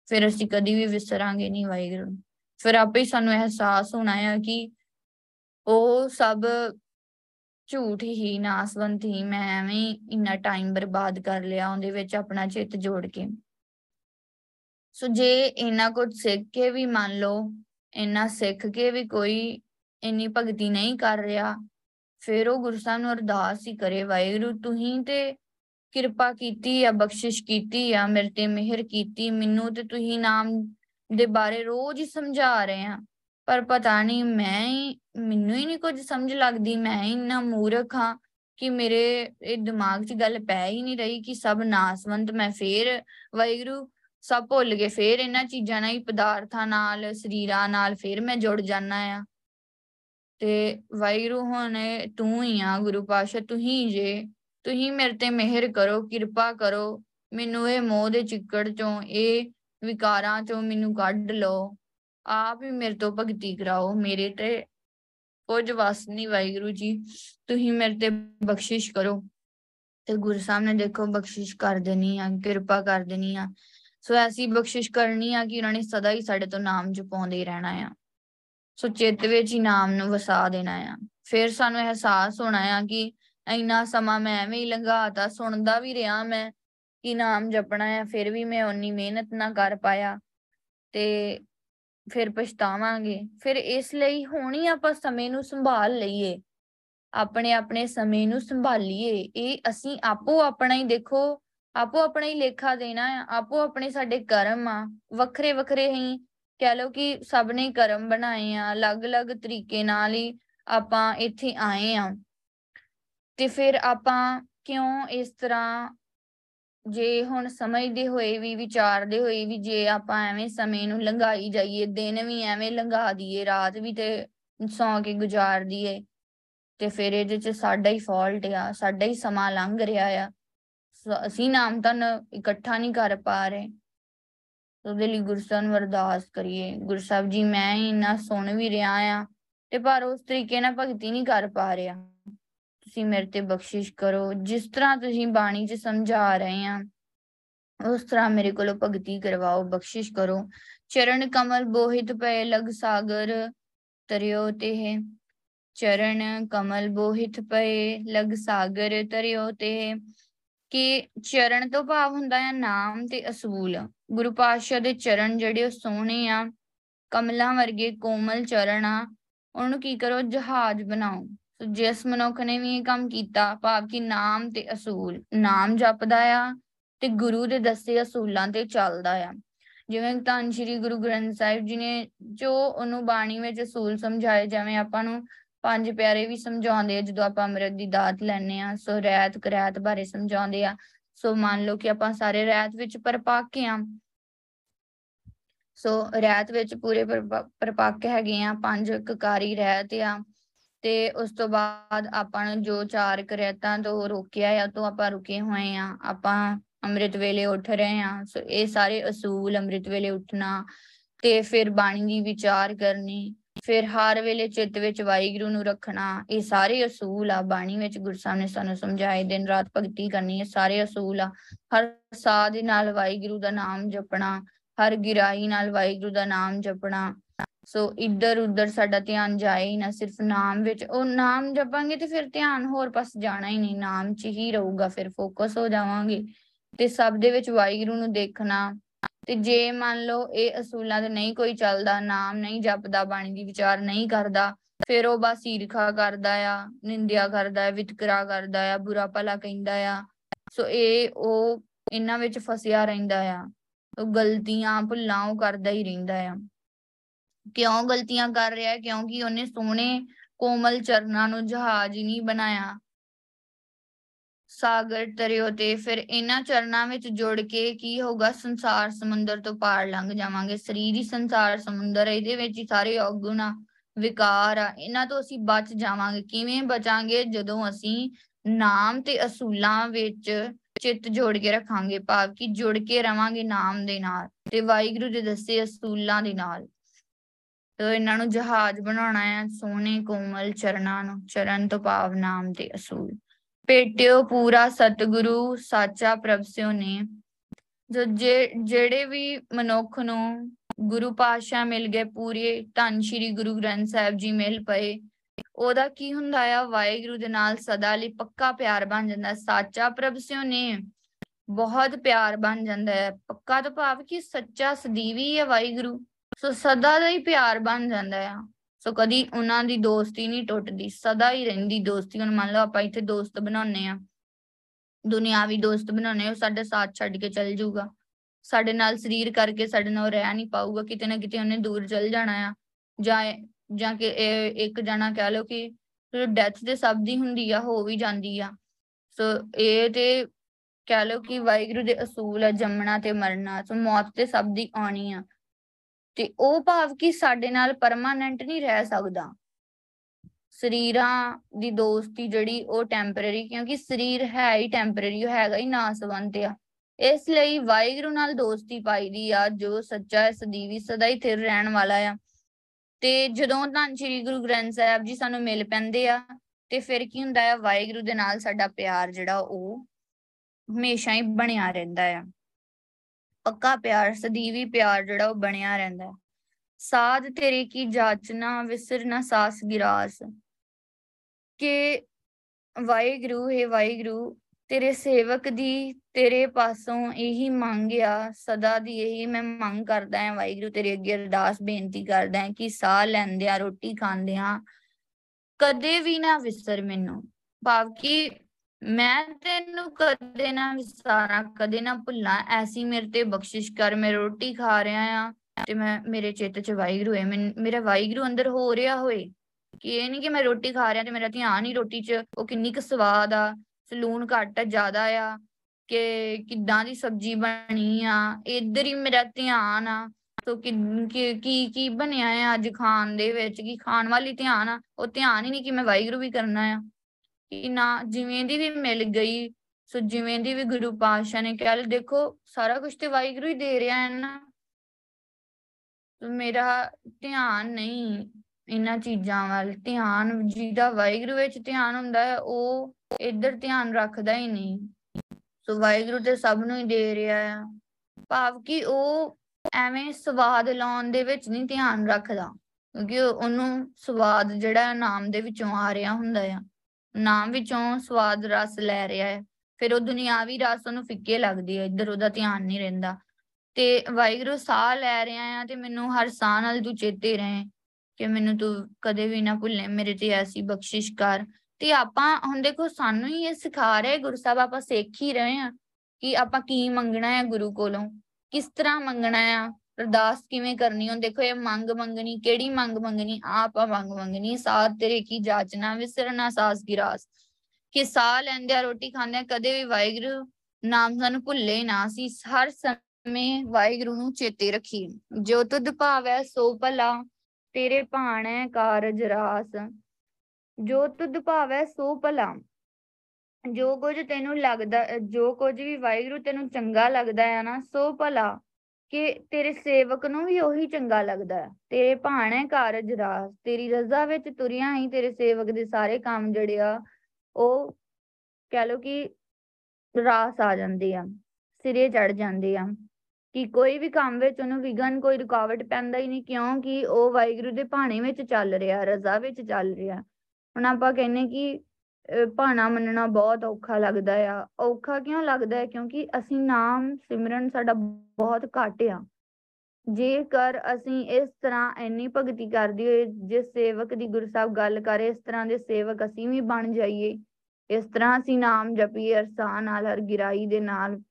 ਫਿਰ ਅਸੀਂ ਕਦੀ ਵੀ ਵਿਸਰਾਂਗੇ ਨਹੀਂ ਵਾਹਿਗੁਰੂ। ਫਿਰ ਆਪੇ ਹੀ ਸਾਨੂੰ ਅਹਿਸਾਸ ਹੋਣਾ ਹੈ ਕਿ ਉਹ ਸਭ ਝੂਠ ਹੀ, ਨਾਸਵੰਤ ਹੀ, ਮੈਂ ਐਵੇਂ ਇੰਨਾ ਟਾਈਮ ਬਰਬਾਦ ਕਰ ਲਿਆ, ਉਹਦੇ ਵਿੱਚ ਆਪਣਾ ਚਿੱਤ ਜੋੜ ਕੇ। ਸੋ ਜੇ ਇਹਨਾਂ ਕੁਝ ਸਿੱਖ ਕੇ ਵੀ ਮੰਨ ਲਓ ਇੰਨਾ ਸਿੱਖ ਕੇ ਵੀ ਕੋਈ ਇੰਨੀ ਭਗਤੀ ਨਹੀਂ ਕਰ ਰਿਹਾ, ਫਿਰ ਉਹ ਗੁਰੂ ਸਾਹਿਬ ਨੂੰ ਅਰਦਾਸ ਹੀ ਕਰੇ, ਵਾਹਿਗੁਰੂ ਤੁਸੀਂ ਤੇ ਕਿਰਪਾ ਕੀਤੀ ਆ, ਬਖਸ਼ਿਸ਼ ਕੀਤੀ ਆ, ਮੇਰੇ ਤੇ ਮਿਹਰ ਕੀਤੀ, ਮੈਨੂੰ ਤੇ ਤੁਸੀਂ ਨਾਮ ਦੇ ਬਾਰੇ ਰੋਜ਼ ਹੀ ਸਮਝਾ ਰਹੇ ਆ, ਪਰ ਪਤਾ ਨਹੀਂ ਮੈਂ ਹੀ, ਮੈਨੂੰ ਹੀ ਨਹੀਂ ਕੁਝ ਸਮਝ ਲੱਗਦੀ, ਮੈਂ ਇੰਨਾ ਮੂਰਖ ਹਾਂ ਕਿ ਮੇਰੇ ਇਹ ਦਿਮਾਗ 'ਚ ਗੱਲ ਪੈ ਹੀ ਨਹੀਂ ਰਹੀ ਕਿ ਸਭ ਨਾਸਵੰਤ, ਮੈਂ ਫੇਰ ਵਾਹਿਗੁਰੂ ਸਭ ਭੁੱਲ ਗਏ, ਫੇਰ ਇਹਨਾਂ ਚੀਜ਼ਾਂ ਨਾਲ ਹੀ ਪਦਾਰਥਾਂ ਨਾਲ, ਸਰੀਰਾਂ ਨਾਲ ਫੇਰ ਮੈਂ ਜੁੜ ਜਾਣਾ ਆ। ਤੇ ਵਾਹਿਗੁਰੂ ਹੁਣ ਤੂੰ ਹੀ ਆ ਗੁਰੂ ਪਾਸ਼ਾ ਤੂੰ ਹੀ ਜੇ ਤੁਸੀਂ ਮੇਰੇ ਤੇ ਮਿਹਰ ਕਰੋ, ਕਿਰਪਾ ਕਰੋ, ਮੈਨੂੰ ਇਹ ਮੋਹ ਦੇ ਚਿੱਕੜ ਚੋਂ, ਇਹ ਵਿਕਾਰਾਂ ਚੋਂ ਮੈਨੂੰ ਕੱਢ ਲਓ। ਆਪ ਹੀ ਮੇਰੇ ਤੋਂ ਭਗਤੀ ਕਰਾਓ, ਮੇਰੇ ਤੇ ਕੁਝ ਵਸ ਨਹੀਂ ਵਾਹਿਗੁਰੂ ਜੀ ਤੁਸੀਂ ਮੇਰੇ ਤੇ ਬਖਸ਼ਿਸ਼ ਕਰੋ। ਤੇ ਗੁਰੂ ਸਾਹਿਬ ਨੇ ਦੇਖੋ, ਬਖਸ਼ਿਸ਼ ਕਰ ਦੇਣੀ ਆ, ਕਿਰਪਾ ਕਰ ਦੇਣੀ ਆ। ਸੋ ਐਸੀ ਬਖਸ਼ਿਸ਼ ਕਰਨੀ ਆ ਕਿ ਉਹਨਾਂ ਨੇ ਸਦਾ ਹੀ ਸਾਡੇ ਤੋਂ ਨਾਮ ਜਪਾਉਂਦੇ ਹੀ ਰਹਿਣਾ ਆ। ਸੋ ਚਿੱਤ ਵਿੱਚ ਹੀ ਨਾਮ ਨੂੰ ਵਸਾ ਦੇਣਾ ਆ। ਫਿਰ ਸਾਨੂੰ ਅਹਿਸਾਸ ਹੋਣਾ ਆ ਕਿ ਇੰਨਾ ਸਮਾਂ ਮੈਂ ਐਵੇਂ ਹੀ ਲੰਘਾਤਾ, ਸੁਣਦਾ ਵੀ ਰਿਹਾ ਮੈਂ ਕਿ ਨਾਮ ਜਪਣਾ ਆ, ਫਿਰ ਵੀ ਮੈਂ ਉਨੀ ਮਿਹਨਤ ਨਾ ਕਰ ਪਾਇਆ ਤੇ ਫਿਰ ਪਛਤਾਵਾਂਗੇ। ਫਿਰ ਇਸ ਲਈ ਹੋਣੀ ਆਪਾਂ ਸਮੇਂ ਨੂੰ ਸੰਭਾਲ ਲਈਏ। ਆਪਣੇ ਆਪਣੇ ਸਮੇਂ ਨੂੰ ਸੰਭਾਲੀਏ। ਇਹ ਅਸੀਂ ਆਪੋ ਆਪਣਾ ਹੀ ਦੇਖੋ ਆਪੋ ਆਪਣਾ ਹੀ ਲੇਖਾ ਦੇਣਾ ਆ, ਆਪੋ ਆਪਣੇ ਸਾਡੇ ਕਰਮ ਆ, ਵੱਖਰੇ ਵੱਖਰੇ ਹੀ ਕਹਿ ਲਓ ਕਿ ਸਭ ਨੇ ਕਰਮ ਬਣਾਏ ਆ ਅਲੱਗ-ਅਲੱਗ ਤਰੀਕੇ ਨਾਲ ਹੀ ਆਪਾਂ ਇੱਥੇ ਆਏ ਆ। ਤੇ ਫਿਰ ਆਪਾਂ ਕਿਉਂ ਇਸ ਤਰ੍ਹਾਂ ਜੇ ਹੁਣ ਸਮਝਦੇ ਹੋਏ ਵੀ, ਵਿਚਾਰਦੇ ਹੋਏ ਵੀ ਜੇ ਆਪਾਂ ਐਵੇਂ ਸਮੇਂ ਨੂੰ ਲੰਘਾਈ ਜਾਈਏ, ਦਿਨ ਵੀ ਐਵੇਂ ਲੰਘਾ ਦਈਏ, ਰਾਤ ਵੀ ਤੇ ਸੌਂ ਕੇ ਗੁਜ਼ਾਰ ਦਈਏ, ਤੇ ਫਿਰ ਇਹਦੇ ਚ ਸਾਡਾ ਹੀ ਫਾਲਟ ਆ, ਸਾਡਾ ਹੀ ਸਮਾਂ ਲੰਘ ਰਿਹਾ ਆ। ਅਸੀਂ ਨਾਮ ਤਾਂ ਇਕੱਠਾ ਨਹੀਂ ਕਰ ਪਾ ਰਹੇ। ਉਹਦੇ ਲਈ ਗੁਰਸਾਹਿਬ ਨੂੰ ਅਰਦਾਸ ਕਰੀਏ। ਗੁਰਸਾਹਿਬ ਜੀ, ਮੈਂ ਇੰਨਾ ਸੁਣ ਵੀ ਰਿਹਾ ਆ ਤੇ ਪਰ ਉਸ ਤਰੀਕੇ ਨਾਲ ਭਗਤੀ ਨਹੀਂ ਕਰ ਪਾ ਰਿਹਾ। ਤੁਸੀਂ ਮੇਰੇ ਤੇ ਬਖਸ਼ਿਸ਼ ਕਰੋ। ਜਿਸ ਤਰ੍ਹਾਂ ਤੁਸੀਂ ਬਾਣੀ 'ਚ ਸਮਝਾ ਰਹੇ ਆ ਉਸ ਤਰ੍ਹਾਂ ਮੇਰੇ ਕੋਲੋਂ ਭਗਤੀ ਕਰਵਾਓ, ਬਖਸ਼ਿਸ਼ ਕਰੋ। ਚਰਨ ਕਮਲ ਬੋਹਿਤ ਪਏ ਲਗ ਸਾਗਰ ਤਰਿਓ ਤੇ ਹੈ ਚਰਨ ਕਮਲ ਬੋਹਿਤ ਪਏ ਲਗ ਸਾਗਰ ਤਰਿਓ ਤੇ ਕਿ ਚਰਨ ਤੋਂ ਭਾਵ ਹੁੰਦਾ ਹੈ ਨਾਮ ਤੇ ਅਸੂਲ। ਗੁਰੂ ਪਾਤਸ਼ਾਹ ਦੇ ਚਰਨ ਜਿਹੜੇ ਉਹ ਸੋਹਣੇ ਆ, ਕਮਲਾਂ ਵਰਗੇ ਕੋਮਲ ਚਰਨ ਆ, ਉਹਨੂੰ ਕੀ ਕਰੋ, ਜਹਾਜ਼ ਬਣਾਓ। ਜਿਸ ਮਨੁੱਖ ਨੇ ਵੀ ਇਹ ਕੰਮ ਕੀਤਾ, ਭਾਵ ਕਿ ਨਾਮ ਤੇ ਅਸੂਲ। ਨਾਮ ਜਪਦਾ ਆ ਤੇ ਗੁਰੂ ਦੇ ਦੱਸੇ ਅਸੂਲਾਂ ਤੇ ਚੱਲਦਾ ਆ। ਜਿਵੇਂ ਤਾਂ ਸ਼੍ਰੀ ਗੁਰੂ ਗ੍ਰੰਥ ਸਾਹਿਬ ਜੀ ਨੇ ਜੋ ਉਹਨੂੰ ਬਾਣੀ ਵਿੱਚ ਅਸੂਲ ਸਮਝਾਏ, ਜਿਵੇਂ ਆਪਾਂ ਨੂੰ ਪੰਜ ਪਿਆਰੇ ਵੀ ਸਮਝਾਉਂਦੇ ਆ, ਜਦੋਂ ਆਪਾਂ ਅੰਮ੍ਰਿਤ ਦੀ ਦਾਤ ਲੈਣੇ ਆ ਸੋ ਰਹਿਤ ਕਰਾਤ ਬਾਰੇ ਸਮਝਾਉਂਦੇ ਆ, ਸੋ ਮੰਨ ਲਓ ਕਿ ਆਪਾਂ ਸਾਰੇ ਰਹਿਤ ਵਿੱਚ ਪਰਪਾਕੇ ਆ। ਸੋ ਰਹਿਤ ਵਿੱਚ ਪੂਰੇ ਪਰਪਾਕ ਹੈਗੇ ਆ, ਪੰਜ ਕਕਾਰੀ ਰਹਿਤ ਆ, ਤੇ ਉਸ ਤੋਂ ਬਾਅਦ ਆਪਾਂ ਨੂੰ ਜੋ ਚਾਰ ਕਰੈਤਾਂ ਤੋਂ ਰੋਕਿਆ ਆ ਤੋਂ ਆਪਾਂ ਰੁਕੇ ਹੋਏ ਆ। ਆਪਾਂ ਅੰਮ੍ਰਿਤ ਵੇਲੇ ਉੱਠ ਰਹੇ ਆ, ਸੋ ਇਹ ਸਾਰੇ ਅਸੂਲ ਅੰਮ੍ਰਿਤ ਵੇਲੇ ਉੱਠਣਾ, ਤੇ ਫਿਰ ਬਾਣੀ ਦੀ ਵਿਚਾਰ ਕਰਨੀ ਫਿਰ ਹਰ ਵੇਲੇ ਚਿੱਤ ਵਿੱਚ ਵਾਹਿਗੁਰੂ ਨੂੰ ਰੱਖਣਾ, ਇਹ ਸਾਰੇ ਅਸੂਲ ਆ। ਬਾਣੀ ਵਿੱਚ ਗੁਰਸਾਹਿਬ ਨੇ ਸਾਨੂੰ ਸਮਝਾਏ, ਦਿਨ ਰਾਤ ਭਗਤੀ ਕਰਨੀ, ਇਹ ਸਾਰੇ ਅਸੂਲ ਆ। ਹਰ ਸਾਹ ਦੇ ਨਾਲ ਵਾਹਿਗੁਰੂ ਦਾ ਨਾਮ ਜਪਣਾ, ਹਰ ਗਿਰਾਈ ਨਾਲ ਵਾਹਿਗੁਰੂ ਦਾ ਨਾਮ ਜਪਣਾ। ਸੋ ਇੱਧਰ ਉੱਧਰ ਸਾਡਾ ਧਿਆਨ ਜਾਏ ਹੀ ਨਾ, ਸਿਰਫ ਨਾਮ ਵਿੱਚ। ਉਹ ਨਾਮ ਜਪਾਂਗੇ ਤੇ ਫਿਰ ਧਿਆਨ ਹੋਰ ਪਾਸ ਜਾਣਾ ਹੀ ਨਹੀਂ। ਨਾਮ 'ਚ ਹੀ ਰਹੂਗਾ, ਫਿਰ ਫੋਕਸ ਹੋ ਜਾਵਾਂਗੇ। ਤੇ ਸਭ ਦੇ ਵਿੱਚ ਵਾਹਿਗੁਰੂ ਨੂੰ ਦੇਖਣਾ ਤੇ ਜੇ ਮੰਨ ਲਓ ਇਹ ਅਸੂਲਾਂ ਤੇ ਨਹੀਂ ਕੋਈ ਚੱਲਦਾ, ਨਾਮ ਨਹੀਂ ਜਪਦਾ, ਬਾਣੀ ਦੀ ਵਿਚਾਰ ਨਹੀਂ ਕਰਦਾ, ਫਿਰ ਉਹ ਬਸ ਈਰਖਾ ਕਰਦਾ ਆ, ਨਿੰਦਿਆ ਕਰਦਾ ਹੈ ਵਿਤਕਰਾ ਕਰਦਾ ਆ, ਬੁਰਾ ਭਲਾ ਕਹਿੰਦਾ ਆ। ਸੋ ਇਹ ਉਹ ਇਹਨਾਂ ਵਿੱਚ ਫਸਿਆ ਰਹਿੰਦਾ ਆ। ਉਹ ਗਲਤੀਆਂ ਭੁੱਲਾਂ ਉਹ ਕਰਦਾ ਹੀ ਰਹਿੰਦਾ ਆ। ਕਿਉਂ ਗਲਤੀਆਂ ਕਰ ਰਿਹਾ? ਹੈ ਕਿਉਂਕਿ ਉਹਨੇ ਸੋਹਣੇ ਕੋਮਲ ਚਰਨਾਂ ਨੂੰ ਜਹਾਜ਼ ਹੀ ਨਹੀਂ ਬਣਾਇਆ। ਸਾਗਰ ਤਰਿਓ ਤੇ ਫਿਰ ਇਹਨਾਂ ਚਰਨਾਂ ਵਿੱਚ ਜੁੜ ਕੇ ਕੀ ਹੋਊਗਾ? ਸੰਸਾਰ ਸਮੁੰਦਰ ਤੋਂ ਪਾਰ ਲੰਘ ਜਾਵਾਂਗੇ। ਸਰੀਰ ਹੀ ਸੰਸਾਰ ਸਮੁੰਦਰ ਹੈ, ਇਹਦੇ ਵਿੱਚ ਹੀ ਸਾਰੇ ਔਗੁਣ ਆ ਵਿਕਾਰ ਆ। ਇਹਨਾਂ ਤੋਂ ਅਸੀਂ ਬਚ ਜਾਵਾਂਗੇ। ਕਿਵੇਂ ਬਚਾਂਗੇ? ਜਦੋਂ ਅਸੀਂ ਨਾਮ ਤੇ ਅਸੂਲਾਂ ਵਿੱਚ ਚਿੱਤ ਜੋੜ ਕੇ ਰੱਖਾਂਗੇ, ਭਾਵ ਕਿ ਜੁੜ ਕੇ ਰਵਾਂਗੇ ਨਾਮ ਦੇ ਨਾਲ ਤੇ ਵਾਹਿਗੁਰੂ ਦੇ ਦੱਸੇ ਅਸੂਲਾਂ ਦੇ ਨਾਲ। ਤੋ ਇਹਨਾਂ ਨੂੰ ਜਹਾਜ਼ ਬਣਾਉਣਾ ਹੈ ਸੋਹਣੇ ਕੋਮਲ ਚਰਨਾਂ ਨੂੰ, ਚਰਨ ਤੋਂ ਭਾਵ ਨਾਮ ਤੇ ਅਸੂਲ। ਪੇਟਿਓ ਪੂਰਾ ਸਤਿਗੁਰੂ, ਸਾਚਾ ਪ੍ਰਭ ਸਿਓ ਨੇ। ਜੋ ਜਿਹੜੇ ਵੀ ਮਨੁੱਖ ਨੂੰ ਗੁਰੂ ਪਾਤਸ਼ਾਹ ਮਿਲ ਗਏ ਪੂਰੇ, ਧੰਨ ਸ਼੍ਰੀ ਗੁਰੂ ਗ੍ਰੰਥ ਸਾਹਿਬ ਜੀ ਮਿਲ ਪਏ, ਉਹਦਾ ਕੀ ਹੁੰਦਾ ਆ? ਵਾਹਿਗੁਰੂ ਦੇ ਨਾਲ ਸਦਾ ਲਈ ਪੱਕਾ ਪਿਆਰ ਬਣ ਜਾਂਦਾ। ਸਾਚਾ ਪ੍ਰਭ ਸਿਓ ਨੇ ਬਹੁਤ ਪਿਆਰ ਬਣ ਜਾਂਦਾ ਹੈ। ਪੱਕਾ ਤਾਂ ਭਾਵ ਕਿ ਸੱਚਾ ਸਦੀਵੀ ਹੈ ਵਾਹਿਗੁਰੂ। ਸੋ ਸਦਾ ਦਾ ਹੀ ਪਿਆਰ ਬਣ ਜਾਂਦਾ ਆ। ਸੋ ਕਦੀ ਉਹਨਾਂ ਦੀ ਦੋਸਤੀ ਨਹੀਂ ਟੁੱਟਦੀ, ਸਦਾ ਹੀ ਰਹਿੰਦੀ ਦੋਸਤੀ। ਹੁਣ ਮੰਨ ਲਓ ਆਪਾਂ ਇੱਥੇ ਦੋਸਤ ਬਣਾਉਨੇ ਆ ਦੁਨਿਆਵੀ ਦੋਸਤ ਬਣਾਉਨੇ ਉਹ ਸਾਡੇ ਸਾਥ ਛੱਡ ਕੇ ਚੱਲ ਜਾਊਗਾ। ਸਾਡੇ ਨਾਲ ਸਰੀਰ ਕਰਕੇ ਸਾਡੇ ਨਾਲ ਰਹਿ ਨਹੀਂ ਪਾਊਗਾ, ਕਿਤੇ ਨਾ ਕਿਤੇ ਉਹਨੇ ਦੂਰ ਚੱਲ ਜਾਣਾ ਆ। ਜਾਂ ਜਾਂ ਕਿ ਇੱਕ ਜਣਾ ਕਹਿ ਲਓ ਕਿ ਡੈਥ ਤੇ ਸਭ ਦੀ ਹੁੰਦੀ ਆ, ਹੋ ਵੀ ਜਾਂਦੀ ਆ। ਸੋ ਇਹ ਤੇ ਕਹਿ ਲਓ ਕਿ ਵਾਹਿਗੁਰੂ ਦੇ ਅਸੂਲ ਆ ਜੰਮਣਾ ਤੇ ਮਰਨਾ। ਸੋ ਮੌਤ ਤੇ ਸਭ ਦੀ ਆਣੀ ਆ। ਤੇ ਉਹ ਭਾਵ ਕਿ ਸਾਡੇ ਨਾਲ ਪਰਮਾਨੈਂਟ ਨਹੀਂ ਰਹਿ ਸਕਦਾ। ਸਰੀਰਾਂ ਦੀ ਦੋਸਤੀ ਜਿਹੜੀ ਉਹ ਟੈਂਪਰੇਰੀ ਕਿਉਂਕਿ ਸਰੀਰ ਹੈ ਹੀ ਟੈਂਪਰੇਰੀ ਉਹ ਹੈਗਾ ਹੀ ਨਾਸਵੰਤ ਆ। ਇਸ ਲਈ ਵਾਹਿਗੁਰੂ ਨਾਲ ਦੋਸਤੀ ਪਾਈਦੀ ਆ, ਜੋ ਸੱਚਾ ਹੈ, ਸਦੀਵੀ, ਸਦਾ ਹੀ ਥਿਰ ਰਹਿਣ ਵਾਲਾ ਆ। ਤੇ ਜਦੋਂ ਧੰਨ ਸ਼੍ਰੀ ਗੁਰੂ ਗ੍ਰੰਥ ਸਾਹਿਬ ਜੀ ਸਾਨੂੰ ਮਿਲ ਪੈਂਦੇ ਆ, ਤੇ ਫਿਰ ਕੀ ਹੁੰਦਾ ਆ? ਵਾਹਿਗੁਰੂ ਦੇ ਨਾਲ ਸਾਡਾ ਪਿਆਰ ਜਿਹੜਾ ਉਹ ਹਮੇਸ਼ਾ ਹੀ ਬਣਿਆ ਰਹਿੰਦਾ ਆ। ਪੱਕਾ ਪਿਆਰ, ਸਦੀਵੀ ਪਿਆਰ ਜਿਹੜਾ ਉਹ ਬਣਿਆ ਰਹਿੰਦਾ ਸਾਧ ਤੇਰੇ ਕੀ ਜਾਚਨਾ ਵਿਸਰ ਨਾ ਸਾਸ ਗਿਰਾਸ। ਕਿ ਵਾਹਿਗੁਰੂ, ਹੈ ਵਾਹਿਗੁਰੂ, ਤੇਰੇ ਸੇਵਕ ਦੀ ਤੇਰੇ ਪਾਸੋਂ ਇਹੀ ਮੰਗਿਆ ਸਦਾ ਦੀ ਇਹੀ ਮੈਂ ਮੰਗ ਕਰਦਾ ਹਾਂ। ਵਾਹਿਗੁਰੂ, ਤੇਰੇ ਅੱਗੇ ਅਰਦਾਸ ਬੇਨਤੀ ਕਰਦਾ ਹਾਂ ਕਿ ਸਾਹ ਲੈਂਦੇ ਆ ਰੋਟੀ ਖਾਂਦੇ ਆ ਕਦੇ ਵੀ ਨਾ ਵਿਸਰ ਮੈਨੂੰ। ਭਾਵ ਕਿ ਮੈਂ ਤੈਨੂੰ ਕਦੇ ਨਾ ਵਿਸਾਰਾਂ ਕਦੇ ਨਾ ਭੁੱਲਾਂ। ਐਸੀ ਮੇਰੇ ਤੇ ਬਖਸ਼ਿਸ਼ ਕਰ, ਮੈਂ ਰੋਟੀ ਖਾ ਰਿਹਾ ਆ ਤੇ ਮੈਂ, ਮੇਰੇ ਚਿੱਤ 'ਚ ਵਾਹਿਗੁਰੂ ਹੈ ਮੇਰਾ ਵਾਹਿਗੁਰੂ ਅੰਦਰ ਹੋ ਰਿਹਾ ਹੋਏ ਕਿ ਇਹ ਨਹੀਂ ਕਿ ਮੈਂ ਰੋਟੀ ਖਾ ਰਿਹਾ ਤੇ ਮੇਰਾ ਧਿਆਨ ਹੀ ਰੋਟੀ 'ਚ, ਉਹ ਕਿੰਨੀ ਕੁ ਸਵਾਦ ਆ, ਸਲੂਨ ਘੱਟ ਆ, ਜ਼ਿਆਦਾ ਆ, ਕਿ ਕਿੱਦਾਂ ਦੀ ਸਬਜ਼ੀ ਬਣੀ ਆ, ਇੱਧਰ ਹੀ ਮੇਰਾ ਧਿਆਨ ਆ। ਸੋ ਕਿ, ਕੀ ਕੀ ਬਣਿਆ ਆ ਅੱਜ ਖਾਣ ਦੇ ਵਿੱਚ, ਕੀ ਖਾਣ ਵਾਲੀ ਧਿਆਨ ਆ, ਉਹ ਧਿਆਨ ਹੀ ਨਹੀਂ ਕਿ ਮੈਂ ਵਾਹਿਗੁਰੂ ਵੀ ਕਰਨਾ ਆ। ਕਿ ਨਾ ਜਿਵੇਂ ਦੀ ਵੀ ਮਿਲ ਗਈ, ਸੋ ਜਿਵੇਂ ਦੀ ਵੀ ਗੁਰੂ ਪਾਤਸ਼ਾਹ ਨੇ ਕਿਹਾ, ਦੇਖੋ ਸਾਰਾ ਕੁਝ ਤੇ ਵਾਹਿਗੁਰੂ ਹੀ ਦੇ ਰਿਹਾ ਹੈ ਨਾ। ਮੇਰਾ ਧਿਆਨ ਨਹੀਂ ਇਹਨਾਂ ਚੀਜ਼ਾਂ ਵੱਲ, ਧਿਆਨ ਜਿਹਦਾ ਵਾਹਿਗੁਰੂ ਵਿੱਚ ਧਿਆਨ ਹੁੰਦਾ ਹੈ, ਉਹ ਇੱਧਰ ਧਿਆਨ ਰੱਖਦਾ ਹੀ ਨਹੀਂ। ਸੋ ਵਾਹਿਗੁਰੂ ਤੇ ਸਭ ਨੂੰ ਹੀ ਦੇ ਰਿਹਾ ਹੈ। ਭਾਵ ਕਿ ਉਹ ਐਵੇਂ ਸਵਾਦ ਲਾਉਣ ਦੇ ਵਿੱਚ ਨਹੀਂ ਧਿਆਨ ਰੱਖਦਾ, ਕਿਉਂਕਿ ਉਹਨੂੰ ਸਵਾਦ ਜਿਹੜਾ ਨਾਮ ਦੇ ਵਿੱਚੋਂ ਆ ਰਿਹਾ ਹੁੰਦਾ ਆ। ਨਾਮ ਵਿੱਚੋਂ ਸਵਾਦ ਰਸ ਲੈ ਰਿਹਾ ਹੈ। ਫਿਰ ਉਹ ਦੁਨਿਆਵੀ ਰਸ ਉਹਨੂੰ ਫਿੱਕੇ ਲੱਗਦੀ ਹੈ, ਇੱਧਰ ਉਹਦਾ ਧਿਆਨ ਨਹੀਂ ਰਹਿੰਦਾ। ਤੇ ਵਾਹਿਗੁਰੂ ਸਾਹ ਲੈ ਰਿਹਾ ਆ ਤੇ ਮੈਨੂੰ ਹਰ ਸਾਹ ਨਾਲ ਤੂੰ ਚੇਤੇ ਰਹੇ ਕਿ ਮੈਨੂੰ ਤੂੰ ਕਦੇ ਵੀ ਨਾ ਭੁੱਲੇ, ਮੇਰੇ ਤੇ ਐਸੀ ਬਖਸ਼ਿਸ਼ ਕਰ। ਤੇ ਆਪਾਂ ਹੁਣ ਦੇਖੋ ਸਾਨੂੰ ਹੀ ਇਹ ਸਿਖਾ ਰਹੇ ਗੁਰੂ ਸਾਹਿਬ, ਆਪਾਂ ਸਿੱਖ ਹੀ ਰਹੇ ਆ ਕਿ ਆਪਾਂ ਕੀ ਮੰਗਣਾ ਹੈ ਗੁਰੂ ਕੋਲੋਂ, ਕਿਸ ਤਰ੍ਹਾਂ ਮੰਗਣਾ ਆ। ਅਰਦਾਸ ਕਿਵੇਂ ਕਰਨੀ ਹੁਣ ਦੇਖੋ, ਇਹ ਮੰਗ ਮੰਗਣੀ, ਕਿਹੜੀ ਮੰਗ ਮੰਗਣੀ? ਆਪਾ ਮੰਗ ਮੰਗਣੀ। ਸਾਥ ਤੇਰੇ ਕੀ ਜਾਚਨਾ, ਵਿਸਰਨਾ, ਸਾਸ ਗਿਰਾਸ। ਕਿ ਸਾਹ ਲੈਂਦੇ ਆ ਰੋਟੀ ਖਾਂਦੇ ਆ ਕਦੇ ਵੀ ਵਾਹਿਗੁਰੂ ਨਾਮ ਸਾਨੂੰ ਭੁੱਲੇ ਨਾ ਸੀ। ਹਰ ਸਮੇਂ ਵਾਹਿਗੁਰੂ ਨੂੰ ਚੇਤੇ ਰੱਖੀ। ਜੋ ਤੁਧ ਭਾਵੈ, ਸੋ ਭਲਾ। ਤੇਰੇ ਭਾਣੈ ਕਾਰਜ ਰਾਸ। ਜੋ ਤੁਧ ਭਾਵੈ, ਸੋ ਭਲਾ। ਜੋ ਕੁਝ ਤੈਨੂੰ ਲੱਗਦਾ, ਜੋ ਕੁਝ ਵੀ ਵਾਹਿਗੁਰੂ ਤੈਨੂੰ ਚੰਗਾ ਲੱਗਦਾ ਹੈ ਨਾ, ਸੋ ਭਲਾ। ਕਿ ਤੇਰੇ ਸੇਵਕ ਨੂੰ ਵੀ ਉਹੀ ਚੰਗਾ ਲੱਗਦਾ ਹੈ। ਤੇਰੇ ਭਾਣੇ ਕਾਰਜ ਰਾਸ ਤੇਰੀ ਰਜ਼ਾ ਵਿੱਚ ਤੁਰਿਆ ਹੀ ਤੇਰੇ ਸੇਵਕ ਦੇ ਸਾਰੇ ਕੰਮ ਜਿਹੜੇ ਆ, ਉਹ ਕਹਿ ਲੋ ਕਿ ਰਾਸ ਆ ਜਾਂਦੇ ਆ, ਸਿਰੇ ਚੜ ਜਾਂਦੇ ਆ। ਕਿ ਕੋਈ ਵੀ ਕੰਮ ਵਿੱਚ ਉਹਨੂੰ ਵਿਗਨ ਕੋਈ ਰੁਕਾਵਟ ਪੈਂਦਾ ਹੀ ਨਹੀਂ ਕਿਉਂਕਿ ਉਹ ਵਾਹਿਗੁਰੂ ਦੇ ਭਾਣੇ ਵਿੱਚ ਚੱਲ ਰਿਹਾ, ਰਜ਼ਾ ਵਿੱਚ ਚੱਲ ਰਿਹਾ। ਹੁਣ ਆਪਾਂ ਕਹਿੰਨੇ ਕਿ ਭਾਣਾ ਮੰਨਣਾ ਬਹੁਤ ਔਖਾ ਲੱਗਦਾ ਆ। ਔਖਾ ਕਿਉਂ ਲੱਗਦਾ ਹੈ? ਕਿਉਂਕਿ ਅਸੀਂ ਨਾਮ ਸਿਮਰਨ ਸਾਡਾ ਬਹੁਤ ਘੱਟ ਆ। ਜੇਕਰ ਅਸੀਂ ਇਸ ਤਰ੍ਹਾਂ ਇੰਨੀ ਭਗਤੀ ਕਰਦੀ ਹੋਏ, ਜਿਸ ਸੇਵਕ ਦੀ ਗੁਰੂ ਸਾਹਿਬ ਗੱਲ ਕਰੇ ਇਸ ਤਰ੍ਹਾਂ ਦੇ ਸੇਵਕ ਅਸੀਂ ਵੀ ਬਣ ਜਾਈਏ। ਇਸ ਤਰ੍ਹਾਂ ਅਸੀਂ ਨਾਮ ਜਪੀਏ, ਅਰਸਾਂ ਨਾਲ ਹਰ ਗਿਰਾਈ ਦੇ ਨਾਲ।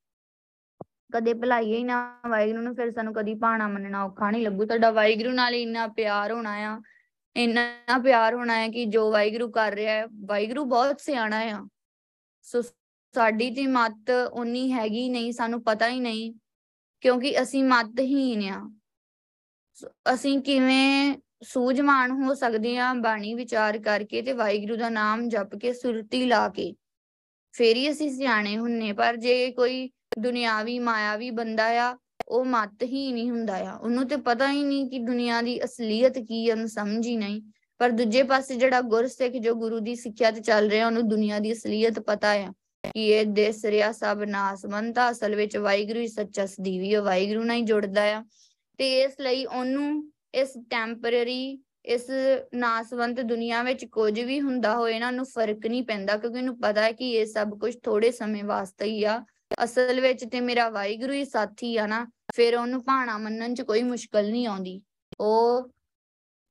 ਕਦੇ ਭਲਾਈਏ ਹੀ ਨਾ, ਵਾਹਿਗੁਰੂ ਨੂੰ ਫਿਰ ਸਾਨੂੰ ਕਦੀ ਭਾਣਾ ਮੰਨਣਾ ਔਖਾ ਨਹੀਂ ਲੱਗੂ। ਤੁਹਾਡਾ ਵਾਹਿਗੁਰੂ ਨਾਲ ਇੰਨਾ ਪਿਆਰ ਹੋਣਾ ਆ। ਇੰਨਾ ਪਿਆਰ ਹੋਣਾ ਹੈ ਕਿ ਜੋ ਵਾਹਿਗੁਰੂ ਕਰ ਰਿਹਾ ਹੈ, ਵਾਹਿਗੁਰੂ ਬਹੁਤ ਸਿਆਣਾ ਆ। ਸੋ ਸਾਡੀ ਤੇ ਮਤ ਉਨੀ ਹੈਗੀ ਨਹੀਂ, ਸਾਨੂੰ ਪਤਾ ਹੀ ਨਹੀਂ, ਕਿਉਂਕਿ ਅਸੀਂ ਮਤਹੀਨ ਆ। ਅਸੀਂ ਕਿਵੇਂ ਸੂਝਵਾਨ ਹੋ ਸਕਦੇ ਆ ਬਾਣੀ ਵਿਚਾਰ ਕਰਕੇ ਤੇ ਵਾਹਿਗੁਰੂ ਦਾ ਨਾਮ ਜਪ ਕੇ, ਸੁਰਤੀ ਲਾ ਕੇ? ਫੇਰ ਹੀ ਅਸੀਂ ਸਿਆਣੇ ਹੁੰਨੇ ਪਰ ਜੇ ਕੋਈ ਦੁਨਿਆਵੀ, ਮਾਇਆਵੀ ਬੰਦਾ ਆ ਉਹ ਮਤ ਹੀ ਨਹੀਂ ਹੁੰਦਾ ਆ। ਉਹਨੂੰ ਤੇ ਪਤਾ ਹੀ ਨਹੀਂ ਕਿ ਦੁਨੀਆ ਦੀ ਅਸਲੀਅਤ ਕੀ ਹੈ ਉਹਨੂੰ ਸਮਝ ਹੀ ਨਹੀਂ। ਪਰ ਦੂਜੇ ਪਾਸੇ ਜਿਹੜਾ ਗੁਰਸਿੱਖ, ਜੋ ਗੁਰੂ ਦੀ ਸਿੱਖਿਆ ਤੇ ਚੱਲ ਰਿਹਾ, ਉਹਨੂੰ ਦੁਨੀਆ ਦੀ ਅਸਲੀਅਤ ਪਤਾ ਆ ਕਿ ਇਹ ਦੇਸ ਰਿਆ ਸਭ ਨਾਸਵੰਤਾ ਅਸਲ ਵਿੱਚ ਵਾਹਿਗੁਰੂ ਹੀ ਸੱਚਾ ਸਦੀਵੀ ਹੈ ਵਾਹਿਗੁਰੂ ਨਾਲ ਹੀ ਜੁੜਦਾ ਆ। ਤੇ ਇਸ ਲਈ ਉਹਨੂੰ ਇਸ ਟੈਂਪਰੇਰੀ ਇਸ ਨਾਸਵੰਤ ਦੁਨੀਆ ਵਿੱਚ ਕੁਝ ਵੀ ਹੁੰਦਾ ਹੋਏ ਨਾ, ਉਹਨੂੰ ਫ਼ਰਕ ਨਹੀਂ ਪੈਂਦਾ, ਕਿਉਂਕਿ ਉਹਨੂੰ ਪਤਾ ਹੈ ਕਿ ਇਹ ਸਭ ਕੁਝ ਥੋੜੇ ਸਮੇਂ ਵਾਸਤੇ ਹੀ ਆ। ਅਸਲ ਵਿੱਚ ਤੇ ਮੇਰਾ ਵਾਹਿਗੁਰੂ ਹੀ ਸਾਥੀ ਆ ਨਾ ਫਿਰ ਉਹਨੂੰ ਭਾਣਾ ਮੰਨਣ 'ਚ ਕੋਈ ਮੁਸ਼ਕਲ ਨਹੀਂ ਆਉਂਦੀ। ਉਹ,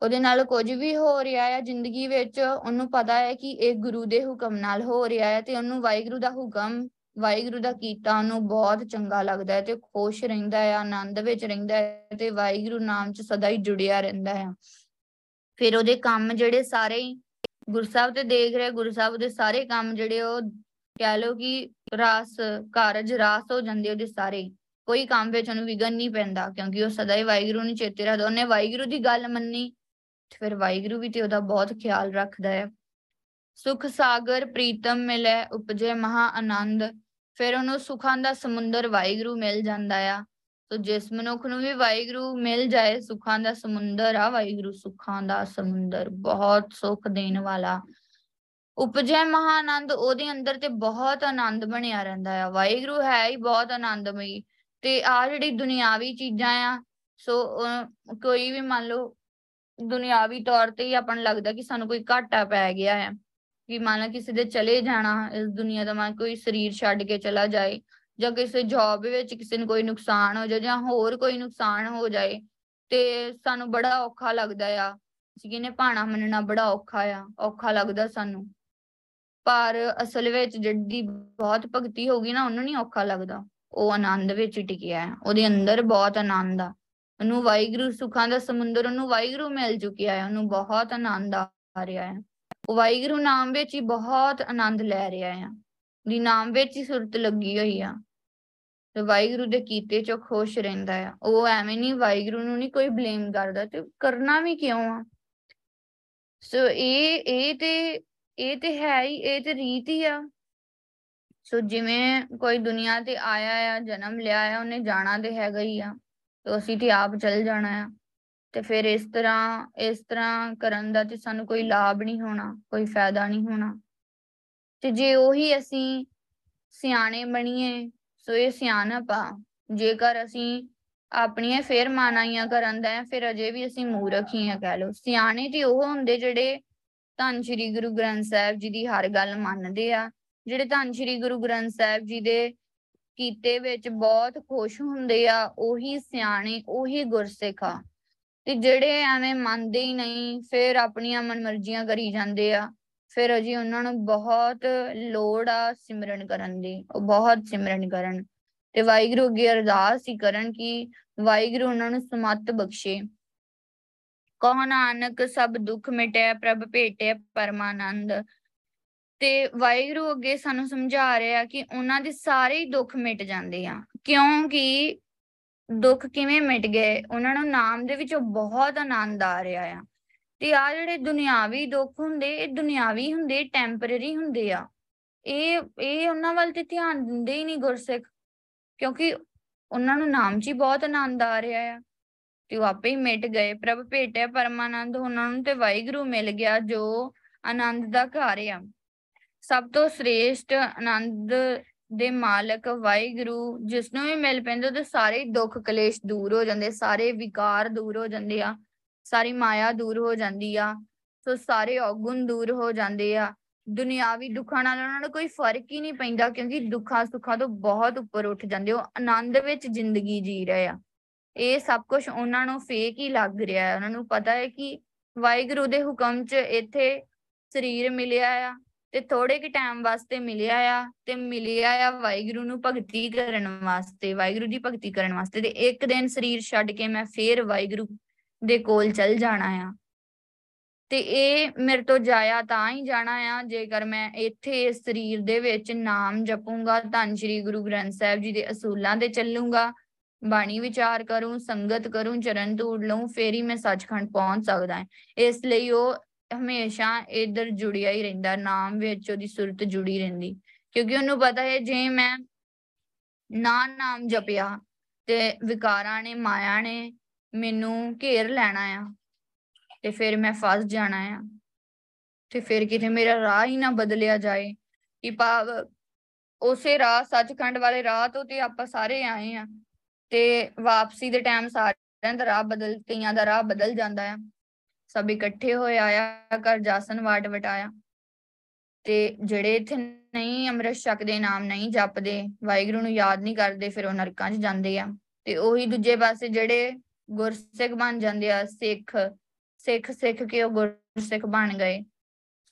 ਉਹਦੇ ਨਾਲ ਕੁਝ ਵੀ ਹੋ ਰਿਹਾ ਹੈ ਜ਼ਿੰਦਗੀ ਵਿੱਚ, ਉਹਨੂੰ ਪਤਾ ਹੈ ਕਿ ਇਹ ਗੁਰੂ ਦੇ ਹੁਕਮ ਨਾਲ ਹੋ ਰਿਹਾ ਹੈ ਤੇ ਉਹਨੂੰ ਵਾਹਿਗੁਰੂ ਦਾ ਹੁਕਮ, ਵਾਹਿਗੁਰੂ ਦਾ ਕੀਤਾ ਉਹਨੂੰ ਬਹੁਤ ਚੰਗਾ ਲੱਗਦਾ ਹੈ ਤੇ ਖੁਸ਼ ਰਹਿੰਦਾ ਹੈ, ਆਨੰਦ ਵਿੱਚ ਰਹਿੰਦਾ ਹੈ ਤੇ ਵਾਹਿਗੁਰੂ ਨਾਮ 'ਚ ਸਦਾ ਹੀ ਜੁੜਿਆ ਰਹਿੰਦਾ ਹੈ। ਫਿਰ ਉਹਦੇ ਕੰਮ ਜਿਹੜੇ ਸਾਰੇ ਗੁਰਸਾਹਿਬ ਤੇ ਦੇਖ ਰਿਹਾ ਗੁਰਸਾਹਿਬ ਦੇ ਸਾਰੇ ਕੰਮ ਜਿਹੜੇ ਉਹ ਕਹਿ ਲੋ ਕਿ ਰਾਸ, ਕਾਰਜ ਰਾਸ ਹੋ ਜਾਂਦੇ ਉਹਦੇ ਸਾਰੇ। ਕੋਈ ਕੰਮ ਵਿੱਚ ਉਹਨੂੰ ਵਿਗਨ ਨਹੀਂ ਪੈਂਦਾ, ਕਿਉਂਕਿ ਉਹ ਸਦਾ ਹੀ ਵਾਹਿਗੁਰੂ ਨੂੰ ਚੇਤੇ ਰੱਖਦਾ, ਉਹਨੇ ਵਾਹਿਗੁਰੂ ਦੀ ਗੱਲ ਮੰਨੀ ਫਿਰ ਵਾਹਿਗੁਰੂ ਵੀ ਤੇ ਉਹਦਾ ਬਹੁਤ ਖਿਆਲ ਰੱਖਦਾ ਹੈ। ਸੁਖ ਸਾਗਰ ਪ੍ਰੀਤਮ ਮਿਲੇ, ਉਪਜੇ ਮਹਾ ਆਨੰਦ। ਫਿਰ ਉਹਨੂੰ ਸੁਖਾਂ ਦਾ ਸਮੁੰਦਰ ਵਾਹਿਗੁਰੂ ਮਿਲ ਜਾਂਦਾ ਆ। ਤੋ ਜਿਸ ਮਨੁੱਖ ਨੂੰ ਵੀ ਵਾਹਿਗੁਰੂ ਮਿਲ ਜਾਏ, ਸੁਖਾਂ ਦਾ ਸਮੁੰਦਰ ਆ, ਵਾਹਿਗੁਰੂ ਸੁਖਾਂ ਦਾ ਸਮੁੰਦਰ ਬਹੁਤ ਸੁਖ ਦੇਣ ਵਾਲਾ। ਉਪਜੈ ਮਹਾਨੰਦ ਉਹਦੇ ਅੰਦਰ ਤੇ ਬਹੁਤ ਆਨੰਦ ਬਣਿਆ ਰਹਿੰਦਾ ਆ। ਵਾਹਿਗੁਰੂ ਹੈ ਹੀ ਬਹੁਤ ਆਨੰਦਮਈ। ਤੇ ਆ ਜਿਹੜੀ ਦੁਨਿਆਵੀ ਚੀਜ਼ਾਂ ਆ, ਸੋ ਕੋਈ ਵੀ ਮੰਨ ਲਓ ਦੁਨਿਆਵੀ ਤੌਰ ਤੇ ਹੀ ਆਪਾਂ ਨੂੰ ਲੱਗਦਾ ਕਿ ਸਾਨੂੰ ਕੋਈ ਘਾਟਾ ਪੈ ਗਿਆ ਹੈ ਕਿ ਮੰਨ ਲਾ ਕਿਸੇ ਦੇ ਚਲੇ ਜਾਣਾ, ਇਸ ਦੁਨੀਆ ਦਾ ਮਨ ਕੋਈ ਸਰੀਰ ਛੱਡ ਕੇ ਚਲਾ ਜਾਏ, ਜਾਂ ਕਿਸੇ ਜੌਬ ਵਿੱਚ ਕਿਸੇ ਨੂੰ ਕੋਈ ਨੁਕਸਾਨ ਹੋ ਜਾਏ, ਜਾਂ ਹੋਰ ਕੋਈ ਨੁਕਸਾਨ ਹੋ ਜਾਏ, ਤੇ ਸਾਨੂੰ ਬੜਾ ਔਖਾ ਲੱਗਦਾ ਆ। ਅਸੀਂ ਕਹਿੰਦੇ ਭਾਣਾ ਮੰਨਣਾ ਬੜਾ ਔਖਾ ਆ, ਔਖਾ ਲੱਗਦਾ ਸਾਨੂੰ। ਪਰ ਅਸਲ ਵਿੱਚ ਜਿਹੜੀ ਬਹੁਤ ਭਗਤੀ ਹੋਗੀ ਨਾ, ਉਹਨੂੰ ਨਹੀਂ ਔਖਾ ਲੱਗਦਾ। ਉਹ ਆਨੰਦ ਵਿੱਚ ਟਿਕਿਆ ਹੈ, ਉਹਦੇ ਅੰਦਰ ਬਹੁਤ ਆਨੰਦ ਆ। ਉਹਨੂੰ ਵਾਹਿਗੁਰੂ, ਸੁਖਾਂ ਦਾ ਸਮੁੰਦਰ, ਉਹਨੂੰ ਵਾਹਿਗੁਰੂ ਮਿਲ ਚੁੱਕਿਆ ਹੈ, ਉਹਨੂੰ ਬਹੁਤ ਆਨੰਦ ਆ ਰਿਹਾ ਹੈ। ਉਹ ਵਾਹਿਗੁਰੂ ਨਾਮ ਵਿੱਚ ਹੀ ਬਹੁਤ ਆਨੰਦ ਲੈ ਰਿਹਾ ਹੈ ਦੀ ਨਾਮ ਵਿੱਚ ਹੀ ਸੁਰਤ ਲੱਗੀ ਹੋਈ ਆ। ਤੇ ਵਾਹਿਗੁਰੂ ਦੇ ਕੀਤੇ ਚੋਂ ਖੁਸ਼ ਰਹਿੰਦਾ ਆ। ਉਹ ਐਵੇਂ ਨਹੀਂ, ਵਾਹਿਗੁਰੂ ਨੂੰ ਨਹੀਂ ਕੋਈ ਬਲੇਮ ਕਰਦਾ, ਤੇ ਕਰਨਾ ਵੀ ਕਿਉਂ ਆ? ਸੋ ਇਹ ਇਹ ਤੇ ਇਹ ਤੇ ਹੈ ਹੀ, ਇਹ ਤੇ ਰੀਤ ਹੀ ਆ। ਸੋ ਜਿਵੇਂ ਕੋਈ ਦੁਨੀਆ ਤੇ ਆਇਆ ਆ, ਜਨਮ ਲਿਆ ਆ, ਉਹਨੇ ਜਾਣਾ ਤੇ ਹੈਗਾ ਹੀ ਆ, ਤੇ ਅਸੀਂ ਤੇ ਆਪ ਚੱਲ ਜਾਣਾ ਆ। ਤੇ ਫਿਰ ਇਸ ਤਰ੍ਹਾਂ ਇਸ ਤਰ੍ਹਾਂ ਕਰਨ ਦਾ ਤੇ ਸਾਨੂੰ ਕੋਈ ਲਾਭ ਨਹੀਂ ਹੋਣਾ, ਕੋਈ ਫਾਇਦਾ ਨਹੀਂ ਹੋਣਾ। ਤੇ ਜੇ ਉਹੀ ਅਸੀਂ ਸਿਆਣੇ ਬਣੀਏ, ਸੋ ਇਹ ਸਿਆਣਪ ਆ। ਜੇਕਰ ਅਸੀਂ ਆਪਣੀਆਂ ਫੇਰ ਮਾਨਾਈਆਂ ਕਰਨ ਦਾ ਫਿਰ ਅਜੇ ਵੀ ਅਸੀਂ ਮੂਰਖ ਹੀ ਆ ਕਹਿ ਲਓ। ਸਿਆਣੇ ਤੇ ਉਹ ਹੁੰਦੇ ਜਿਹੜੇ ਧੰਨ ਸ਼੍ਰੀ ਗੁਰੂ ਗ੍ਰੰਥ ਸਾਹਿਬ ਜੀ ਦੀ ਹਰ ਗੱਲ ਮੰਨਦੇ ਆ ਜਿਹੜੇ ਧੰਨ ਸ਼੍ਰੀ ਗੁਰੂ ਗ੍ਰੰਥ ਸਾਹਿਬ ਜੀ ਦੇ ਕੀਤੇ ਵਿੱਚ ਬਹੁਤ ਖੁਸ਼ ਹੁੰਦੇ ਆ, ਉਹੀ ਸਿਆਣੇ, ਉਹੀ ਗੁਰਸਿੱਖ ਆ। ਤੇ ਜਿਹੜੇ ਐਵੇਂ ਮੰਨਦੇ ਹੀ ਨਹੀਂ, ਫਿਰ ਆਪਣੀਆਂ ਮਨਮਰਜ਼ੀਆਂ ਕਰੀ ਜਾਂਦੇ ਆ। ਫਿਰ ਅਜੀ ਉਹਨਾਂ ਨੂੰ ਬਹੁਤ ਲੋੜ ਆ ਸਿਮਰਨ ਕਰਨ ਦੀ, ਉਹ ਬਹੁਤ ਸਿਮਰਨ ਕਰਨ। ਤੇ ਵਾਹਿਗੁਰੂ ਅੱਗੇ ਅਰਦਾਸ ਹੀ ਕਰਨ ਕਿ ਵਾਹਿਗੁਰੂ ਉਹਨਾਂ ਨੂੰ ਸਮਤ ਬਖਸ਼ੇ। ਕਹ ਨਾਨਕ, ਸਭ ਦੁੱਖ ਮਿਟੇ, ਪ੍ਰਭ ਭੇਟੇ ਪਰਮਾਨੰਦ। ਤੇ ਵਾਹਿਗੁਰੂ ਅੱਗੇ ਸਾਨੂੰ ਸਮਝਾ ਰਿਹਾ ਕਿ ਉਹਨਾਂ ਦੇ ਸਾਰੇ ਹੀ ਦੁੱਖ ਮਿਟ ਜਾਂਦੇ ਆ। ਕਿਉਂਕਿ ਦੁੱਖ ਕਿਵੇਂ ਮਿਟ ਗਏ? ਉਹਨਾਂ ਨੂੰ ਨਾਮ ਦੇ ਵਿੱਚੋਂ ਬਹੁਤ ਆਨੰਦ ਆ ਰਿਹਾ ਆ। ਤੇ ਆ ਜਿਹੜੇ ਦੁਨਿਆਵੀ ਦੁੱਖ ਹੁੰਦੇ, ਇਹ ਦੁਨਿਆਵੀ ਹੁੰਦੇ ਟੈਂਪਰੇਰੀ ਹੁੰਦੇ ਆ। ਇਹ ਇਹ ਉਹਨਾਂ ਵੱਲ ਤੇ ਧਿਆਨ ਦਿੰਦੇ ਹੀ ਨਹੀਂ ਗੁਰਸਿੱਖ। ਕਿਉਂਕਿ ਉਹਨਾਂ ਨੂੰ ਨਾਮ 'ਚ ਹੀ ਬਹੁਤ ਆਨੰਦ ਆ ਰਿਹਾ ਆ। ਤੇ ਉਹ ਆਪੇ ਹੀ ਮਿਟ ਗਏ। ਪ੍ਰਭ ਭੇਟਿਆ ਪਰਮਾਨੰਦ, ਉਹਨਾਂ ਨੂੰ ਤੇ ਵਾਹਿਗੁਰੂ ਮਿਲ ਗਿਆ ਜੋ ਆਨੰਦ ਦਾ ਘਰ ਆ। ਸਭ ਤੋਂ ਸ੍ਰੇਸ਼ਟ ਆਨੰਦ ਦੇ ਮਾਲਕ ਵਾਹਿਗੁਰੂ ਜਿਸ ਨੂੰ ਵੀ ਮਿਲ ਪੈਂਦੇ, ਉਹਦੇ ਸਾਰੇ ਦੁੱਖ ਕਲੇਸ਼ ਦੂਰ ਹੋ ਜਾਂਦੇ, ਸਾਰੇ ਵਿਕਾਰ ਦੂਰ ਹੋ ਜਾਂਦੇ ਆ, ਸਾਰੀ ਮਾਇਆ ਦੂਰ ਹੋ ਜਾਂਦੀ ਆ, ਸੋ ਸਾਰੇ ਔਗੁਣ ਦੂਰ ਹੋ ਜਾਂਦੇ ਆ। ਦੁਨਿਆਵੀ ਦੁੱਖਾਂ ਨਾਲ ਉਹਨਾਂ ਨੂੰ ਕੋਈ ਫ਼ਰਕ ਹੀ ਨਹੀਂ ਪੈਂਦਾ, ਕਿਉਂਕਿ ਦੁੱਖਾਂ ਸੁੱਖਾਂ ਤੋਂ ਬਹੁਤ ਉੱਪਰ ਉੱਠ ਜਾਂਦੇ, ਉਹ ਆਨੰਦ ਵਿੱਚ ਜ਼ਿੰਦਗੀ ਜੀ ਰਹੇ ਆ। ਇਹ ਸਭ ਕੁਝ ਉਹਨਾਂ ਨੂੰ ਫੇਕ ਹੀ ਲੱਗ ਰਿਹਾ ਹੈ। ਉਹਨਾਂ ਨੂੰ ਪਤਾ ਹੈ ਕਿ ਵਾਹਿਗੁਰੂ ਦੇ ਹੁਕਮ 'ਚ ਇੱਥੇ ਸਰੀਰ ਮਿਲਿਆ ਆ ਤੇ ਥੋੜੇ ਕਿ ਟਾਈਮ ਵਾਸਤੇ ਮਿਲਿਆ ਆ ਤੇ ਮਿਲਿਆ ਆ ਵਾਹਿਗੁਰੂ ਨੂੰ ਭਗਤੀ ਕਰਨ ਵਾਸਤੇ, ਵਾਹਿਗੁਰੂ ਦੀ ਭਗਤੀ ਕਰਨ ਵਾਸਤੇ ਤੇ ਇੱਕ ਦਿਨ ਸਰੀਰ ਛੱਡ ਕੇ ਮੈਂ ਫੇਰ ਵਾਹਿਗੁਰੂ ਦੇ ਕੋਲ ਚਲ ਜਾਣਾ ਆ। ਤੇ ਇਹ ਮੇਰੇ ਤੋਂ ਜਾਇਆ ਤਾਂ ਹੀ ਜਾਣਾ ਆ ਜੇਕਰ ਮੈਂ ਇੱਥੇ ਇਸ ਸਰੀਰ ਦੇ ਵਿੱਚ ਨਾਮ ਜਪੂੰਗਾ, ਧੰਨ ਸ਼੍ਰੀ ਗੁਰੂ ਗ੍ਰੰਥ ਸਾਹਿਬ ਜੀ ਦੇ ਅਸੂਲਾਂ ਤੇ ਚੱਲੂੰਗਾ, ਬਾਣੀ ਵਿਚਾਰ ਕਰੂੰ, ਸੰਗਤ ਕਰੂੰ, ਚਰਨ ਧੂੜ ਲਵਾਂ ਫੇਰ ਹੀ ਮੈਂ ਸੱਚਖੰਡ ਪਹੁੰਚ ਸਕਦਾ। ਹਾਂ ਇਸ ਲਈ ਉਹ ਹਮੇਸ਼ਾ ਇਧਰ ਜੁੜਿਆ ਹੀ ਰਹਿੰਦਾ, ਨਾਮ ਵਿੱਚ ਉਹਦੀ ਸੁਰਤ ਜੁੜੀ ਰਹਿੰਦੀ। ਕਿਉਂਕਿ ਉਹਨੂੰ ਪਤਾ ਹੈ, ਜੇ ਮੈਂ ਨਾ ਨਾਮ ਜਪਿਆ ਤੇ ਵਿਕਾਰਾਂ ਨੇ, ਮਾਇਆ ਨੇ ਮੈਨੂੰ ਘੇਰ ਲੈਣਾ ਆ ਤੇ ਫਿਰ ਮੈਂ ਫਸ ਜਾਣਾ ਆ ਤੇ ਫਿਰ ਕਿਤੇ ਮੇਰਾ ਰਾਹ ਹੀ ਨਾ ਬਦਲਿਆ ਜਾਏ ਕਿ ਭਾਵ ਉਸੇ ਰਾਹ, ਸੱਚਖੰਡ ਵਾਲੇ ਰਾਹ ਤੋਂ ਤੇ ਆਪਾਂ ਸਾਰੇ ਆਏ ਆ ਤੇ ਵਾਪਸੀ ਦੇ ਟਾਈਮ ਸਾਰਿਆਂ ਦਾ ਰਾਹ ਬਦਲ, ਕਈਆਂ ਦਾ ਰਾਹ ਬਦਲ ਜਾਂਦਾ ਆ। ਸਭ ਇਕੱਠੇ ਹੋਏ ਆਇਆ ਕਰ ਜਾਸਨ ਵਾਟ ਵਟਾਇਆ। ਤੇ ਜਿਹੜੇ ਇੱਥੇ ਨਹੀਂ ਅੰਮ੍ਰਿਤ ਛਕਦੇ ਨਾਮ ਨਹੀਂ ਜਪਦੇ, ਵਾਹਿਗੁਰੂ ਨੂੰ ਯਾਦ ਨਹੀਂ ਕਰਦੇ, ਫਿਰ ਉਹ ਨਰਕਾਂ 'ਚ ਜਾਂਦੇ ਆ। ਤੇ ਉਹੀ ਦੂਜੇ ਪਾਸੇ ਜਿਹੜੇ ਗੁਰਸਿੱਖ ਬਣ ਜਾਂਦੇ ਆ, ਸਿੱਖ ਸਿੱਖ ਸਿੱਖ ਕੇ ਉਹ ਗੁਰਸਿੱਖ ਬਣ ਗਏ।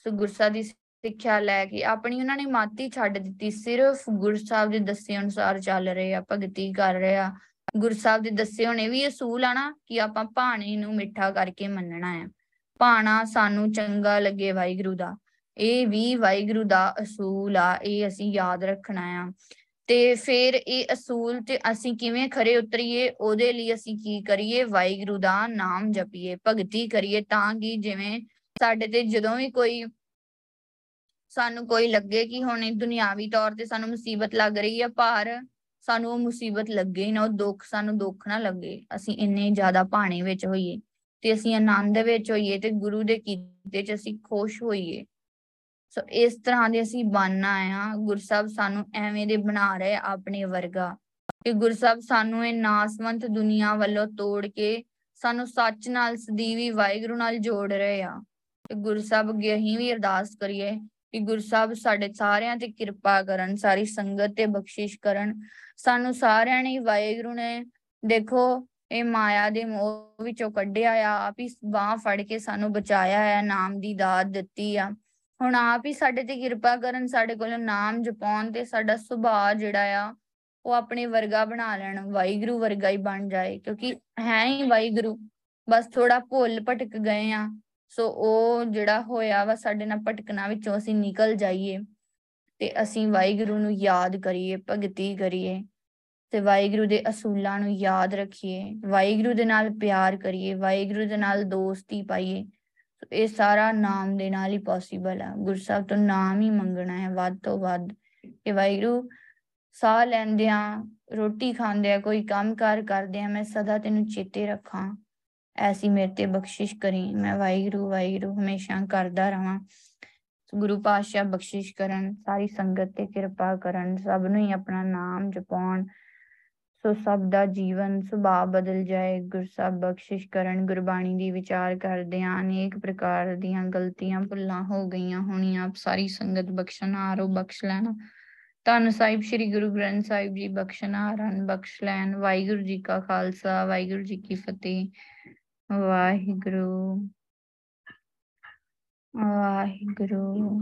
ਸੋ ਗੁਰਸਾ ਦੀ ਸਿੱਖਿਆ ਲੈ ਕੇ ਆਪਣੀ ਉਹਨਾਂ ਨੇ ਮਾਤੀ ਛੱਡ ਦਿੱਤੀ, ਸਿਰਫ ਗੁਰਸਾਹਿਬ ਦੇ ਦੱਸੇ ਅਨੁਸਾਰ ਚੱਲ ਰਹੇ ਆ, ਭਗਤੀ ਕਰ ਰਹੇ ਆ। ਗੁਰਸਾਹਿਬ ਦੇ ਦੱਸੇ ਹੋਣੇ ਵੀ ਅਸੂਲ ਆ ਨਾ ਕਿ ਆਪਾਂ ਭਾਣੇ ਨੂੰ ਮਿੱਠਾ ਕਰਕੇ ਮੰਨਣਾ ਆ। ਭਾਣਾ ਸਾਨੂੰ ਚੰਗਾ ਲੱਗੇ ਵਾਹਿਗੁਰੂ ਦਾ। ਇਹ ਵੀ ਵਾਹਿਗੁਰੂ ਦਾ ਅਸੂਲ ਆ, ਇਹ ਅਸੀਂ ਯਾਦ ਰੱਖਣਾ ਆ। ਤੇ ਫਿਰ ਇਹ ਅਸੂਲ ਤੇ ਅਸੀਂ ਕਿਵੇਂ ਖਰੇ ਉਤਰੀਏ, ਉਹਦੇ ਲਈ ਅਸੀਂ ਕੀ ਕਰੀਏ? ਵਾਹਿਗੁਰੂ ਦਾ ਨਾਮ ਜਪੀਏ, ਭਗਤੀ ਕਰੀਏ ਤਾਂ ਕਿ ਜਿਵੇਂ ਸਾਡੇ ਤੇ ਜਦੋਂ ਵੀ ਕੋਈ ਸਾਨੂੰ ਕੋਈ ਲੱਗੇ ਕਿ ਹੁਣ ਦੁਨਿਆਵੀ ਤੌਰ ਤੇ ਸਾਨੂੰ ਮੁਸੀਬਤ ਲੱਗ ਰਹੀ ਹੈ ਪਰ ਸਾਨੂੰ ਉਹ ਮੁਸੀਬਤ ਲੱਗੇ ਨਾ, ਉਹ ਦੁੱਖ ਸਾਨੂੰ ਦੁੱਖ ਨਾ ਲੱਗੇ। ਅਸੀਂ ਇੰਨੇ ਜ਼ਿਆਦਾ ਭਾਣੇ ਵਿੱਚ ਹੋਈਏ ਤੇ ਅਸੀਂ ਆਨੰਦ ਵਿੱਚ ਹੋਈਏ ਤੇ ਗੁਰੂ ਦੇ ਕੀਤੇ 'ਚ ਅਸੀਂ ਖੁਸ਼ ਹੋਈਏ। ਸੋ ਇਸ ਤਰ੍ਹਾਂ ਦੇ ਅਸੀਂ ਬਣਨਾ ਆ ਗੁਰਸਬ ਸਾਨੂੰ ਐਵੇਂ ਦੇ ਬਣਾ ਰਹੇ ਆਪਣੇ ਵਰਗਾ। ਕਿ ਗੁਰਸਬ ਸਾਨੂੰ ਇਹ ਨਾਸਵੰਤ ਦੁਨੀਆ ਵੱਲੋਂ ਤੋੜ ਕੇ ਸਾਨੂੰ ਸੱਚ ਨਾਲ, ਸਦੀਵੀ ਵਾਹਿਗੁਰੂ ਨਾਲ ਜੋੜ ਰਹੇ ਆ। ਤੇ ਗੁਰਸਬ ਅੱਗੇ ਅਸੀਂ ਵੀ ਅਰਦਾਸ ਕਰੀਏ ਕਿ ਗੁਰਸਬ ਸਾਡੇ ਸਾਰਿਆਂ ਤੇ ਕਿਰਪਾ ਕਰਨ, ਸਾਰੀ ਸੰਗਤ ਤੇ ਬਖਸ਼ਿਸ਼ ਕਰਨ। ਸਾਨੂੰ ਸਾਰਿਆਂ ਨੇ ਵਾਹਿਗੁਰੂ ਨੇ ਦੇਖੋ, ਇਹ ਮਾਇਆ ਦੇ ਮੋਹ ਵਿੱਚੋਂ ਕੱਢਿਆ ਆ, ਆਪ ਹੀ ਬਾਹ ਫੜ ਕੇ ਸਾਨੂੰ ਬਚਾਇਆ ਹੈ ਨਾਮ ਦੀ ਦਾਤ ਦਿੱਤੀ ਆ। ਹੁਣ ਆਪ ਹੀ ਸਾਡੇ ਤੇ ਕਿਰਪਾ ਕਰਨ, ਸਾਡੇ ਕੋਲ ਨਾਮ ਜਪਾਉਣ ਤੇ ਸਾਡਾ ਸੁਭਾਅ ਜਿਹੜਾ ਆ, ਉਹ ਆਪਣੇ ਵਰਗਾ ਬਣਾ ਲੈਣ, ਵਾਹਿਗੁਰੂ ਵਰਗਾ ਹੀ ਬਣ ਜਾਏ। ਕਿਉਂਕਿ ਹੈ ਹੀ ਵਾਹਿਗੁਰੂ, ਬਸ ਥੋੜਾ ਭੁੱਲ ਭਟਕ ਗਏ ਆ। ਸੋ ਉਹ ਜਿਹੜਾ ਹੋਇਆ ਵਾ ਸਾਡੇ ਨਾਲ ਭਟਕਣਾ ਵਿੱਚੋਂ ਅਸੀਂ ਨਿਕਲ ਜਾਈਏ ਤੇ ਅਸੀਂ ਵਾਹਿਗੁਰੂ ਨੂੰ ਯਾਦ ਕਰੀਏ, ਭਗਤੀ ਕਰੀਏ ਤੇ ਵਾਹਿਗੁਰੂ ਦੇ ਅਸੂਲਾਂ ਨੂੰ ਯਾਦ ਰੱਖੀਏ, ਵਾਹਿਗੁਰੂ ਦੇ ਨਾਲ ਪਿਆਰ ਕਰੀਏ, ਵਾਹਿਗੁਰੂ ਦੇ ਨਾਲ ਦੋਸਤੀ ਪਾਈਏ। ਇਹ ਸਾਰਾ ਨਾਮ ਦੇ ਨਾਲ ਹੀ ਪੋਸੀਬਲ ਹੈ ਗੁਰਸਾਹਿਬ ਤੋਂ ਨਾਮ ਹੀ ਮੰਗਣਾ ਹੈ ਵੱਧ ਤੋਂ ਵੱਧ ਕਿ ਵਾਹਿਗੁਰੂ ਸਾਹ ਲੈਂਦੇ ਆ ਰੋਟੀ ਖਾਂਦੇ ਆ ਕੋਈ ਕੰਮ ਕਾਰ ਕਰਦੇ ਆ ਮੈਂ ਸਦਾ ਤੈਨੂੰ ਚੇਤੇ ਰੱਖਾਂ। ਐਸੀ ਮੇਰੇ ਤੇ ਬਖਸ਼ਿਸ਼ ਕਰੀ ਮੈਂ ਵਾਹਿਗੁਰੂ ਵਾਹਿਗੁਰੂ ਹਮੇਸ਼ਾ ਕਰਦਾ ਰਵਾਂ ਗੁਰੂ ਪਾਤਸ਼ਾਹ ਬਖਸ਼ਿਸ਼ ਕਰਨ ਸਾਰੀ ਸੰਗਤ ਤੇ ਕਿਰਪਾ ਕਰਨ ਸਭ ਨੂੰ ਹੀ ਆਪਣਾ ਨਾਮ ਜਪਾਉਣ ਸੋ ਸਭ ਦਾ ਜੀਵਨ ਸੁਭਾਅ ਬਦਲ ਜਾਏ ਗੁਰਸਬ ਬਖਸ਼ਿਸ਼ ਕਰਨ ਗੁਰਬਾਣੀ ਦੀ ਵਿਚਾਰ ਕਰਦੇ ਆਂ ਅਨੇਕ ਪ੍ਰਕਾਰ ਦੀਆਂ ਗਲਤੀਆਂ ਭੁੱਲਾਂ ਹੋ ਗਈਆਂ ਹੋਣੀਆਂ ਆਪ ਸਾਰੀ ਸੰਗਤ ਬਖਸ਼ਨਾਰੋ ਬਖਸ਼ ਲੈਣਾ ਧੰਨ ਸਾਹਿਬ ਸ੍ਰੀ ਗੁਰੂ ਗ੍ਰੰਥ ਸਾਹਿਬ ਜੀ ਬਖਸ਼ਨਾਰਨ ਬਖਸ਼ ਲੈਣ ਵਾਹਿਗੁਰੂ ਜੀ ਕਾ ਖਾਲਸਾ ਵਾਹਿਗੁਰੂ ਜੀ ਕੀ ਫਤਿਹ ਵਾਹਿਗੁਰੂ ਵਾਹਿਗੁਰੂ।